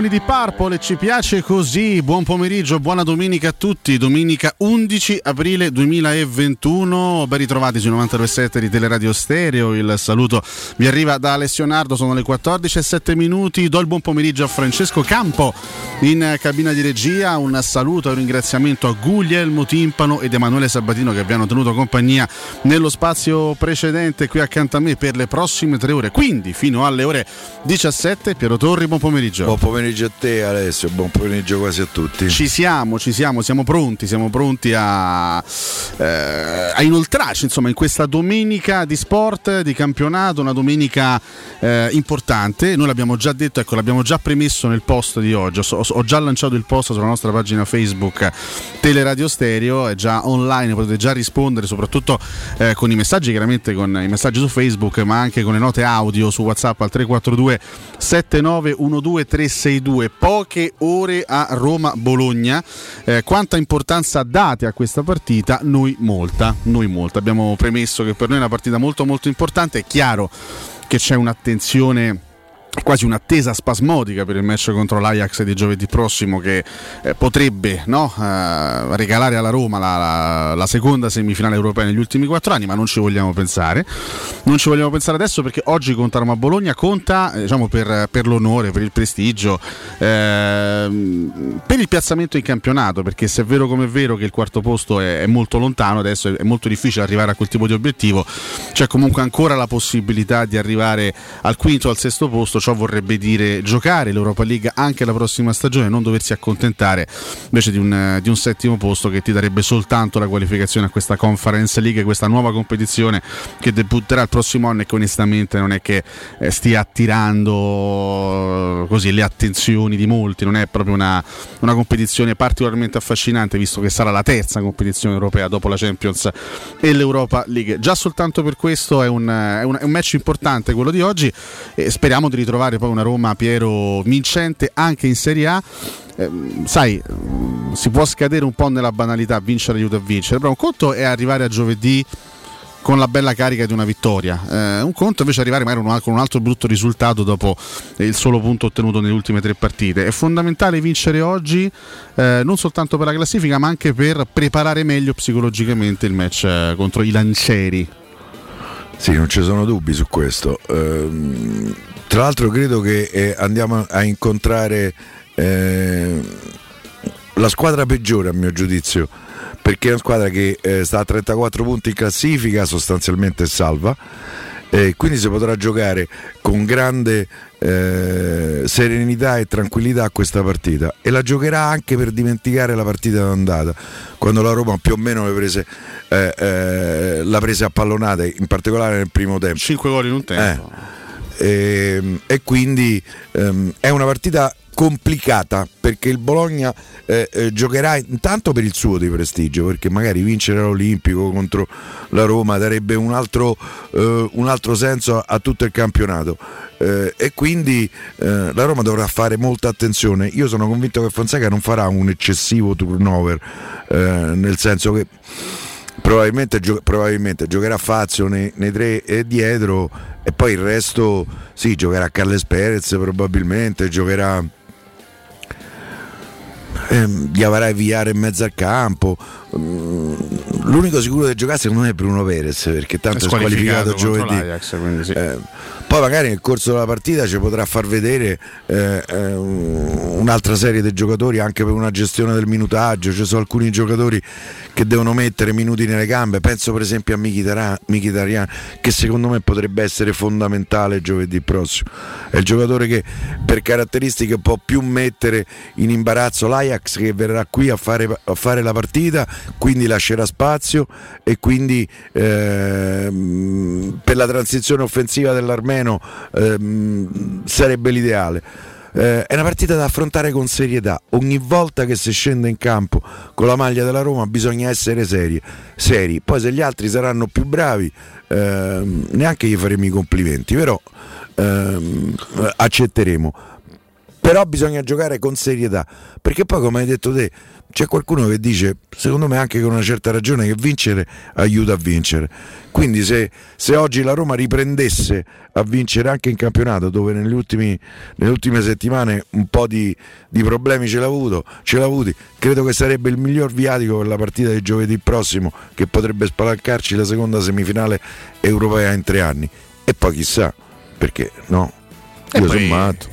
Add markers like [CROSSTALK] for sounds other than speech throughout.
Iniziamo con i Deep Purple ci piace così. Buon pomeriggio, buona domenica a tutti. Domenica 11 aprile 2021. Ben ritrovati sui 92.7 di Teleradio Stereo. Il saluto vi arriva da Alessio. Sono le 14 e 7 minuti. Do il buon pomeriggio a Francesco Campo in cabina di regia. Un saluto e un ringraziamento a Guglielmo Timpano ed Emanuele Sabatino che hanno tenuto compagnia nello spazio precedente qui accanto a me per le prossime tre ore. Quindi fino alle ore 17. Piero Torri, buon pomeriggio. Buon pomeriggio a te Alessio, buon pomeriggio quasi a tutti. Ci siamo, ci siamo, siamo pronti, siamo pronti a, eh, a inoltrarci insomma, in questa domenica di sport, di campionato, una domenica eh, importante. Noi l'abbiamo già detto, ecco, l'abbiamo già premesso nel post di oggi. Ho, ho, già lanciato il post sulla nostra pagina Facebook Teleradio Stereo, è già online, potete già rispondere, soprattutto eh, con i messaggi, chiaramente con i messaggi su Facebook, ma anche con le note audio su WhatsApp al 342 7912 362, poche ore a Roma-Bologna. Eh, quanta importanza date a questa partita? Noi molta, noi molta. Abbiamo premesso che per noi è una partita molto molto importante, è chiaro che c'è un'attenzione quasi un'attesa spasmodica per il match contro l'Ajax di giovedì prossimo che eh, potrebbe no, eh, regalare alla Roma la, la, la, seconda semifinale europea negli ultimi quattro anni, ma non ci vogliamo pensare. Non ci vogliamo pensare adesso perché oggi conta Roma-Bologna, conta eh, diciamo, per, per, l'onore, per il prestigio, ehm, per il piazzamento in campionato, perché se è vero come è vero che il quarto posto è, è molto lontano, adesso è molto difficile arrivare a quel tipo di obiettivo, c'è comunque ancora la possibilità di arrivare al quinto o al sesto posto ciò vorrebbe dire giocare l'Europa League anche la prossima stagione, non doversi accontentare invece di un, di un, settimo posto che ti darebbe soltanto la qualificazione a questa Conference League, questa nuova competizione che debutterà il prossimo anno e che onestamente non è che eh, stia attirando così le attenzioni di molti, non è proprio una, una competizione particolarmente affascinante visto che sarà la terza competizione europea dopo la Champions e l'Europa League. Già soltanto per questo è un, è un, è un match importante quello di oggi e speriamo di ritrovare ritrovare poi una Roma Piero vincente anche in Serie A. Eh, sai, si può scadere un po' nella banalità, vincere aiuta a vincere, però un conto è arrivare a giovedì con la bella carica di una vittoria. Eh, un conto invece arrivare magari con un altro brutto risultato dopo il solo punto ottenuto nelle ultime tre partite. È fondamentale vincere oggi eh, non soltanto per la classifica ma anche per preparare meglio psicologicamente il match eh, contro i lancieri. Sì, non ci sono dubbi su questo. Ehm tra l'altro credo che eh, andiamo a incontrare eh, la squadra peggiore a mio giudizio, perché è una squadra che eh, sta a 34 punti in classifica, sostanzialmente salva. Eh, quindi si potrà giocare con grande eh, serenità e tranquillità a questa partita. E la giocherà anche per dimenticare la partita d'andata quando la Roma più o meno le prese, eh, eh, l'ha presa a pallonate in particolare nel primo tempo. 5 gol in un tempo. Eh e, ehm, e quindi ehm, è una partita complicata perché il Bologna eh, eh, giocherà intanto per il suo di prestigio perché magari vincere l'Olimpico contro la Roma darebbe un altro, eh, un altro senso a, a, tutto il campionato. Eh, e quindi eh, la Roma dovrà fare molta attenzione. Io sono convinto che Fonseca non farà un eccessivo turnover eh, nel senso che probabilmente, gio- probabilmente giocherà Fazio nei, nei tre e dietro e poi il resto sì, giocherà Carles Perez probabilmente, giocherà ehm, Diavara Viare in mezzo al campo. Mm, l'unico sicuro di giocare secondo me è Bruno Perez perché tanto è squalificato, giovedì. Sì. Eh, poi magari nel corso della partita ci potrà far vedere eh, eh, un'altra serie di giocatori anche per una gestione del minutaggio. Ci sono alcuni giocatori che devono mettere minuti nelle gambe. Penso per esempio a Mkhitaryan che secondo me potrebbe essere fondamentale giovedì prossimo. È il giocatore che per caratteristiche può più mettere in imbarazzo l'Ajax che verrà qui a fare, a fare la partita, quindi lascerà spazio e quindi ehm, per la transizione offensiva dell'Armenia meno ehm, sarebbe l'ideale. Eh, è una partita da affrontare con serietà. Ogni volta che si scende in campo con la maglia della Roma bisogna essere seri. seri. Poi se gli altri saranno più bravi, ehm, neanche gli faremo i complimenti, però ehm, accetteremo. però bisogna giocare con serietà, perché poi come hai detto te c'è qualcuno che dice, secondo me anche con una certa ragione, che vincere aiuta a vincere. Quindi se, se oggi la Roma riprendesse a vincere anche in campionato, dove ultimi, nelle ultime settimane un po' di, di problemi ce l'ha, avuto, ce l'ha avuti, credo che sarebbe il miglior viatico per la partita di giovedì prossimo, che potrebbe spalancarci la seconda semifinale europea in tre anni. E poi chissà, perché no? E poi,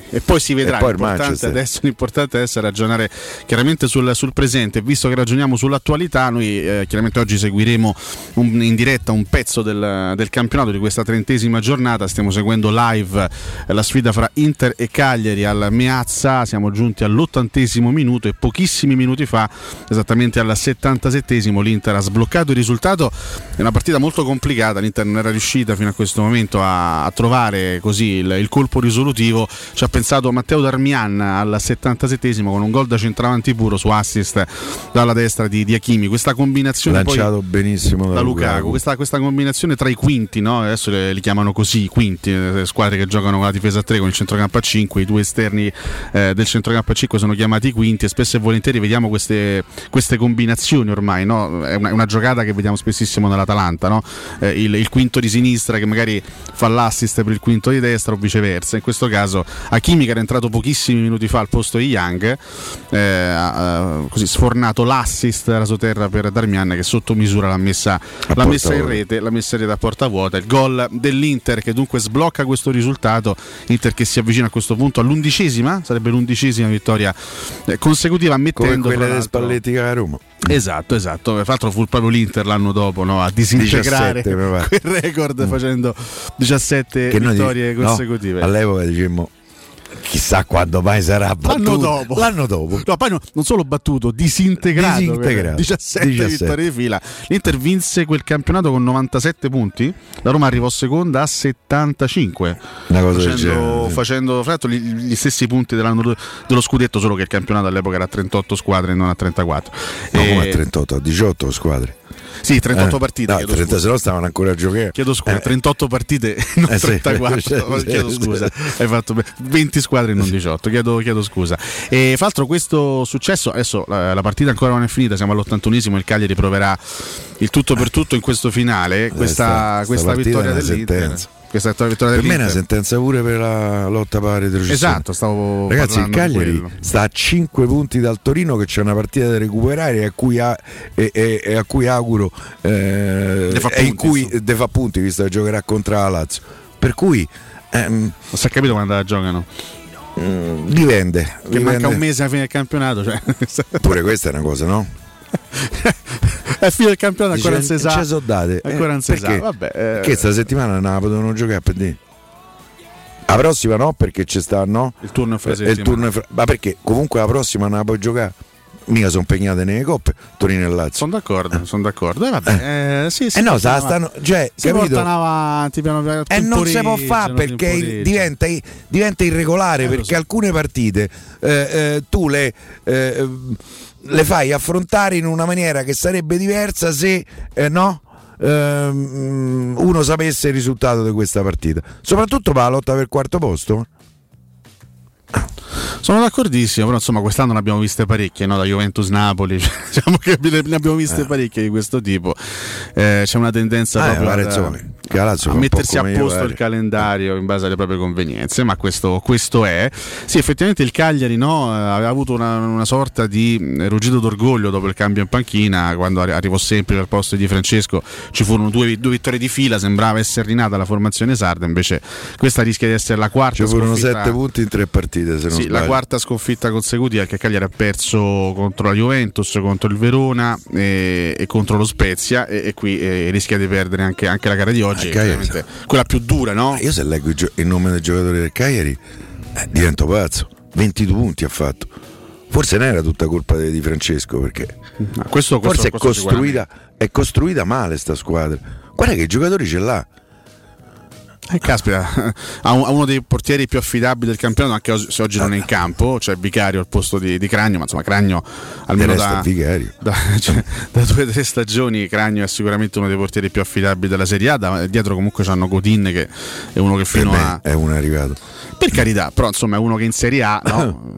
e poi, si vedrà. Poi l'importante, adesso, l'importante adesso è ragionare chiaramente sul, sul, presente. Visto che ragioniamo sull'attualità, noi eh, chiaramente oggi seguiremo un, in diretta un pezzo del, del, campionato di questa trentesima giornata. Stiamo seguendo live eh, la sfida fra Inter e Cagliari al Meazza. Siamo giunti all'ottantesimo minuto e pochissimi minuti fa, esattamente al settantasettesimo, l'Inter ha sbloccato il risultato. È una partita molto complicata. L'Inter non era riuscita fino a questo momento a, a trovare così il, il colpo risolutivo risolutivo ci ha pensato Matteo Darmian al 77 con un gol da centravanti puro su assist dalla destra di, di Achimi questa combinazione lanciato benissimo da, da Lukaku, Lukaku. Questa, questa, combinazione tra i quinti no? adesso li, chiamano così i quinti le squadre che giocano con la difesa a 3 con il centrocampo a 5 i due esterni eh, del centrocampo a 5 sono chiamati quinti e spesso e volentieri vediamo queste, queste combinazioni ormai no? è, una, una, giocata che vediamo spessissimo nell'Atalanta no? eh, il, il quinto di sinistra che magari fa l'assist per il quinto di destra o viceversa in questo questo caso Hakimi che era entrato pochissimi minuti fa al posto di Young eh, ha così sfornato l'assist sua terra per Darmian che sotto misura l'ha messa, l'ha messa in rete l'ha messa in rete a porta vuota il gol dell'Inter che dunque sblocca questo risultato Inter che si avvicina a questo punto all'undicesima sarebbe l'undicesima vittoria eh, consecutiva mettendo come delle Spalletti a Roma Esatto, esatto. Tra l'altro fu proprio l'Inter l'anno dopo no? a disintegrare 17, [LAUGHS] quel record mm. facendo 17 che vittorie di, consecutive. No, all'epoca dicemmo chissà quando mai sarà battuto. l'anno dopo, l'anno dopo. No, poi no, non solo battuto disintegrato, disintegrato. 17, 17, vittorie di fila. l'Inter vinse quel campionato con 97 punti. La Roma arrivò seconda a 75 una cosa facendo, facendo fra gli, gli, stessi punti dell'anno dello scudetto solo che il campionato all'epoca era a 38 squadre e non a 34 no, e... come a 38 a 18 squadre sì, 38 eh, partite. No, 30, se no stavano ancora a giocare. Chiedo scusa, eh. 38 partite, non eh, 34. Sì, [LAUGHS] chiedo scusa, hai fatto 20 squadre e non 18. Chiedo, chiedo scusa. E fra l'altro, questo successo, adesso la, la, partita ancora non è finita, siamo all'81esimo. Il Cagliari proverà il tutto per tutto in questo finale. Questa, questa vittoria dell'Inter. Sentenza questa vittoria per me è una sentenza pure per la lotta per la retrocessione. Esatto, stavo Ragazzi, il Cagliari sta a 5 punti dal Torino che c'è una partita da recuperare a cui, ha, e, e, e a cui auguro eh, punti, in cui de fa punti visto che giocherà contro la Lazio. Per cui ehm, non si è capito quando la giocano. Mm, dipende. Che dipende. manca un mese alla fine del campionato. Cioè. Pure questa è una cosa, no? [LAUGHS] è fine del campionato ancora non si sa. Ci sono date. Ancora non si sa. Vabbè, eh. Che sta settimana non la potevano giocare per dire. La prossima no, perché ci sta, no? Il turno è fra il turno fra... Ma perché comunque la prossima non la puoi giocare? Mica sono impegnate nelle coppe Torino e Lazio. Sono d'accordo, eh. sono d'accordo. Eh, vabbè, eh. Eh, sì, eh no, stanno, cioè, si capito? portano avanti piano piano. E non si può fare perché diventa, diventa, irregolare eh, perché so. alcune partite eh, tu le le fai affrontare in una maniera che sarebbe diversa se eh, no? Ehm, uno sapesse il risultato di questa partita, soprattutto per la lotta per il quarto posto. Sono d'accordissimo, però insomma quest'anno ne abbiamo viste parecchie, no? da Juventus Napoli, [LAUGHS] diciamo che ne abbiamo viste eh. parecchie di questo tipo. Eh, c'è una tendenza ah, proprio a, a mettersi a posto il calendario in base alle proprie convenienze, ma questo, questo è. Sì, effettivamente il Cagliari no, aveva avuto una, una, sorta di ruggito d'orgoglio dopo il cambio in panchina, quando arrivò sempre al posto di Francesco ci furono due, due vittorie di fila, sembrava essere rinata la formazione sarda, invece questa rischia di essere la quarta. Ci furono sette punti in tre partite, se non sì, sbaglio. la quarta sconfitta consecutiva che Cagliari ha perso contro la Juventus, contro il Verona e, e contro lo Spezia e, e qui eh, rischia di perdere anche, anche, la gara di oggi, ah, quella più dura, no? Io se leggo il, gio- il nome del giocatore del Cagliari eh, divento pazzo, 22 punti ha fatto. Forse non era tutta colpa di Francesco perché questo, questo, forse è costruita, è costruita male sta squadra. Guarda che i giocatori ce l'ha Eh, caspita, ha uno dei portieri più affidabili del campionato, anche se oggi non è in campo, cioè Vicario al posto di, di Cragno, ma insomma Cragno almeno da, [LAUGHS] da, cioè, da, due o tre stagioni Cragno è sicuramente uno dei portieri più affidabili della Serie A, da, dietro comunque c'hanno Godin che è uno che fino a... è uno arrivato. Per carità, però insomma è uno che in Serie A no?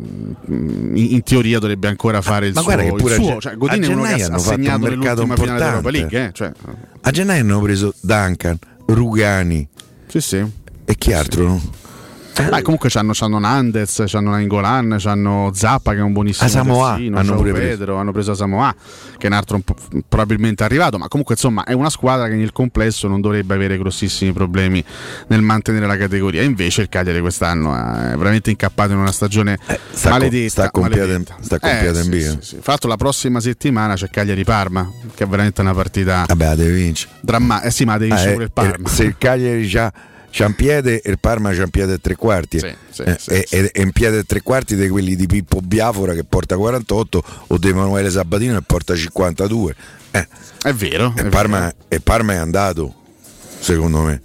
[LAUGHS] in, in, teoria dovrebbe ancora fare il ma suo, il suo. Cioè, Godin è uno che ha segnato nell'ultima finale dell'Europa League eh? cioè. a gennaio hanno preso Duncan Rugani sì, sì. E chi altro? Ah, comunque c'hanno, c'hanno Nandez, c'hanno Nangolan, c'hanno Zappa che è un buonissimo Samoa hanno pure Pedro, preso. hanno preso Samoa che è un altro un probabilmente arrivato, ma comunque insomma è una squadra che nel complesso non dovrebbe avere grossissimi problemi nel mantenere la categoria. Invece il Cagliari quest'anno è veramente incappato in una stagione eh, sta maledetta. sta con maledetta. Sta con eh, in sì, sì, sì. L'altro la prossima settimana c'è Cagliari-Parma, che è veramente una partita... Vabbè, la devi vincere. Dramma- eh sì, ma devi vincere ah, pure il Parma. se il Cagliari già c'è un piede e il Parma c'è un piede e tre quarti sì, sì, eh, sì, e, e, e, un piede e tre quarti di quelli di Pippo Biafora che porta 48 o di Emanuele Sabatino che porta 52 eh. è vero, e, Parma, vero. e Parma è andato secondo me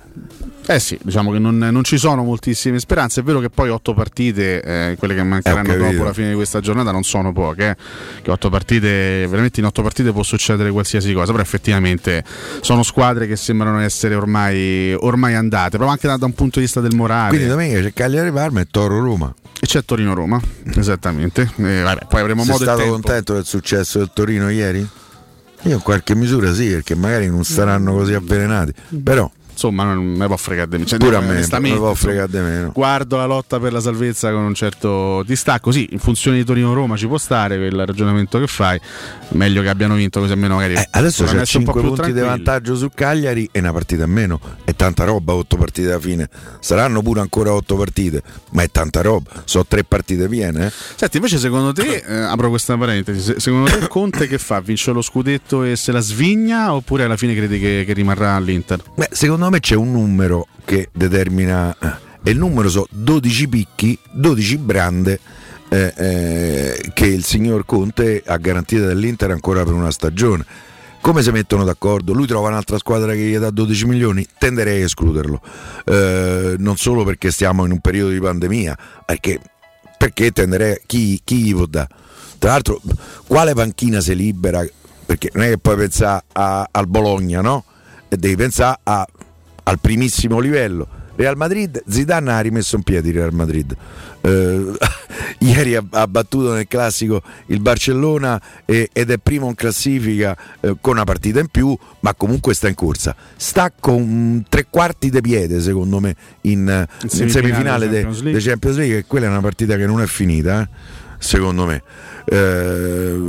eh sì, diciamo che non, non, ci sono moltissime speranze. È vero che poi otto partite, eh, quelle che mancheranno dopo la fine di questa giornata, non sono poche. Eh. Che otto partite, veramente in otto partite può succedere qualsiasi cosa, però effettivamente sono squadre che sembrano essere ormai, ormai andate, proprio anche da, da, un punto di vista del morale. Quindi domenica c'è Cagliari Parma e Toro Roma. E c'è Torino Roma, esattamente. E, vabbè, poi avremo Sei modo stato contento del successo del Torino ieri? Io in qualche misura sì, perché magari non saranno così avvelenati. Però insomma non me può fregare di meno. Cioè, Pure a me, me può fregare di meno. Guardo la lotta per la salvezza con un certo distacco, sì, in funzione di Torino-Roma ci può stare quel ragionamento che fai, meglio che abbiano vinto così almeno magari... Eh, adesso c'è 5 punti di vantaggio su Cagliari e una partita in meno, è tanta roba, 8 partite alla fine, saranno pure ancora 8 partite, ma è tanta roba, sono 3 partite piene. Eh? Senti, invece secondo te, [COUGHS] eh, apro questa parentesi, secondo te Conte che fa? Vince lo scudetto e se la svigna oppure alla fine credi che, che rimarrà all'Inter? Beh, secondo secondo me c'è un numero che determina e il numero sono 12 picchi, 12 brande eh, eh, che il signor Conte ha garantito dall'Inter ancora per una stagione. Come si mettono d'accordo? Lui trova un'altra squadra che gli dà 12 milioni? Tenderei a escluderlo. Eh, non solo perché stiamo in un periodo di pandemia, perché, perché tenderei chi, chi gli può dare? Tra l'altro, quale panchina si libera? Perché non è che puoi pensare a, al Bologna, no? Devi pensare a al primissimo livello. Real Madrid, Zidane ha rimesso in piedi Real Madrid. Eh, [LAUGHS] ieri ha, battuto nel classico il Barcellona e, ed è primo in classifica eh, con una partita in più, ma comunque sta in corsa. Sta con tre quarti di piede, secondo me, in, in semifinale dei Champions, Champions League, e quella è una partita che non è finita, eh, secondo me. Eh,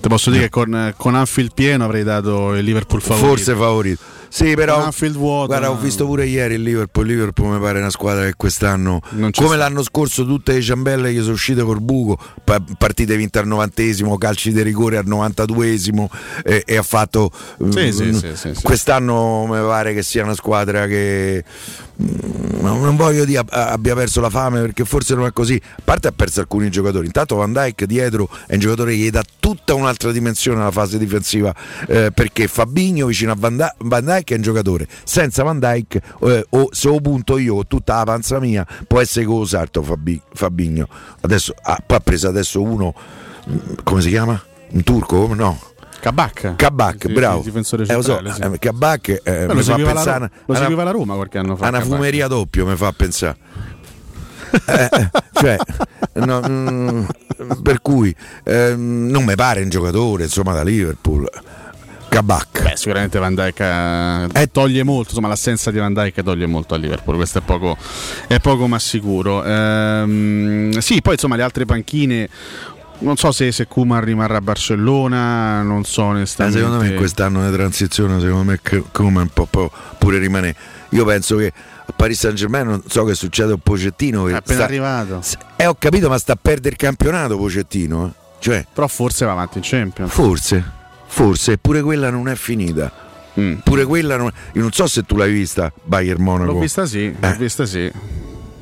Ti posso dire che con, con Anfield pieno avrei dato il Liverpool favorito. Forse favorito sì, però vuoto, guarda, ho visto pure ieri il Liverpool. Il Liverpool mi pare una squadra che quest'anno, come sta. l'anno scorso, tutte le ciambelle che sono uscite col buco, partite vinte al novantesimo, calci di rigore al novantaduesimo e, e ha fatto. Sì, sì, mm, sì, quest'anno mi pare che sia una squadra che mm, non voglio dire abbia perso la fame perché forse non è così. A parte ha perso alcuni giocatori. Intanto Van Dyke dietro è un giocatore che gli dà tutta un'altra dimensione alla fase difensiva eh, perché Fabigno vicino a Van Dyke Dyke è un giocatore senza Van Dyke eh, o se ho punto io tutta la panza mia può essere con Sarto Fabi, Fabigno adesso ah, ha preso adesso uno mm, come si chiama? un turco? no Kabak, Kabak bravo. Difensore centrale, eh, so, sì. eh, Kabak eh, lo fa pensare la, lo seguiva la Roma qualche anno fa. Una fumeria doppio mi fa pensare. Eh, eh, cioè, no, mm, per cui eh, non mi pare un giocatore insomma da Liverpool Kabak. Beh, sicuramente Van Dijk eh, eh, toglie molto, insomma l'assenza di Van Dijk toglie molto a Liverpool, questo è poco, è poco ma sicuro. Ehm, sì, poi insomma le altre panchine non so se, se Kuman rimarrà a Barcellona, non so onestamente. Eh, secondo me quest'anno di transizione, secondo me Kuman può, può pure rimanere. Io penso che a Paris Saint Germain non so che succede a Pocettino. È appena sta, arrivato. Eh, ho capito, ma sta a perdere il campionato Pocettino. Eh. Cioè, Però forse va avanti in Champions. Forse. Forse, eppure quella non è finita. Mm. Pure quella non... Io non so se tu l'hai vista, Bayern Monaco. L'ho vista sì, eh. l'ho vista sì.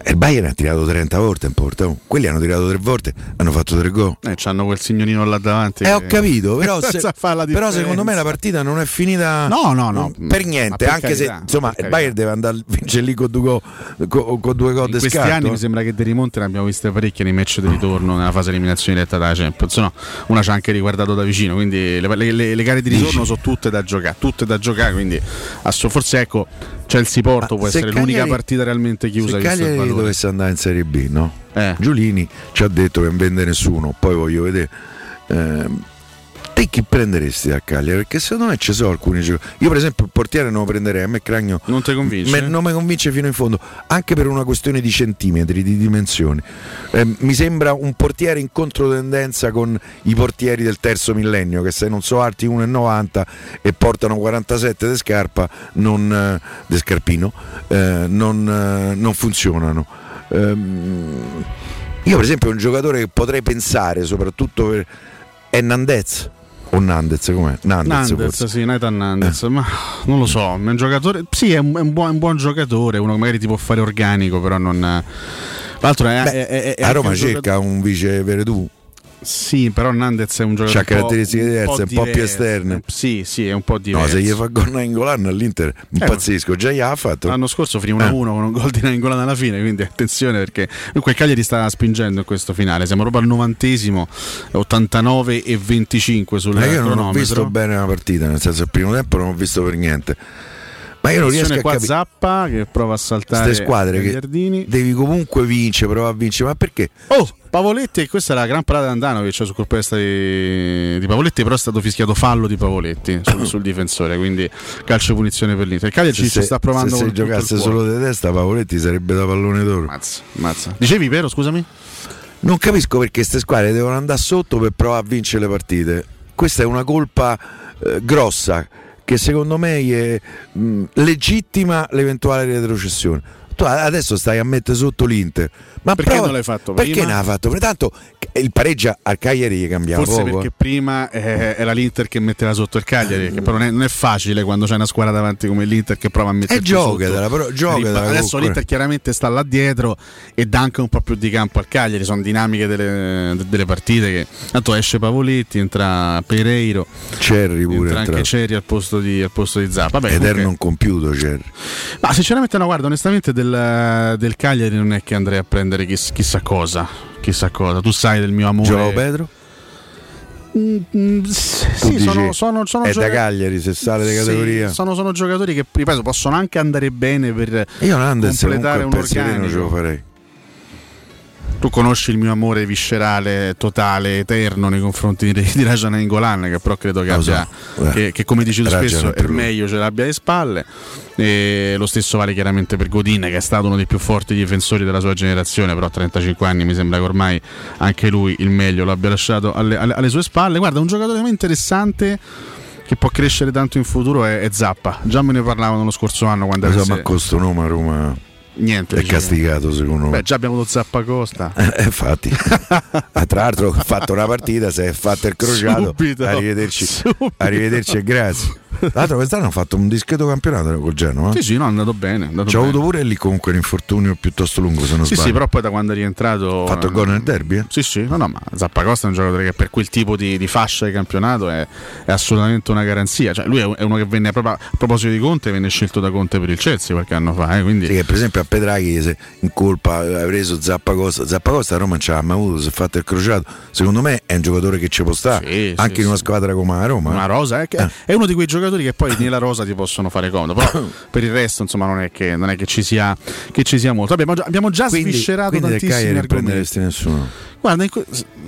Il Bayern ha tirato 30 volte in porta, oh. quelli hanno tirato tre volte, hanno fatto tre gol. Eh, hanno quel signorino là davanti. Eh, ho capito, però, [LAUGHS] se, però, secondo me la partita non è finita no, no, no, per niente, per anche carità, se insomma il Bayern deve andare a vincere lì con due, con, con due gol In questi scarto. anni mi sembra che dei rimonti ne abbiamo viste parecchie nei match di ritorno nella fase eliminazione diretta dalla Champions. No, una ci ha anche riguardato da vicino, quindi le, le, le, le gare di ritorno Dici. sono tutte da giocare, tutte da giocare, quindi forse ecco Chelsea Porto può essere Cagliari, l'unica partita realmente chiusa. Se Cagliari dovesse andare in Serie B, no? Eh. Giulini ci ha detto che non vende nessuno, poi voglio vedere. Eh, te chi prenderesti da Cagliari? Perché secondo me ci sono alcuni giocatori. Io, per esempio, il portiere non lo prenderei. A me Cragno non ti convince? Me, non mi convince fino in fondo, anche per una questione di centimetri, di dimensioni. Eh, mi sembra un portiere in controtendenza con i portieri del terzo millennio, che se non so alti 1,90 e portano 47 di scarpa, non, eh, de scarpino, eh, non, eh, non, funzionano. Ehm, io, per esempio, un giocatore che potrei pensare, soprattutto per, è Nandez o Nandez com'è? Nandez, Nandez sì, Nathan Nandez, eh. ma non lo so, è un giocatore, sì è un, è, un buon, un buon, giocatore, uno che magari ti può fare organico, però non... L'altro è, Beh, è, è a Roma cerca un vice Veredù sì, però Nandez è un giocatore. Ha caratteristiche diverse, un po', più esterne. Sì, sì, è un po' diverso. No, se gli fa gol Nainggolan all'Inter, impazzisco. Eh, Già gli ha fatto. L'anno scorso finì 1-1 eh. con un gol di Nainggolan alla fine, quindi attenzione perché quel Cagliari sta spingendo in questo finale. Siamo proprio al novantesimo, 89 e 25 sul Ma io non ho visto bene la partita, nel senso il primo tempo non ho visto per niente. Ma io non riesco a capire. Zappa che prova a saltare queste squadre che devi comunque vincere, prova a vincere, ma perché? Oh, Pavoletti, questa è la gran parata di Andanovic sul colpo di, di Pavoletti, però è stato fischiato fallo di Pavoletti sul, [COUGHS] sul difensore, quindi calcio punizione per l'Inter. Il Cagliari ci sta provando se, se giocasse solo di testa Pavoletti sarebbe da pallone d'oro. Mazza, mazza. Dicevi vero, scusami? Non capisco perché queste squadre devono andare sotto per provare a vincere le partite. Questa è una colpa eh, grossa che secondo me è mh, legittima l'eventuale retrocessione. Tu adesso stai a mettere sotto l'Inter. Ma perché prova, non l'hai fatto prima? Perché non l'ha fatto? Tanto il pareggio al Cagliari cambiava Forse poco. perché prima eh, era l'Inter che metteva sotto il Cagliari, che però non è, facile quando c'è una squadra davanti come l'Inter che prova a mettere sotto. Però, gioca Adesso l'Inter chiaramente sta là dietro e dà anche un po' più di campo al Cagliari, sono dinamiche delle, delle partite che tanto esce Pavoletti, entra Pereiro, Cerri pure entra anche Cerri al posto di, al posto di Zappa. Vabbè, Eterno comunque... compiuto Cerri. Ma sinceramente no, guarda, onestamente del, del Cagliari non è che andrei a prendere chiss- chissà cosa chissà cosa. Tu sai del mio amore. Giovo Pedro? Mm, mm, sì, sono, sono, sono è giocatori, da Cagliari se sale di categoria. Sì, sono, sono, giocatori che ripeto possono anche andare bene per Io completare un organico. ce lo farei. Tu conosci il mio amore viscerale, totale, eterno nei confronti di, di Rajan Engolan, che però credo che, abbia, so. che, che come dici tu spesso è meglio ce l'abbia alle spalle. E lo stesso vale chiaramente per Godin che è stato uno dei più forti difensori della sua generazione però a 35 anni mi sembra che ormai anche lui il meglio lo abbia lasciato alle, alle, alle sue spalle guarda un giocatore interessante che può crescere tanto in futuro è, è Zappa già me ne parlavano lo scorso anno quando era ma questo nome a Roma Niente. È castigato secondo me. Beh, già abbiamo lo Zappacosta. [LAUGHS] eh, infatti. ah, tra l'altro ha fatto una partita, si è fatto il crociato. Subito. Arrivederci. Subito. Arrivederci e grazie. Tra l'altro quest'anno hanno fatto un discreto campionato col Genoa. Sì, sì, no, è andato bene. C'è avuto pure lì comunque un infortunio piuttosto lungo, se non sì, sbaglio. Sì, però poi da quando è rientrato... Ha fatto il gol nel derby? Eh? Sì, sì, no, no, ma Zappacosta è un giocatore che per quel tipo di, di fascia di campionato è, è, assolutamente una garanzia. Cioè, lui è uno che venne, proprio a proposito di Conte, venne scelto da Conte per il Chelsea qualche anno fa. Eh, quindi... Sì, che per esempio a Pedraghi se in colpa ha preso Zappacosta. Zappacosta a Roma non ce l'ha mai avuto, si è fatto il crociato. Secondo me è un giocatore che ci può stare, sì, anche sì, in una squadra come la Roma. Una rosa, è, eh. è uno di quei giocatori che poi nella rosa ti possono fare comodo. Però [COUGHS] per il resto, insomma, non è che, non è che, ci, sia, che ci sia molto. Abbiamo già, abbiamo già quindi, sviscerato quindi tantissimi non prenderesti nessuno. Guarda, in,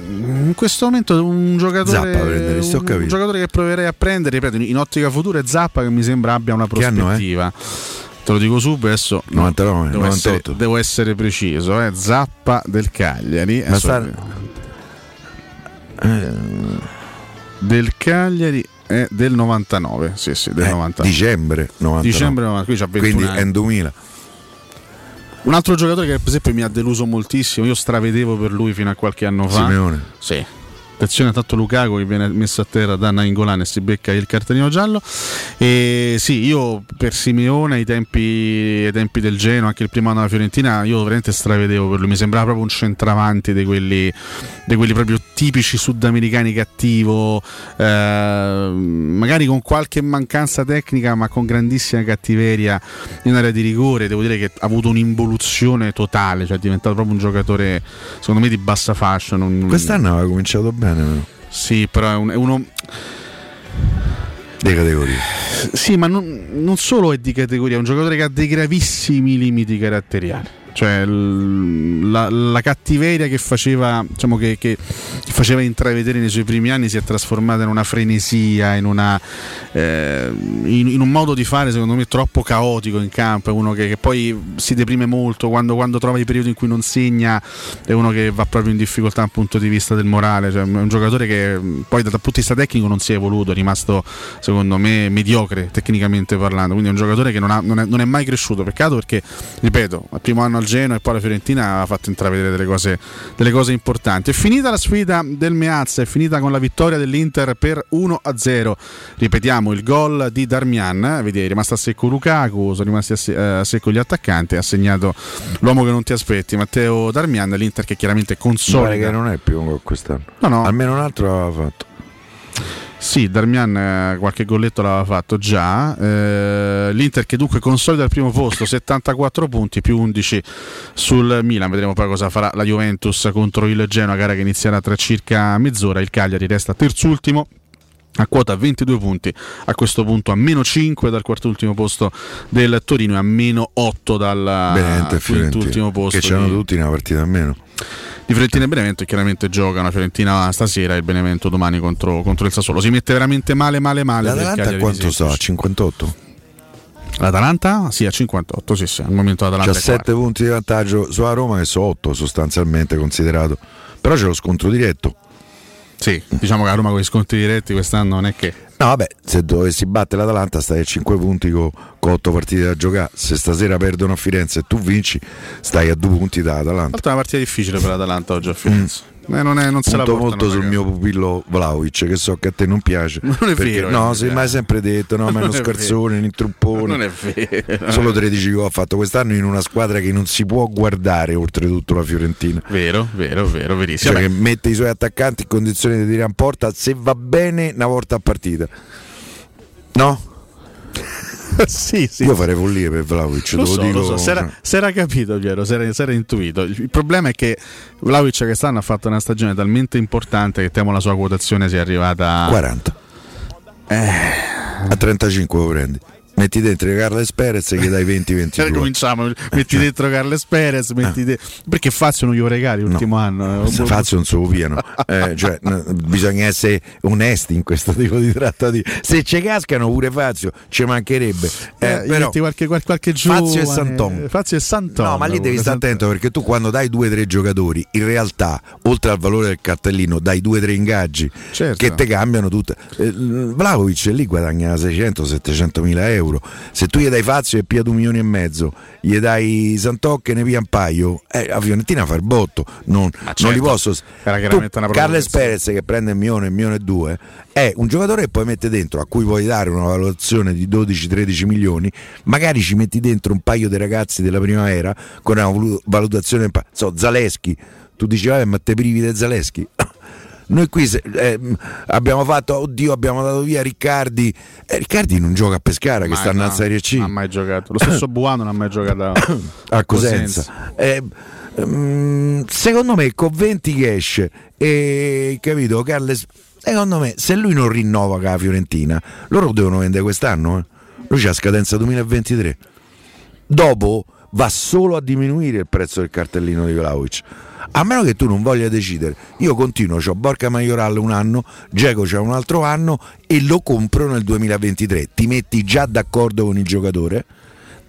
in, questo momento un giocatore, un, un giocatore che proverei a prendere, ripeto, in ottica futura è Zappa che mi sembra abbia una prospettiva. Te lo dico subito adesso 99, devo, 98. Essere, devo essere preciso, eh? Zappa del Cagliari. Ma sta... eh, del Cagliari è del 99, sì, sì, del eh, 99. Dicembre 99. Dicembre 99, quindi è in 2000. Un altro giocatore che per esempio mi ha deluso moltissimo, io stravedevo per lui fino a qualche anno fa. Simeone. Sì. Attenzione tanto Lukaku che viene messo a terra da Nainggolan e si becca il cartellino giallo. E sì io per Simeone ai tempi, ai tempi del Geno anche il primo anno della Fiorentina io veramente stravedevo per lui. Mi sembrava proprio un centravanti di quelli, di quelli proprio tipici sudamericani cattivo eh, magari con qualche mancanza tecnica ma con grandissima cattiveria in area di rigore. Devo dire che ha avuto un'involuzione totale cioè è diventato proprio un giocatore secondo me di bassa fascia. Non... quest'anno aveva cominciato bene però. sì però è, un, è uno di categoria. Sì, ma non, non, solo è di categoria, è un giocatore che ha dei gravissimi limiti caratteriali cioè la, la, cattiveria che faceva, diciamo che, che, faceva intravedere nei suoi primi anni si è trasformata in una frenesia, in, una, eh, in, in un modo di fare secondo me troppo caotico in campo, è uno che, che poi si deprime molto quando, quando, trova i periodi in cui non segna, è uno che va proprio in difficoltà dal punto di vista del morale, cioè, è un giocatore che poi dal punto di vista tecnico non si è evoluto, è rimasto secondo me mediocre tecnicamente parlando, quindi è un giocatore che non, ha, non, è, non è mai cresciuto, peccato perché, ripeto, al primo anno al Genoa e poi la Fiorentina ha fatto intravedere delle cose, delle cose importanti. È finita la sfida del Meazza, è finita con la vittoria dell'Inter per 1-0. Ripetiamo il gol di Darmian, vedi, è rimasto a secco Lukaku, sono rimasti a, eh, a secco gli attaccanti, ha segnato l'uomo che non ti aspetti, Matteo Darmian, l'Inter che chiaramente consolida. che non è più un gol quest'anno. No, no. Almeno un altro l'aveva fatto. Sì, Darmian eh, qualche golletto l'aveva fatto già. Eh, L'Inter che dunque consolida il primo posto, [LAUGHS] 74 punti più 11 sul Milan. Vedremo poi cosa farà la Juventus contro il Genoa, gara che inizierà tra circa mezz'ora. Il Cagliari resta terzultimo a quota 22 punti, a questo punto a meno 5 dal quarto ultimo posto del Torino e a meno 8 dal quinto ultimo posto. Che c'erano tutti una partita a meno di Fiorentina e Benevento chiaramente gioca una Fiorentina stasera e Benevento domani contro, contro, il Sassuolo. Si mette veramente male male male. L'Atalanta quanto sta? A 58? L'Atalanta? Sì, a 58, sì, sì, al momento l'Atalanta C'ha 7 punti di vantaggio sulla Roma che sono 8 sostanzialmente considerato. Però c'è lo scontro diretto. Sì, diciamo che la Roma con gli scontri diretti quest'anno non è che No, vabbè, se dovessi battere l'Atalanta stai a 5 punti con, con 8 partite da giocare. Se stasera perdono a Firenze e tu vinci, stai a 2 punti da Atalanta. È una partita difficile per l'Atalanta oggi a Firenze. Mm. Eh, non, è, non se la molto sul mio pupillo Vlaovic che so che a te non piace. Non è perché, vero no, sei mai sempre detto no, [LAUGHS] ma è uno scarzone, un intruppone. Non è vero. Solo 13 gol ha fatto quest'anno in una squadra che non si può guardare oltretutto la Fiorentina. Vero, vero, vero, verissimo. Cioè che mette i suoi attaccanti in condizione di tirare in porta se va bene una volta a partita. No? [LAUGHS] sì, sì. Io farei follia per Vlaovic. Lo so, dico... lo so. Si, era, si era capito, Piero, si era, si era, intuito. Il problema è che Vlaovic quest'anno ha fatto una stagione talmente importante che temo la sua quotazione sia arrivata a 40. Eh. A 35 lo prendi metti dentro Carles Perez e gli dai 20-20 cioè, [LAUGHS] cominciamo. Metti cioè. dentro Carles Perez metti de... perché Fazio non glielo regali l'ultimo no. anno eh? Fazio non so pieno eh, cioè, bisogna essere onesti in questo tipo di trattati se ci cascano pure Fazio ci mancherebbe. Eh, eh, però, qualche, qualche, qualche giovane Fazio e Santon Fazio e Santon no ma lì devi stare attento perché tu quando dai due o tre giocatori in realtà oltre al valore del cartellino dai due o tre ingaggi certo. che te cambiano tutte. Eh, Vlaovic lì guadagna 600-700 mila euro euro. Se tu gli dai Fazio e pia 2 milioni e mezzo, gli dai Santocche e ne pia un paio, eh, la Fiorentina fa il botto. Non, certo. non li posso. Carles Perez che prende un milione, un milione e due, è un giocatore che poi mette dentro, a cui puoi dare una valutazione di 12-13 milioni, magari ci metti dentro un paio di ragazzi della primavera con una valutazione. So, Zaleschi, tu dici, ma te privi di Zaleschi? [LAUGHS] Noi qui eh, abbiamo fatto, oddio, abbiamo dato via Riccardi. Eh, Riccardi non gioca a Pescara mai, che sta no, nella Serie C. Non ha mai giocato. Lo stesso [COUGHS] Buano non ha mai giocato a, [COUGHS] Cosenza. Eh, um, secondo me con 20 cash e capito Carles secondo me se lui non rinnova con la Fiorentina loro devono vendere quest'anno eh. lui c'ha scadenza 2023 dopo va solo a diminuire il prezzo del cartellino di Vlaovic a meno che tu non voglia decidere, io continuo, ho Borca Majoral un anno, Geco c'ha un altro anno e lo compro nel 2023. Ti metti già d'accordo con il giocatore?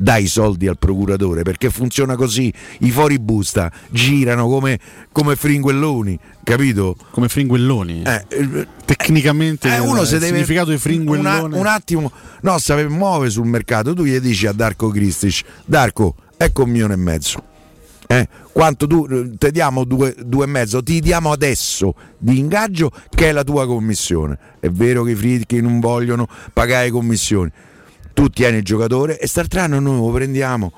dai soldi al procuratore perché funziona così i fuori busta girano come, come fringuelloni capito? come fringuelloni eh, eh tecnicamente eh, uno se deve significato di fringuellone una, un attimo no se muove sul mercato tu gli dici a Darko Kristic Darko ecco un milione e mezzo Eh, quanto tu ti diamo due, due, e mezzo, ti diamo adesso di ingaggio che è la tua commissione. È vero che i Fritchi non vogliono pagare commissioni. Tu tieni il giocatore e Startrano noi lo prendiamo.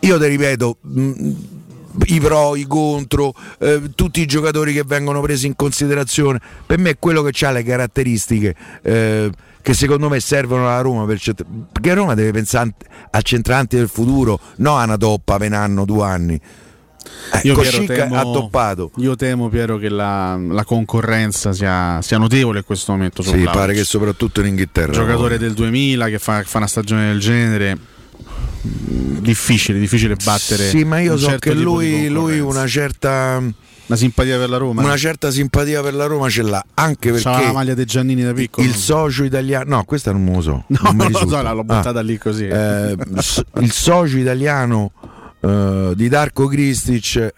Io ti ripeto, mh, i pro, i contro, eh, tutti i giocatori che vengono presi in considerazione. Per me è quello che ha le caratteristiche eh, che secondo me servono alla Roma. Per cent- perché Roma deve pensare al centrante del futuro, no a una toppa per un anno, due anni. Eh, io, Piero, temo. Io temo, Piero, che la, la concorrenza sia, sia, notevole in questo momento. Sì, pare che soprattutto in Inghilterra. Giocatore del 2000 che fa, fa una stagione del genere difficile, difficile battere. Sì, ma io so certo che lui, lui una certa una simpatia per la Roma. Una certa simpatia per la Roma ce l'ha, anche perché C'ha la maglia dei Giannini da piccolo. Il socio italiano, no, questa non me lo so. No, non, non lo so, l'ho buttata ah, lì così. Eh, il socio italiano eh, di Darko Kristic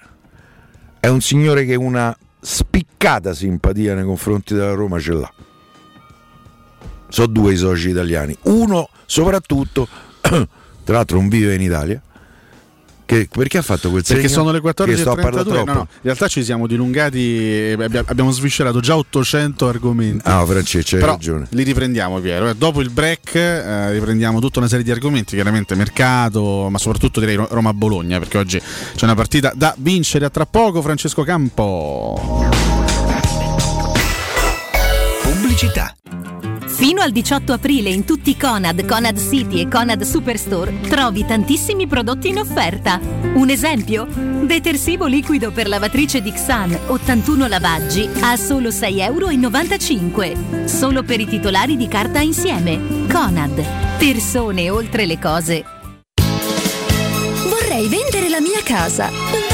è un signore che una spiccata simpatia nei confronti della Roma ce l'ha. Sono due i soci italiani. Uno, soprattutto [CLEARS THROAT] tra l'altro non vive in Italia. Che, perché ha fatto quel segno? Perché sono le 14.32 no, no, in realtà ci siamo dilungati abbiamo sviscerato già 800 argomenti. Ah Francesco hai ragione. li riprendiamo Piero eh, dopo il break eh, riprendiamo tutta una serie di argomenti chiaramente mercato ma soprattutto direi Roma-Bologna perché oggi c'è una partita da vincere. A tra poco Francesco Campo. Pubblicità Fino al 18 aprile in tutti i Conad, Conad City e Conad Superstore trovi tantissimi prodotti in offerta. Un esempio? Detersivo liquido per lavatrice Dixan 81 lavaggi a solo 6,95 euro. Solo per i titolari di carta insieme. Conad. Persone oltre le cose. Vorrei vendere la mia casa.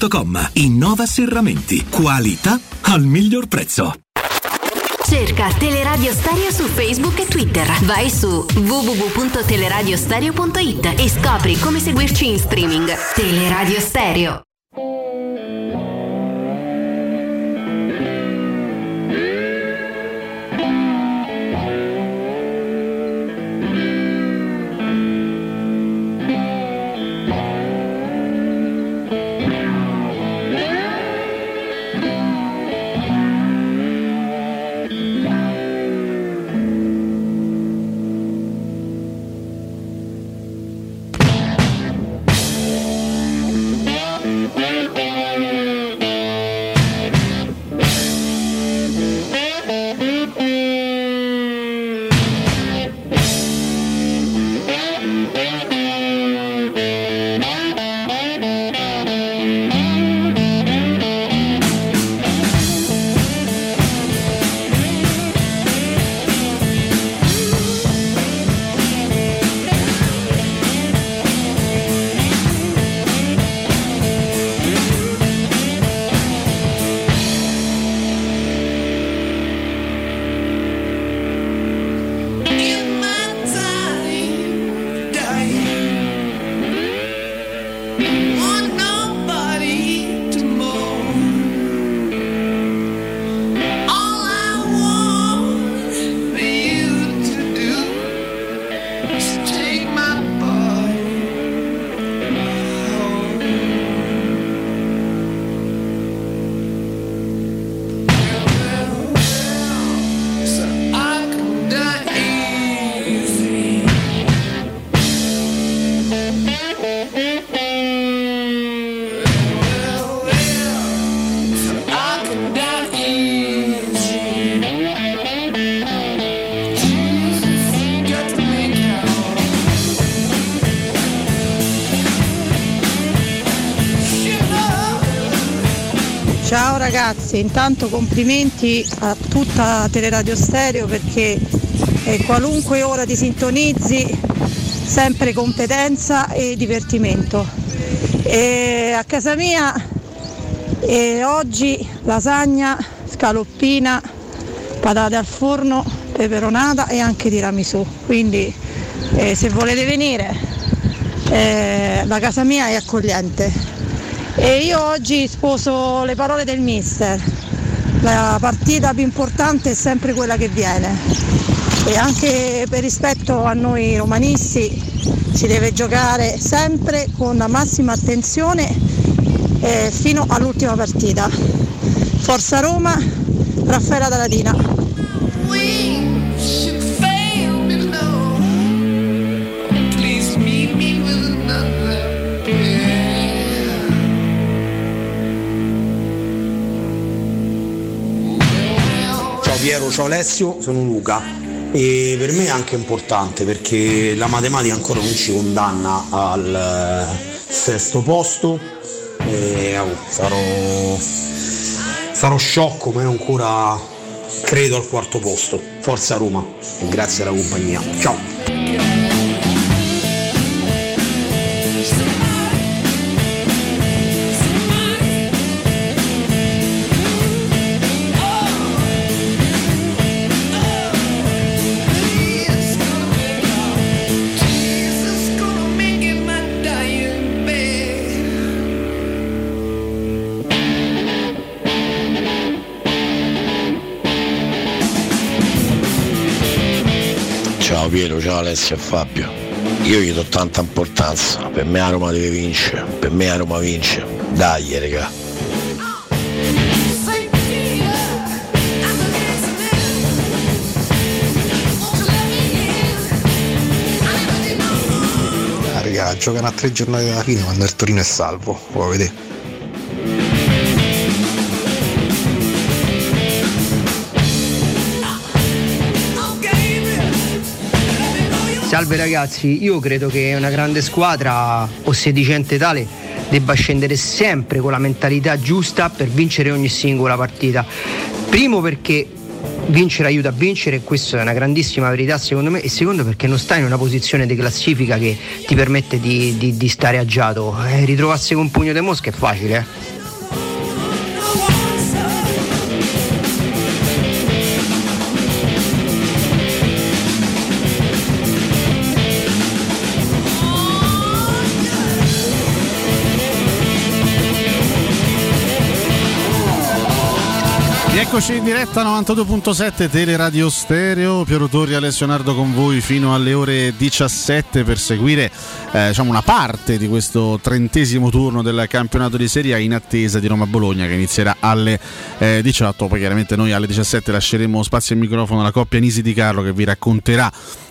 serramenti.com. Innova Serramenti. Qualità al miglior prezzo. Cerca Teleradio Stereo su Facebook e Twitter. Vai su www.teleradiostereo.it e scopri come seguirci in streaming. Teleradio Stereo. Ragazzi, intanto complimenti a tutta Teleradio Stereo perché eh, qualunque ora ti sintonizzi, sempre competenza e divertimento. E a casa mia e oggi lasagna, scaloppina, patate al forno, peperonata e anche tiramisù. Quindi eh, se volete venire eh, la casa mia è accogliente. E io oggi sposo le parole del mister. La partita più importante è sempre quella che viene. E anche per rispetto a noi romanisti si deve giocare sempre con la massima attenzione eh, fino all'ultima partita. Forza Roma, Raffaella Dalatina. Ciao Alessio, sono Luca e per me è anche importante perché la matematica ancora non ci condanna al eh, sesto posto e oh, sarò, sarò sciocco ma ancora credo al quarto posto. Forza Roma grazie alla compagnia. Ciao! Piero, ciao Alessio e Fabio. Io gli do tanta importanza, per me a Roma deve vincere, per me a Roma vince. Dai, raga. Ah, raga, giocano a tre giornate dalla fine quando il Torino è salvo, vuoi vedere? Salve ragazzi, io credo che una grande squadra o sedicente tale debba scendere sempre con la mentalità giusta per vincere ogni singola partita. Primo perché vincere aiuta a vincere questa è una grandissima verità secondo me e secondo perché non stai in una posizione di classifica che ti permette di, di, di stare agiato. Eh, ritrovarsi con un pugno di mosca è facile. Eh. Eccoci in diretta 92.7 Teleradio Stereo, Piero Torri e Alessio con voi fino alle ore 17 per seguire eh, diciamo una parte di questo trentesimo turno del campionato di Serie A in attesa di Roma-Bologna che inizierà alle eh, 18, poi chiaramente noi alle 17 lasceremo spazio e microfono alla coppia Nisi Di Carlo che vi racconterà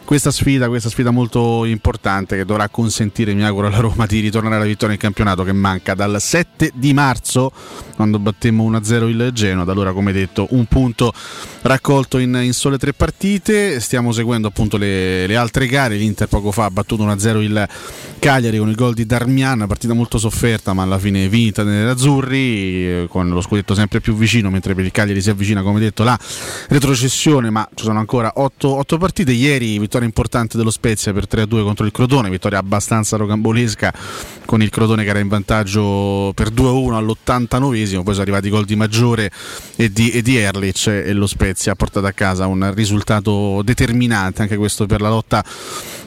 questa sfida, questa sfida molto importante che dovrà consentire, mi auguro, alla Roma di ritornare alla vittoria in campionato che manca dal 7 di marzo, quando battemmo 1-0 il Genoa, da allora come detto un punto raccolto in, in sole tre partite, stiamo seguendo appunto le, le, altre gare, l'Inter poco fa ha battuto 1-0 il Cagliari con il gol di Darmian, partita molto sofferta ma alla fine vinta nell'Azzurri, eh, con lo scudetto sempre più vicino, mentre per il Cagliari si avvicina come detto la retrocessione, ma ci sono ancora 8, 8 partite, ieri vittoria importante dello Spezia per 3-2 contro il Crotone, vittoria abbastanza rocambolesca con il Crotone che era in vantaggio per 2-1 all'89esimo, poi sono arrivati i gol di Maggiore e di, e di Erlich e lo Spezia ha portato a casa un risultato determinante anche questo per la lotta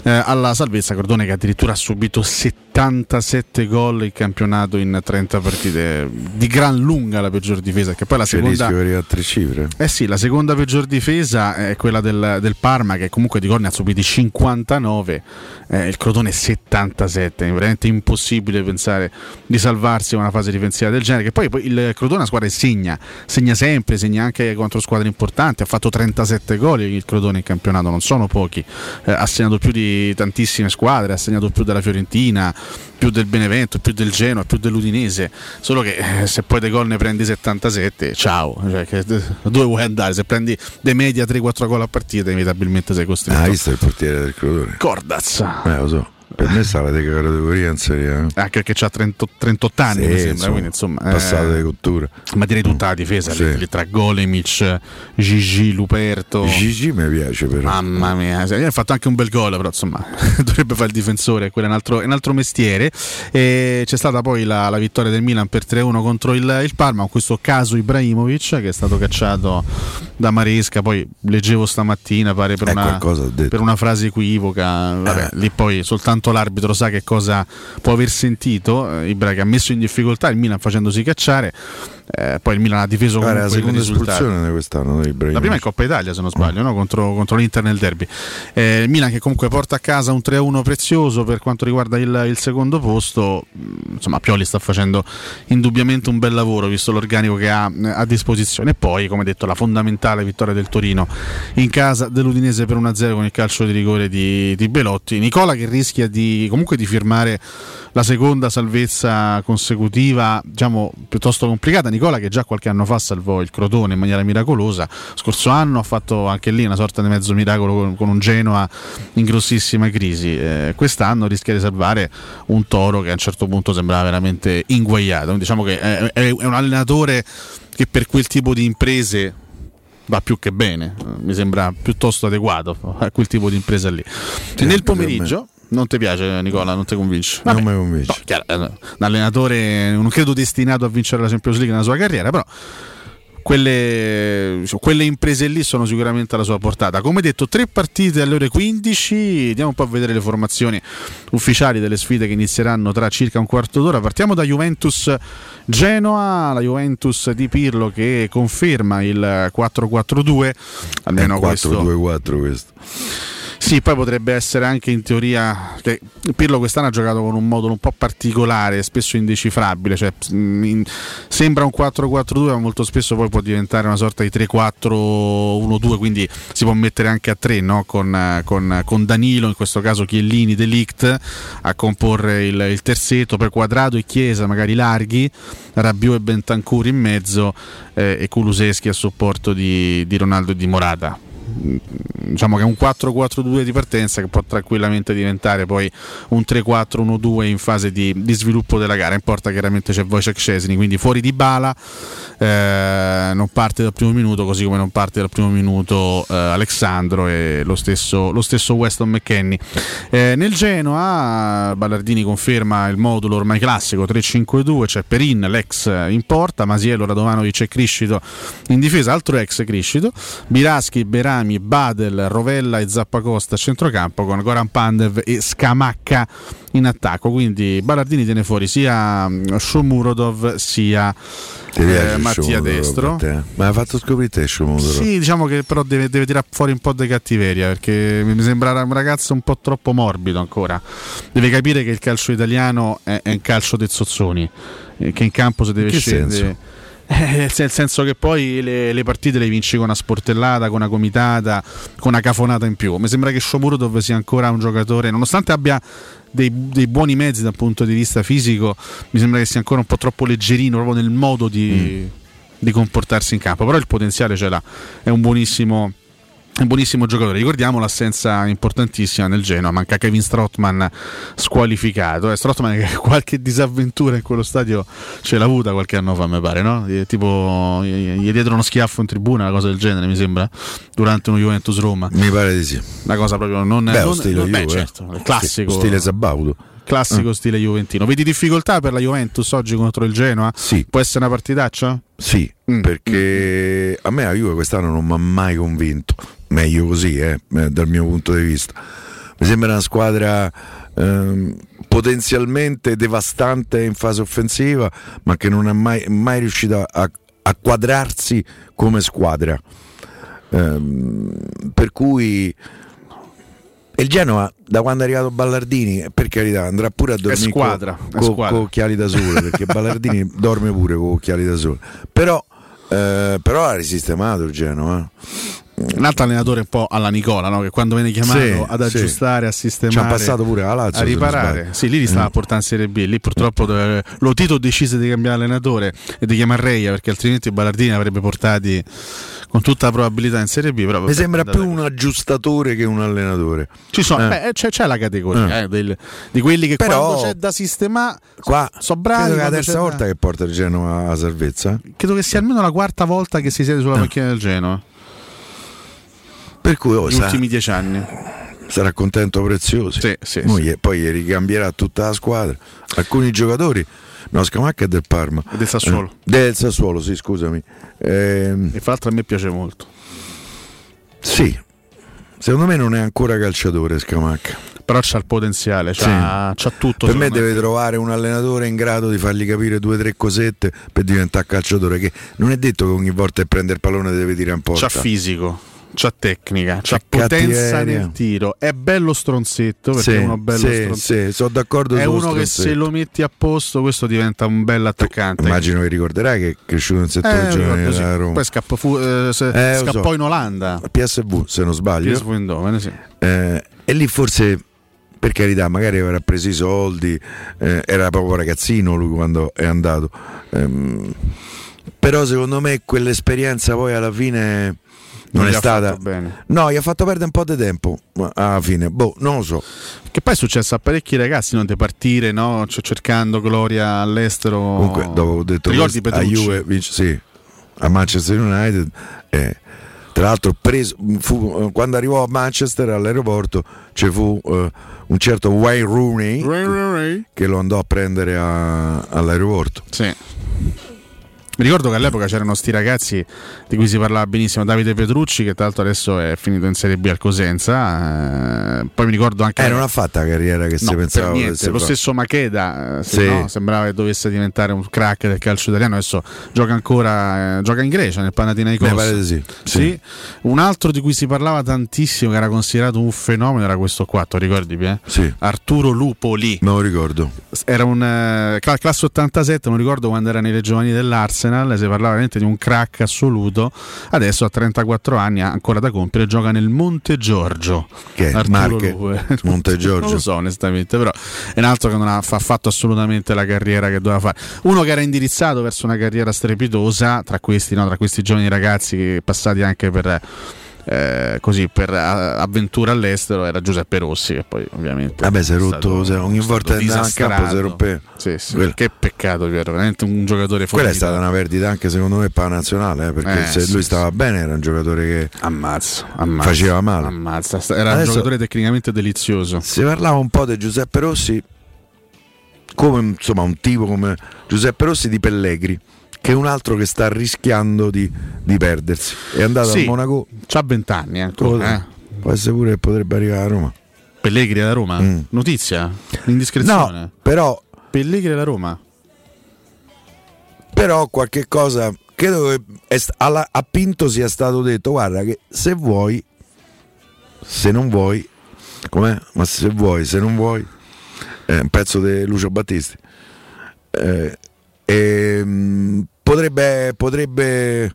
eh, alla salvezza, Crotone che addirittura ha subito 77 gol in campionato in 30 partite, di gran lunga la peggior difesa, che poi la seconda... a tre cifre. Eh sì, la seconda peggior difesa è quella del, del Parma che comunque di gol ne ha subiti 59, eh, il Crotone 77, è veramente impossibile pensare di salvarsi in una fase difensiva del genere, che poi, poi il Crotone è una squadra che segna, segna sempre, segna anche contro squadre importanti, ha fatto 37 gol il Crotone in campionato, non sono pochi, eh, ha segnato più di tantissime squadre, ha segnato più della Fiorentina, più del Benevento, più del Genoa, più dell'Udinese, solo che eh, se poi dei gol ne prendi 77, ciao, cioè, che, dove vuoi andare? Se prendi dei media 3-4 gol a partita inevitabilmente sei costretto. Ah, visto il portiere del Crotone? Cordaz. Eh, lo so. Per me sta la categoria in Serie A. Anche perché ha 38 anni, sì, mi sembra, insomma, quindi insomma... Passato eh, di cottura. Ma direi tutta la difesa, sì. lì, tra Golemic, Gigi, Luperto... Gigi mi piace però. Mamma mia, ha fatto anche un bel gol, però insomma [LAUGHS] dovrebbe fare il difensore, quello è un altro, è un altro mestiere. E c'è stata poi la, la, vittoria del Milan per 3-1 contro il, il Parma, con questo caso Ibrahimovic che è stato cacciato da Maresca, poi leggevo stamattina, pare per, eh, una, per una, frase equivoca, Vabbè, eh. lì poi soltanto l'arbitro sa che cosa può aver sentito, eh, Ibra che ha messo in difficoltà il Milan facendosi cacciare eh, poi il Milan ha difeso con la seconda espulsione quest'anno la prima è Coppa Italia se non sbaglio no? contro, contro, l'Inter nel derby. Eh, il Milan che comunque porta a casa un 3-1 prezioso per quanto riguarda il, il, secondo posto. Mm, insomma Pioli sta facendo indubbiamente un bel lavoro visto l'organico che ha eh, a disposizione. E poi come detto la fondamentale vittoria del Torino in casa dell'Udinese per 1-0 con il calcio di rigore di, di Belotti. Nicola che rischia di, comunque di firmare la seconda salvezza consecutiva, diciamo piuttosto complicata. Nicola che già qualche anno fa salvò il Crotone in maniera miracolosa, scorso anno ha fatto anche lì una sorta di mezzo miracolo con, con un Genoa in grossissima crisi. Eh, quest'anno rischia di salvare un Toro che a un certo punto sembrava veramente inguagliato. Diciamo che è, è un allenatore che per quel tipo di imprese va più che bene, mi sembra piuttosto adeguato a quel tipo di impresa lì. Sì, Nel pomeriggio non ti piace Nicola, non ti convince? Vabbè, non mi convince. No, chiaro, eh, un allenatore non credo destinato a vincere la Champions League nella sua carriera, però quelle, diciamo, quelle, imprese lì sono sicuramente alla sua portata. Come detto, tre partite alle ore 15. Andiamo un po' a vedere le formazioni ufficiali delle sfide che inizieranno tra circa un quarto d'ora. Partiamo da Juventus Genoa, la Juventus di Pirlo che conferma il 4-4-2. Almeno 4-2-4 questo. Sì, poi potrebbe essere anche in teoria. Che Pirlo quest'anno ha giocato con un modulo un po' particolare, spesso indecifrabile. Cioè, mm, in, sembra un 4-4-2, ma molto spesso poi può diventare una sorta di 3-4-1-2. Quindi si può mettere anche a 3 no? con, con, con, Danilo, in questo caso Chiellini, Delict a comporre il, il terzetto. Per quadrato e Chiesa, magari larghi, Rabiot e Bentancur in mezzo eh, e Kuluseschi a supporto di, di Ronaldo e di Morata diciamo che è un 4-4-2 di partenza che può tranquillamente diventare poi un 3-4-1-2 in fase di, di, sviluppo della gara. Importa chiaramente c'è Wojciech Cesini, quindi fuori di bala, eh, non parte dal primo minuto, così come non parte dal primo minuto eh, Alexandro e lo stesso, lo stesso Weston McKenny. Eh, nel Genoa Ballardini conferma il modulo ormai classico 3-5-2, c'è Perin, l'ex in porta, Masiello, Radovanovic e Criscito in difesa, altro ex Criscito, Biraschi, Berani Rami, Badel, Rovella e Zappacosta a centrocampo con Goran Pandev e Scamacca in attacco. Quindi Ballardini tiene fuori sia mm, Shomurodov sia eh, Mattia Destro. Ma ha fatto scoprire te Shomurodov? Sì, diciamo che però deve, deve tirare fuori un po' di cattiveria perché mi sembra un ragazzo un po' troppo morbido ancora. Deve capire che il calcio italiano è, è un calcio dei zozzoni, eh, che in campo si deve scendere. Senso? Eh, nel senso che poi le, le, partite le vinci con una sportellata, con una comitata, con una cafonata in più. Mi sembra che Shomurodov sia ancora un giocatore, nonostante abbia dei, dei, buoni mezzi dal punto di vista fisico, mi sembra che sia ancora un po' troppo leggerino proprio nel modo di, mm. di comportarsi in campo. Però il potenziale ce l'ha, è un buonissimo un buonissimo giocatore. Ricordiamo l'assenza importantissima nel Genoa, manca Kevin Strottman squalificato. Eh, Strottman che [LAUGHS] qualche disavventura in quello stadio ce l'ha avuta qualche anno fa, mi pare, no? Tipo gli dietro uno schiaffo in tribuna, una cosa del genere, mi sembra, durante uno Juventus Roma. Mi pare di sì. Una cosa proprio non Beh, non, stile non, Juve, beh, certo, il classico stile Zabaudo classico mm. stile Juventino. Vedi difficoltà per la Juventus oggi contro il Genoa? Sì. Può essere una partitaccia? Sì, mm. perché a me la Juve quest'anno non mi ha mai convinto meglio così eh, eh, dal mio punto di vista. Mi sembra una squadra eh, potenzialmente devastante in fase offensiva, ma che non è mai, mai riuscita a, a, quadrarsi come squadra. Eh, per cui il Genoa da quando è arrivato Ballardini per carità andrà pure a dormire squadra, con, con, occhiali da sole perché [LAUGHS] Ballardini dorme pure con occhiali da sole però, eh, però ha risistemato il Genoa un altro allenatore un po' alla Nicola, no? che quando viene chiamato sì, ad aggiustare, sì. a sistemare, ci ha passato pure a Lazio, a riparare. Sì, lì li stava mm. portando in Serie B. Lì purtroppo dove... lo Tito decise di cambiare allenatore e di chiamare Reia perché altrimenti Ballardini avrebbe portati con tutta la probabilità in Serie B. Però, Mi sembra più un aggiustatore che un allenatore. Ci sono, eh. beh, c'è, c'è, la categoria eh. Eh, del, di quelli che però, quando c'è da sistemare qua so bravi. Credo la terza volta da... che porta il Genoa a salvezza. Credo che sia almeno la quarta volta che si siede sulla macchina del Genoa. Per cui oh, Gli sa, ultimi dieci anni. Sarà contento prezioso. Sì, sì, poi, sì. poi ricambierà tutta la squadra. Alcuni giocatori. No, Scamacca è del Parma. Del Sassuolo. Eh, del Sassuolo, sì, scusami. Eh, e fra l'altro a me piace molto. Sì. Secondo me non è ancora calciatore Scamacca. Però c'ha il potenziale, c'ha, sì. c'ha tutto. Per me deve trovare un allenatore in grado di fargli capire due o tre cosette per diventare calciatore. Che non è detto che ogni volta che prende il pallone deve tirare un po'. C'ha fisico c'ha tecnica, c'ha, c'ha potenza nel tiro. È bello stronzetto perché sì, è uno bello sì, stronzetto. Sì, sono d'accordo È uno stronzetto. che se lo metti a posto, questo diventa un bel attaccante. Immagino che ricorderai che è cresciuto in settore eh, giovanile della Roma. Poi scappò, fu, eh, eh, scappò so. in Olanda. PSV, se non sbaglio. PSV in dove, sì. Eh, e lì forse per carità, magari aveva preso i soldi, eh, era proprio ragazzino lui quando è andato. Ehm, però secondo me quell'esperienza poi alla fine non, non è stata bene. No, gli ha fatto perdere un po' di tempo alla fine. Boh, non lo so. Che poi è successo a parecchi ragazzi non di partire, no? Cioè, cercando gloria all'estero. Comunque, dopo ho detto ricordi questo, a Juve, vince, sì, a Manchester United eh, tra l'altro preso, fu, quando arrivò a Manchester all'aeroporto ci fu uh, un certo Wayne Rooney, Rooney, che lo andò a prendere a, all'aeroporto. Sì. Mi ricordo che all'epoca c'erano sti ragazzi di cui si parlava benissimo, Davide Petrucci, che tra l'altro adesso è finito in Serie B al Cosenza. Eh, poi mi ricordo anche. Eh, non ha fatto la carriera che no, si pensava. Niente, lo stesso Macheda, eh, sì. no, sembrava che dovesse diventare un crack del calcio italiano. Adesso gioca ancora, eh, gioca in Grecia nel Panathinaikos. Mi pare sì. sì. sì. Un altro di cui si parlava tantissimo, che era considerato un fenomeno, era questo qua. Tu ricordi? Eh? Sì. Arturo Lupoli. Non lo ricordo. Era un classe 87, non ricordo quando era nelle giovanili dell'Arsenal Arsenal, si parlava veramente di un crack assoluto, adesso a 34 anni ha ancora da compiere, gioca nel Monte Giorgio. Che è Marche, Monte Giorgio? [LAUGHS] Non lo so onestamente, però è un altro che non ha fatto assolutamente la carriera che doveva fare. Uno che era indirizzato verso una carriera strepitosa, tra questi, no, tra questi giovani ragazzi passati anche per eh, così per avventura all'estero era Giuseppe Rossi che poi ovviamente vabbè si è rotto stato, ogni volta che andava a campo si rompe sì, sì. che peccato Piero veramente un giocatore quella è stata una perdita anche secondo me per la nazionale eh, perché eh, se sì, lui stava bene era un giocatore che ammazza, ammazza faceva male ammazza. era Adesso, un giocatore tecnicamente delizioso si parlava un po' di Giuseppe Rossi come insomma un tipo come Giuseppe Rossi di Pellegri che un altro che sta rischiando di, di perdersi. È andato sì, a Monaco. C'ha 20 anni ancora. Eh. Può essere pure che potrebbe arrivare a Roma. Pellegrini da Roma? Mm. Notizia? Indiscrezione? No, però. Pellegrini da Roma? Però qualche cosa. Credo che alla, a Pinto sia stato detto: guarda, che se vuoi, se non vuoi, com'è? Ma se vuoi, se non vuoi, è un pezzo di Lucio Battisti. Eh, e, potrebbe, potrebbe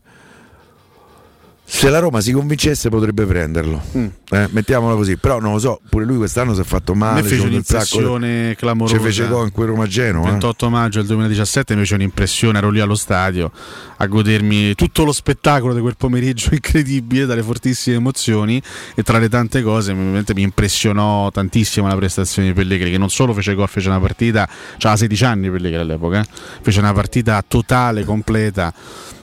se la Roma si convincesse potrebbe prenderlo mm. eh, mettiamola così però non lo so pure lui quest'anno si è fatto male mi fece un'impressione clamorosa ci fece gol in quel Roma Genoa 28 eh. maggio del 2017 mi fece un'impressione ero lì allo stadio a godermi tutto lo spettacolo di quel pomeriggio [LAUGHS] incredibile dalle fortissime emozioni e tra le tante cose ovviamente mi impressionò tantissimo la prestazione di Pellegrini che non solo fece gol fece una partita aveva 16 anni Pellegrini all'epoca eh? fece una partita totale completa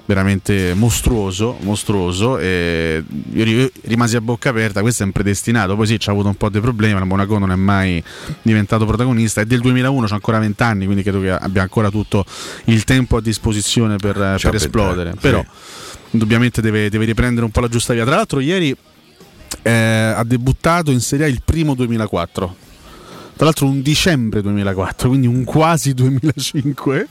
veramente mostruoso, mostruoso e io rimasi a bocca aperta, questo è un predestinato, poi sì ci ha avuto un po' di problemi, ma Monaco non è mai diventato protagonista, è del 2001, c'ha ancora 20 anni, quindi credo che abbia ancora tutto il tempo a disposizione per, per esplodere, sì. però indubbiamente deve, deve, riprendere un po' la giusta via. Tra l'altro ieri eh, ha debuttato in Serie A il primo 2004 tra l'altro un dicembre 2004, quindi un quasi 2005,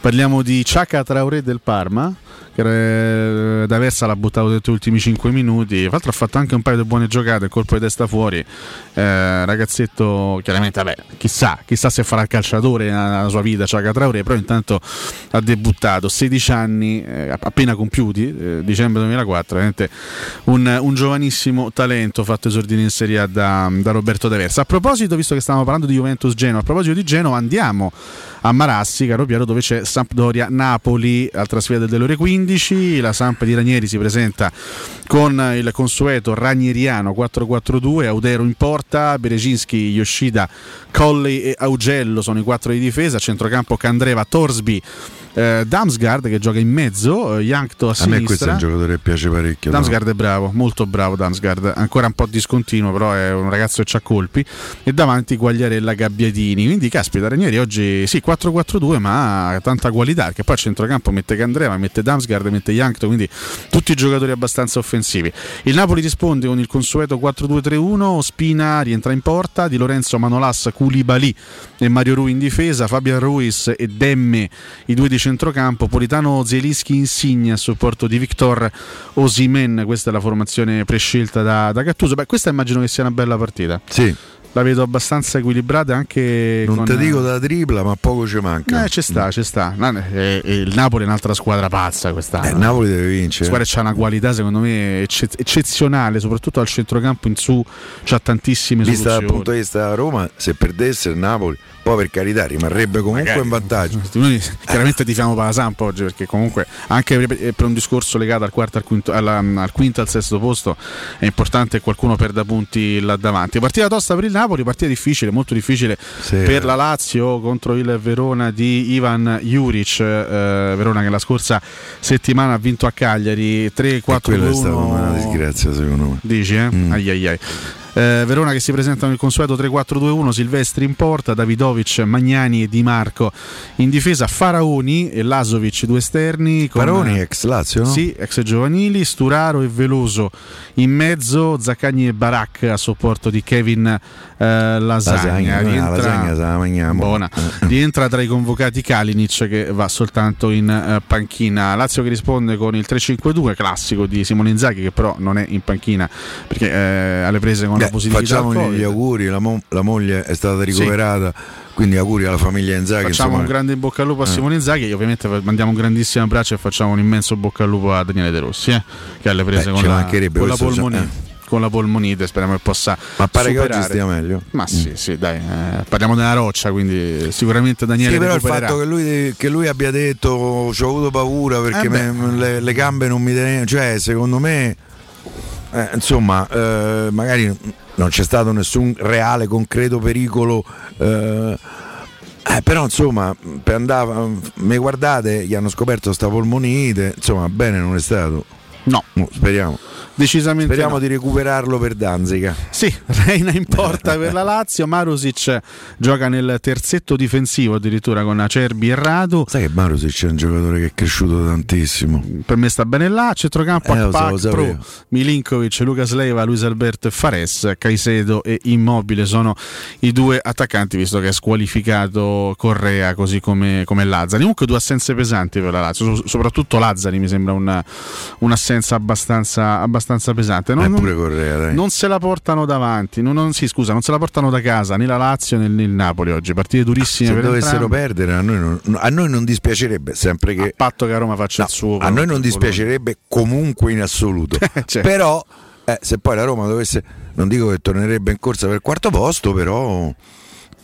Parliamo di Ciaca Traoré del Parma D'Aversa l'ha buttato dentro gli ultimi 5 minuti. Tra l'altro ha fatto anche un paio di buone giocate, colpo di testa fuori. Eh, ragazzetto, chiaramente, vabbè, chissà, chissà se farà il calciatore nella sua vita, Ciaca Traoré, però intanto ha debuttato 16 anni, eh, appena compiuti, eh, dicembre 2004, veramente un, un, giovanissimo talento fatto esordire in Serie A da, da Roberto D'Aversa. A proposito, visto che stavamo parlando di Juventus Genoa, a proposito di Genoa andiamo a Marassi, caro Piero, dove c'è Sampdoria Napoli, altra sfida delle ore 15. La Samp di Ranieri si presenta con il consueto Ranieriano 4-4-2, Audero in porta, Berezinski, Yoshida, Colley e Augello sono i quattro di difesa, centrocampo Candreva, Torsby eh, Damsgaard che gioca in mezzo, eh, Yankto a, a sinistra. A me questo è un giocatore che piace parecchio. Damsgaard no? è bravo, molto bravo Damsgaard, ancora un po' discontinuo, però è un ragazzo che ha colpi. E davanti Guagliarella Gabbiadini. Quindi caspita, Ranieri oggi sì, 4-4-2, ma tanta qualità, che poi a centrocampo mette Candreva, mette Damsgaard, mette Yankto, quindi tutti i giocatori abbastanza offensivi. Il Napoli risponde con il consueto 4-2-3-1, Spina rientra in porta, Di Lorenzo Manolas, Koulibaly e Mario Rui in difesa, Fabian Ruiz e Demme, i due di centrocampo, Politano Zielischi Insigne a supporto di Victor Osimen, questa è la formazione prescelta da, da Gattuso. Beh, questa immagino che sia una bella partita. Sì la vedo abbastanza equilibrata anche non con... ti dico da tripla ma poco ci manca. Eh, ci sta ci sta. Eh, il Napoli è un'altra squadra pazza quest'anno. Eh, il Napoli deve vincere. La squadra ha una qualità secondo me eccezionale soprattutto al centrocampo in su c'ha tantissime vista dal punto di vista della Roma se perdesse il Napoli poi per carità rimarrebbe comunque Magari. in vantaggio. Noi chiaramente tifiamo per la Samp oggi perché comunque anche per un discorso legato al quarto, al quinto, alla, al quinto, al sesto posto è importante che qualcuno perda punti là davanti. Partita tosta per il Napoli, partita difficile, molto difficile sì. per la Lazio contro il Verona di Ivan Juric, eh, Verona che la scorsa settimana ha vinto a Cagliari 3-4-1. Quella è stata una disgrazia secondo me. Dici eh? Mm. Ai ai ai. Eh, Verona che si presenta nel consueto 3-4-2-1, Silvestri in porta, Davidovic, Magnani e Di Marco in difesa, Faraoni e Lasovic due esterni. Con, Faraoni ex Lazio, no? Sì, ex giovanili, Sturaro e Veloso in mezzo, Zaccagni e Barak a supporto di Kevin eh, Lasagna. Lasagna, rientra, lasagna buona. rientra tra i convocati Kalinic che va soltanto in uh, panchina. Lazio che risponde con il 3-5-2 classico di Simone Inzaghi che però non è in panchina perché eh, alle prese con Beh, Facciamogli gli auguri, la, mo- la, moglie è stata ricoverata. Sì. Quindi auguri alla famiglia Inzaghi. Facciamo insomma. un grande in bocca al lupo a eh. Simone Inzaghi. Ovviamente mandiamo un grandissimo abbraccio e facciamo un immenso bocca al lupo a Daniele De Rossi, eh, che ha le prese Beh, con, la, con la polmonite. Eh con la polmonite, speriamo che possa. Ma pare superare. che oggi stia meglio. Ma sì, mm. sì, dai, eh, parliamo della roccia, quindi sicuramente Daniele. Sì, però il fatto che lui, che lui, abbia detto ho avuto paura perché eh me, le, le, gambe non mi tenevano, cioè secondo me eh, insomma, eh, magari non c'è stato nessun reale, concreto pericolo. Eh, eh, però insomma, per andare, mi guardate, gli hanno scoperto sta polmonite, insomma, bene non è stato. No, no speriamo. Decisamente Speriamo no. di recuperarlo per Danzica. Sì, [LAUGHS] Reina in porta per la Lazio. Marusic gioca nel terzetto difensivo addirittura con Acerbi e Radu. Sai che Marusic è un giocatore che è cresciuto tantissimo. Per me sta bene là. Centrocampo eh, Pac, so, Pro, Milinkovic, Lucas Leiva, Luis Alberto e Fares, Caicedo e Immobile sono i due attaccanti visto che è squalificato Correa così come, come Lazzari. Comunque due assenze pesanti per la Lazio, soprattutto Lazzari mi sembra una, un'assenza abbastanza, abbastanza abbastanza pesante. Non, pure Correa, non se la portano davanti, non, non, sì, scusa, non se la portano da casa né la Lazio né il Napoli oggi. Partite durissime. Se per dovessero entrambi. perdere, a noi, non, a noi, non, dispiacerebbe sempre che. A patto che a Roma faccia no, il suo. A noi non dispiacerebbe comunque in assoluto. [LAUGHS] certo. Però, eh, se poi la Roma dovesse. Non dico che tornerebbe in corsa per il quarto posto, però.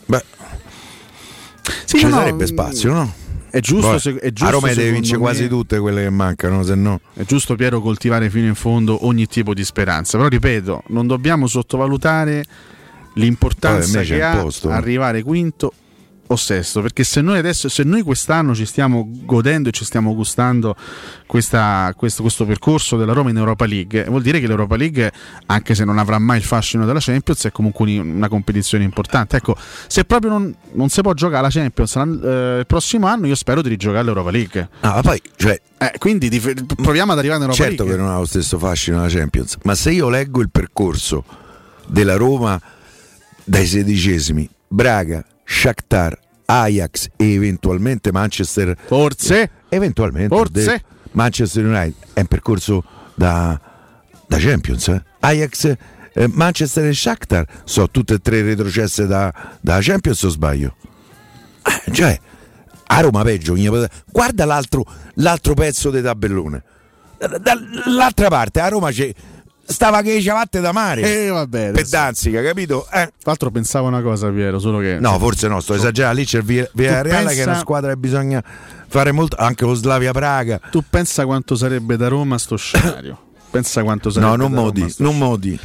Beh. Sì, ci no, sarebbe spazio, no? È giusto, se, è giusto a Roma deve vincere quasi tutte quelle che mancano, se no. È giusto Piero coltivare fino in fondo ogni tipo di speranza, però ripeto, non dobbiamo sottovalutare l'importanza Vabbè, che ha posto. arrivare quinto o sesto perché se noi adesso se noi quest'anno ci stiamo godendo e ci stiamo gustando questa, questo, questo, percorso della Roma in Europa League vuol dire che l'Europa League anche se non avrà mai il fascino della Champions è comunque una competizione importante. Ecco se proprio non, non si può giocare la Champions eh, il prossimo anno io spero di rigiocare l'Europa League. Ah, ma poi cioè eh, quindi dif- proviamo ad arrivare in Europa certo League. certo che non ha lo stesso fascino della Champions ma se io leggo il percorso della Roma dai sedicesimi Braga Shakhtar, Ajax e eventualmente Manchester. Forse. Eventualmente. Forse. Manchester United è un percorso da, da Champions. Eh? Ajax, eh, Manchester e Shakhtar sono tutte e tre retrocesse da, da Champions o sbaglio? Eh, cioè, a Roma peggio. Guarda l'altro, l'altro pezzo del tabellone. Dall'altra parte a Roma c'è stava che ciabatte da mare. Eh, vabbè. Per Danzica, capito? Eh. Tra l'altro pensavo una cosa, Piero, solo che. No, forse no, sto esagerando. Lì c'è il Villarreal pensa... che è una squadra che bisogna fare molto. Anche lo Slavia Praga. Tu pensa quanto sarebbe da Roma sto scenario? [COUGHS] pensa quanto sarebbe. No, non modi, non modi.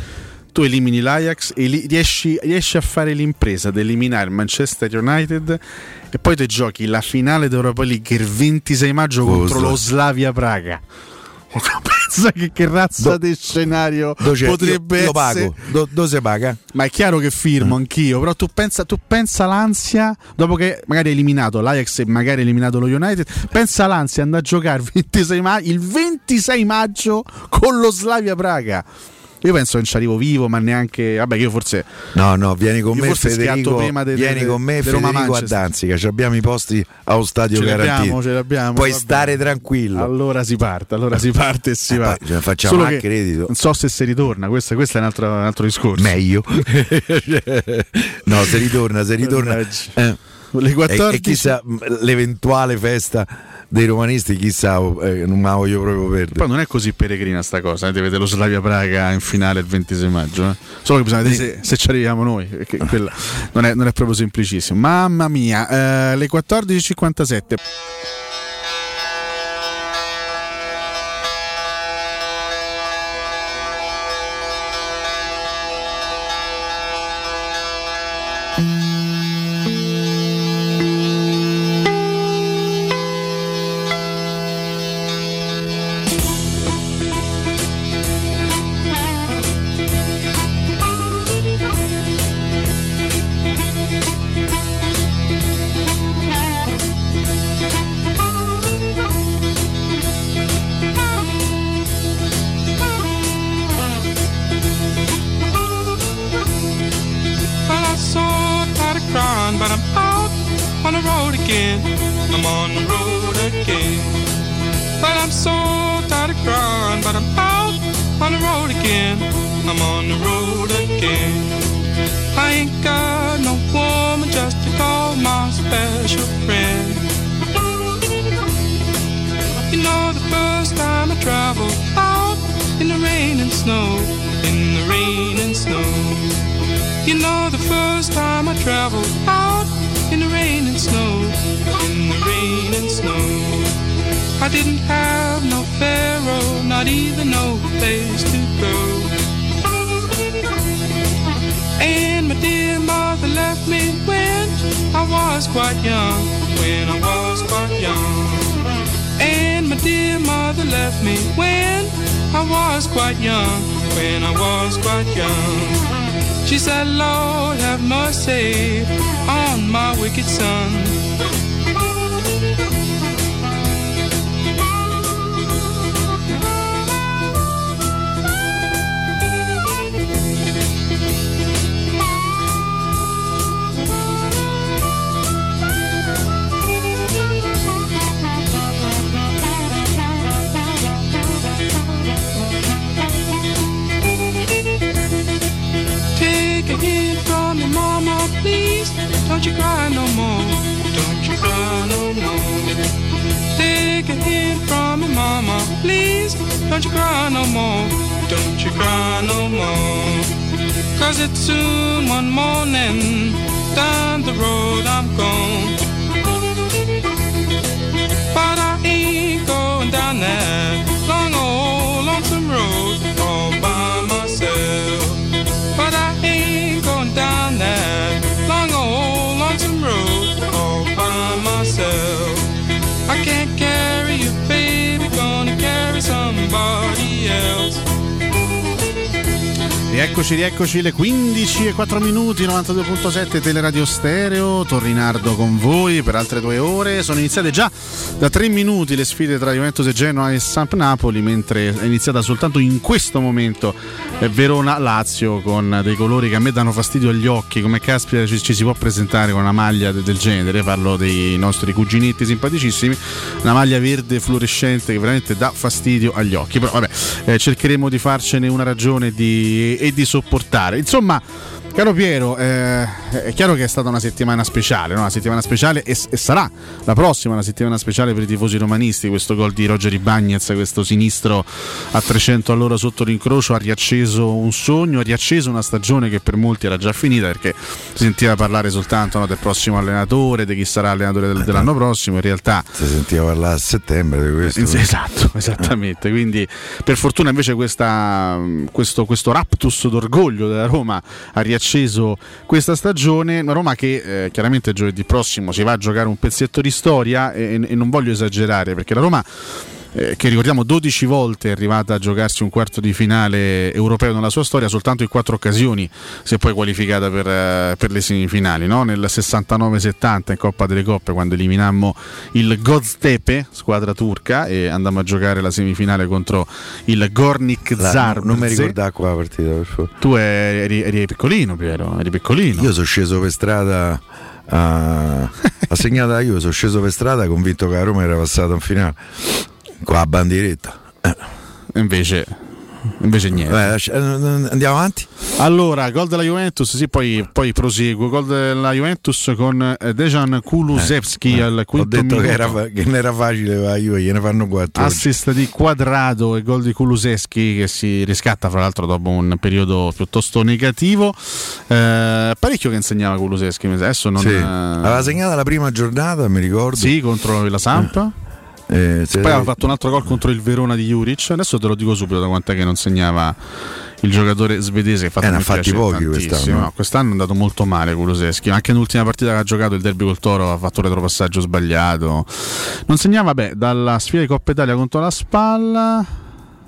Tu elimini l'Ajax e li, riesci, riesci, a fare l'impresa di eliminare Manchester United e poi ti giochi la finale d'Europa League il 26 maggio oh, contro lo Slavia Praga. [LAUGHS] Pensa che, che razza Do, di scenario potrebbe io, io pago. Do, dove si paga? Ma è chiaro che firmo mm. anch'io. Però tu pensa, tu pensa l'ansia dopo che magari hai eliminato l'Ajax e magari hai eliminato lo United. Pensa l'ansia andare a giocare 26 ma- il 26 maggio con lo Slavia Praga. Io penso che non ci arrivo vivo, ma neanche. Vabbè, io forse. No, no, vieni con me, Federico. Prima de, vieni de, con me, de Federico a Danzica. Abbiamo i posti allo stadio ce garantiti. Ce l'abbiamo, Puoi stare tranquillo. Allora si parte, allora si parte e si eh, va. Poi, facciamo Solo credito. Non so se si ritorna, questo, questo è un altro, un altro discorso. Meglio. [LAUGHS] no, se ritorna, se ritorna. Eh. Le 14... E, e chissà l'eventuale festa dei romanisti chissà eh, non la voglio proprio perdere poi non è così peregrina sta cosa eh? vedere lo Slavia Praga in finale il 26 maggio eh? solo che bisogna vedere se, se, ci arriviamo noi perché quella non è, non è proprio semplicissimo mamma mia eh, le 14.57 4 minuti, 92.7 Teleradio Stereo, Torrinardo con voi per altre due ore. Sono iniziate già da 3 minuti le sfide tra Juventus e Genoa e Samp Napoli, mentre è iniziata soltanto in questo momento Verona-Lazio con dei colori che a me danno fastidio agli occhi, come caspita ci, ci si può presentare con una maglia de, del genere, parlo dei nostri cuginetti simpaticissimi, una maglia verde fluorescente che veramente dà fastidio agli occhi, però vabbè eh, cercheremo di farcene una ragione di e di sopportare. Insomma, Caro Piero, eh, è chiaro che è stata una settimana speciale, no? una settimana speciale e, e, sarà la prossima una settimana speciale per i tifosi romanisti. Questo gol di Roger Ibagnez, questo sinistro a 300 all'ora sotto l'incrocio, ha riacceso un sogno, ha riacceso una stagione che per molti era già finita perché si sentiva parlare soltanto no, del prossimo allenatore, di chi sarà allenatore del, dell'anno prossimo. In realtà si sentiva parlare a settembre di questo. Esatto, [LAUGHS] esattamente. Quindi per fortuna invece questa, questo, questo raptus d'orgoglio della Roma ha riacceso acceso questa stagione. Una Roma che eh, chiaramente giovedì prossimo si va a giocare un pezzetto di storia e, e non voglio esagerare perché la Roma eh, che ricordiamo 12 volte è arrivata a giocarsi un quarto di finale europeo nella sua storia, soltanto in quattro occasioni si è poi qualificata per, eh, per le semifinali, no? nel 69-70 in Coppa delle Coppe quando eliminammo il Goztepe, squadra turca, e andammo a giocare la semifinale contro il Gornik Zar. Non mi ricordavo qua la partita, per favore. Tu eri, eri piccolino, Piero, eri piccolino. Io sono sceso per strada a, a segnata io sono sceso per strada convinto che la Roma era passata in finale con la bandieretta. Eh. Invece, invece niente. Beh, andiamo avanti. Allora, gol della Juventus, sì, poi, poi proseguo. Gol della Juventus con eh, Dejan Kulusevski eh, al quinto Ho detto. Che, era, che non era facile, la Juve gliene fanno quattro. Assist oggi. di quadrato e gol di Kulusevski che si riscatta, fra l'altro, dopo un periodo piuttosto negativo. Eh, parecchio che insegnava Kulusevski. Adesso non. Sì. Eh... Aveva segnato la prima giornata, mi ricordo. Sì, contro la Sampa. Eh. Eh, se... Poi aveva fatto un altro gol contro il Verona di Juric. Adesso te lo dico subito da quant'è che non segnava il giocatore svedese. Che eh, ne ha fatti pochi quest'anno. No, quest'anno è andato molto male Kuluseschi. Anche nell'ultima partita che ha giocato il derby col Toro ha fatto un retropassaggio sbagliato. Non segnava, beh, dalla sfida di Coppa Italia contro la spalla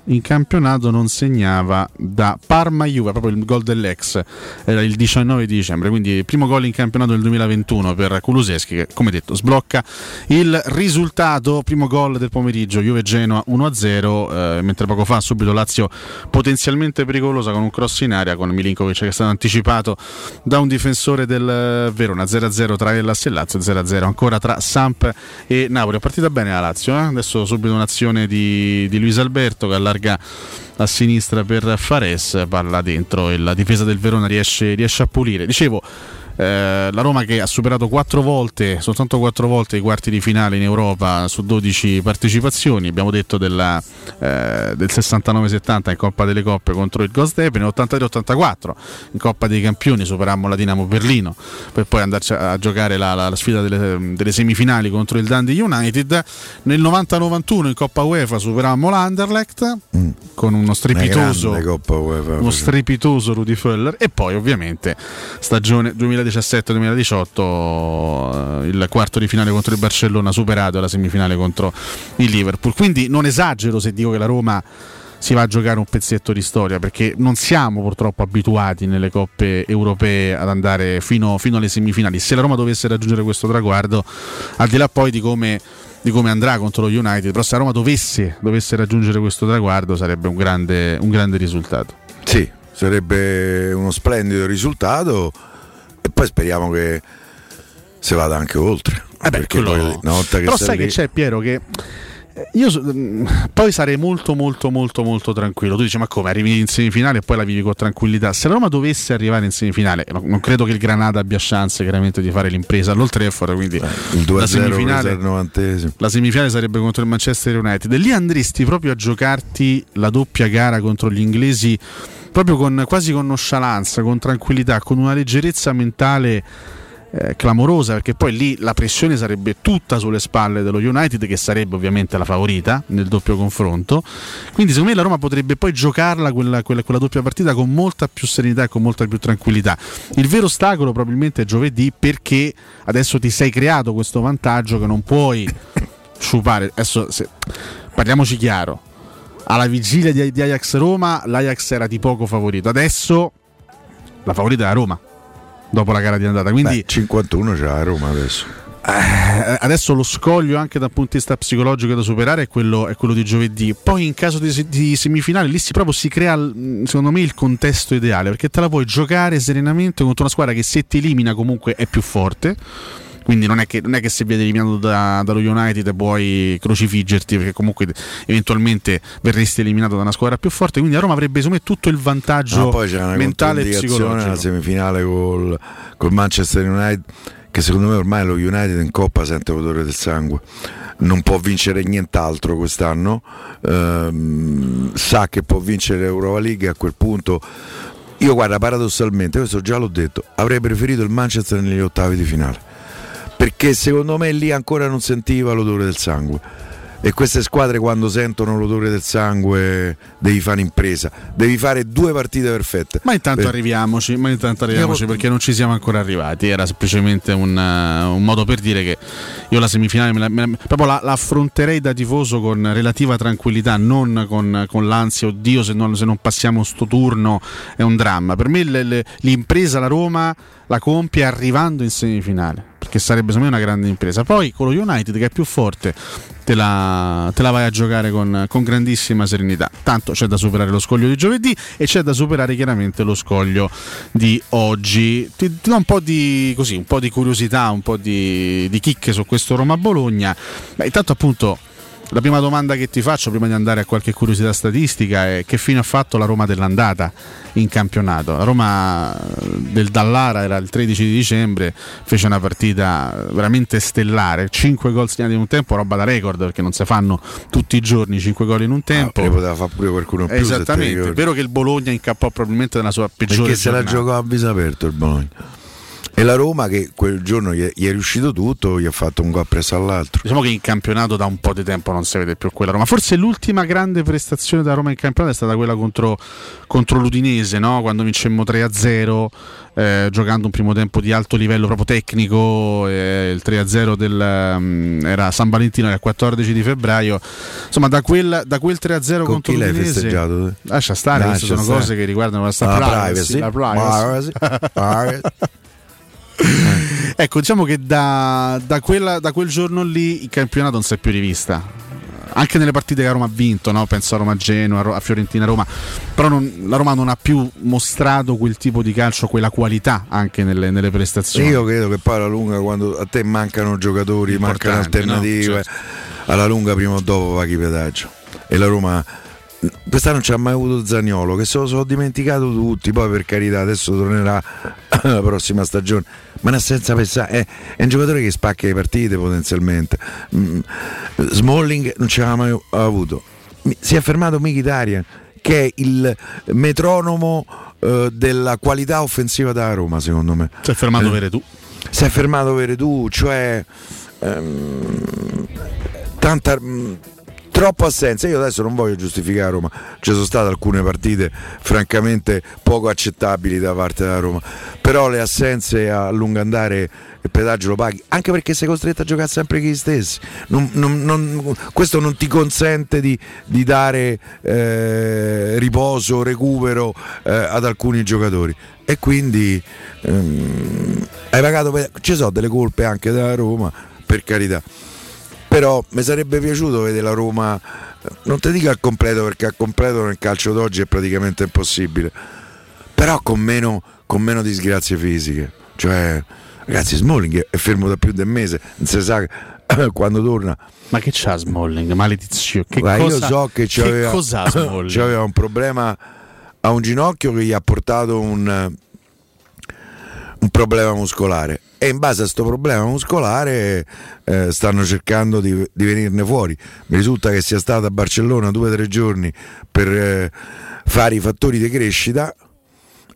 in campionato non segnava da Parma-Juve, proprio il gol dell'ex, era il 19 dicembre, quindi primo gol in campionato nel 2021 per Kuluseschi che come detto sblocca il risultato, primo gol del pomeriggio, Juve-Genoa 1-0, eh, mentre poco fa subito Lazio potenzialmente pericolosa con un cross in aria con Milinkovic che è stato anticipato da un difensore del Verona, 0-0 tra Hellas e Lazio, 0-0 ancora tra Samp e Napoli. È partita bene la Lazio, eh? adesso subito un'azione di, di Luis Alberto che allarga allarga a sinistra per Fares, palla dentro e la difesa del Verona riesce, riesce a pulire. Dicevo, eh, la Roma che ha superato quattro volte, soltanto quattro volte i quarti di finale in Europa su 12 partecipazioni, abbiamo detto della, eh, del 69-70 in Coppa delle Coppe contro il Gosdep, nel 83-84 in Coppa dei Campioni superammo la Dinamo Berlino per poi andarci a, giocare la, la, la sfida delle, delle, semifinali contro il Dundee United, nel 90-91 in Coppa UEFA superammo l'Anderlecht mm. con uno strepitoso, UEFA, uno strepitoso Rudy Föller e poi ovviamente stagione 2019 2017-2018 eh, il quarto di finale contro il Barcellona superato la semifinale contro il Liverpool. Quindi non esagero se dico che la Roma si va a giocare un pezzetto di storia perché non siamo purtroppo abituati nelle coppe europee ad andare fino, fino alle semifinali. Se la Roma dovesse raggiungere questo traguardo, al di là poi di come di come andrà contro lo United, però se la Roma dovesse, dovesse raggiungere questo traguardo sarebbe un grande, un grande risultato. Sì, sarebbe uno splendido risultato e poi speriamo che si vada anche oltre. Eh beh, quello... poi, una volta che Però sai lì... che c'è Piero che eh, io mm, poi sarei molto molto molto molto tranquillo. Tu dici ma come arrivi in semifinale e poi la vivi con tranquillità. Se la Roma dovesse arrivare in semifinale, non credo che il Granada abbia chance chiaramente di fare l'impresa all'Oltrefford, quindi il 2 la semifinale, la semifinale sarebbe contro il Manchester United. E lì andresti proprio a giocarti la doppia gara contro gli inglesi proprio con, quasi con nonchalance, con tranquillità, con una leggerezza mentale eh, clamorosa perché poi lì la pressione sarebbe tutta sulle spalle dello United che sarebbe ovviamente la favorita nel doppio confronto. Quindi secondo me la Roma potrebbe poi giocarla quella, quella, quella doppia partita con molta più serenità e con molta più tranquillità. Il vero ostacolo probabilmente è giovedì perché adesso ti sei creato questo vantaggio che non puoi sciupare. Adesso se, parliamoci chiaro alla vigilia di, di Ajax Roma l'Ajax era di poco favorito. Adesso la favorita è la Roma dopo la gara di andata. Quindi Beh, 51 c'è la Roma adesso. Eh, adesso lo scoglio anche dal punto di vista psicologico da superare è quello, è quello di giovedì. Poi in caso di, di, semifinale lì si, proprio si crea secondo me il contesto ideale perché te la puoi giocare serenamente contro una squadra che se ti elimina comunque è più forte quindi non è che, non è che se viene eliminato da, dallo United puoi crocifiggerti perché comunque eventualmente verresti eliminato da una squadra più forte. Quindi a Roma avrebbe secondo me tutto il vantaggio no, poi c'è una mentale e psicologico. nella semifinale col, col Manchester United che secondo me ormai lo United in Coppa sente l'odore del sangue. Non può vincere nient'altro quest'anno. Ehm, sa che può vincere l'Europa League a quel punto. Io guarda paradossalmente questo già l'ho detto avrei preferito il Manchester negli ottavi di finale perché secondo me lì ancora non sentiva l'odore del sangue e queste squadre quando sentono l'odore del sangue devi fare impresa, devi fare due partite perfette. Ma intanto per... arriviamoci, ma intanto arriviamoci perché non ci siamo ancora arrivati, era semplicemente un, uh, un modo per dire che io la semifinale me la, me la, proprio la, la, affronterei da tifoso con relativa tranquillità, non con, con l'ansia, oddio se non, se non, passiamo sto turno è un dramma. Per me le, le, l'impresa la Roma la compie arrivando in semifinale che sarebbe secondo me una grande impresa. Poi con lo United che è più forte te la, te la vai a giocare con, con, grandissima serenità. Tanto c'è da superare lo scoglio di giovedì e c'è da superare chiaramente lo scoglio di oggi. Ti, ti do un po' di, così, un po' di curiosità, un po' di, di chicche su questo Roma-Bologna. Beh, intanto appunto la prima domanda che ti faccio prima di andare a qualche curiosità statistica è che fine ha fatto la Roma dell'andata in campionato? La Roma del Dallara era il 13 di dicembre, fece una partita veramente stellare, 5 gol segnati in un tempo, roba da record perché non si fanno tutti i giorni 5 gol in un tempo. Ah, poteva fare pure qualcuno più. Esattamente, è vero che il Bologna incappò probabilmente nella sua peggiore Perché giornata. se la giocò a viso aperto il Bologna. E la Roma che quel giorno gli è, gli è, riuscito tutto, gli ha fatto un gol presso all'altro. Diciamo che in campionato da un po' di tempo non si vede più quella Roma. Forse l'ultima grande prestazione da Roma in campionato è stata quella contro, contro l'Udinese, no? quando vincemmo 3-0, eh, giocando un primo tempo di alto livello proprio tecnico. Eh, il 3-0 del, um, era San Valentino, era il 14 di febbraio. Insomma, da quel, da quel 3-0 Con contro l'Udinese... festeggiato? Lascia stare, queste sono stare. cose che riguardano la, la privacy. La privacy. privacy. [LAUGHS] [LAUGHS] ecco, diciamo che da, da, quella, da, quel giorno lì il campionato non si è più rivista. Anche nelle partite che Roma ha vinto, no? penso a Roma-Genoa, a Fiorentina-Roma, però non, la Roma non ha più mostrato quel tipo di calcio, quella qualità anche nelle, nelle prestazioni. Io credo che poi alla lunga, quando a te mancano giocatori, mancano alternative, no? certo. alla lunga prima o dopo paghi pedaggio. E la Roma quest'anno non c'ha mai avuto Zagnolo che se lo sono dimenticato tutti poi per carità adesso tornerà [COUGHS] la prossima stagione ma in assenza pensare è, è, un giocatore che spacca le partite potenzialmente. Mm, Smalling non ce l'ha mai avuto. Si è fermato Mkhitaryan che è il metronomo eh, della qualità offensiva da Roma secondo me. Si è fermato eh, Veretù si è fermato Veretù cioè ehm, tanta mm, troppa assenza. Io adesso non voglio giustificare Roma, ci sono state alcune partite francamente poco accettabili da parte della Roma, però le assenze a lungo andare il pedaggio lo paghi, anche perché sei costretto a giocare sempre chi stessi. Non, non, non, questo non ti consente di, di dare eh, riposo, recupero eh, ad alcuni giocatori. E quindi ehm, hai pagato, ci sono delle colpe anche della Roma, per carità però mi sarebbe piaciuto vedere la Roma non ti dico al completo perché al completo nel calcio d'oggi è praticamente impossibile però con meno, con meno disgrazie fisiche. Cioè ragazzi Smalling è fermo da più di un mese non si sa [COUGHS] quando torna. Ma che c'ha Smalling? maledizione. Che Guarda, cosa, io so che, c'aveva, che c'aveva [COUGHS] un problema a un ginocchio che gli ha portato un, un problema muscolare e in base a questo problema muscolare eh, stanno cercando di, di, venirne fuori. Mi risulta che sia stata a Barcellona due o tre giorni per eh, fare i fattori di crescita.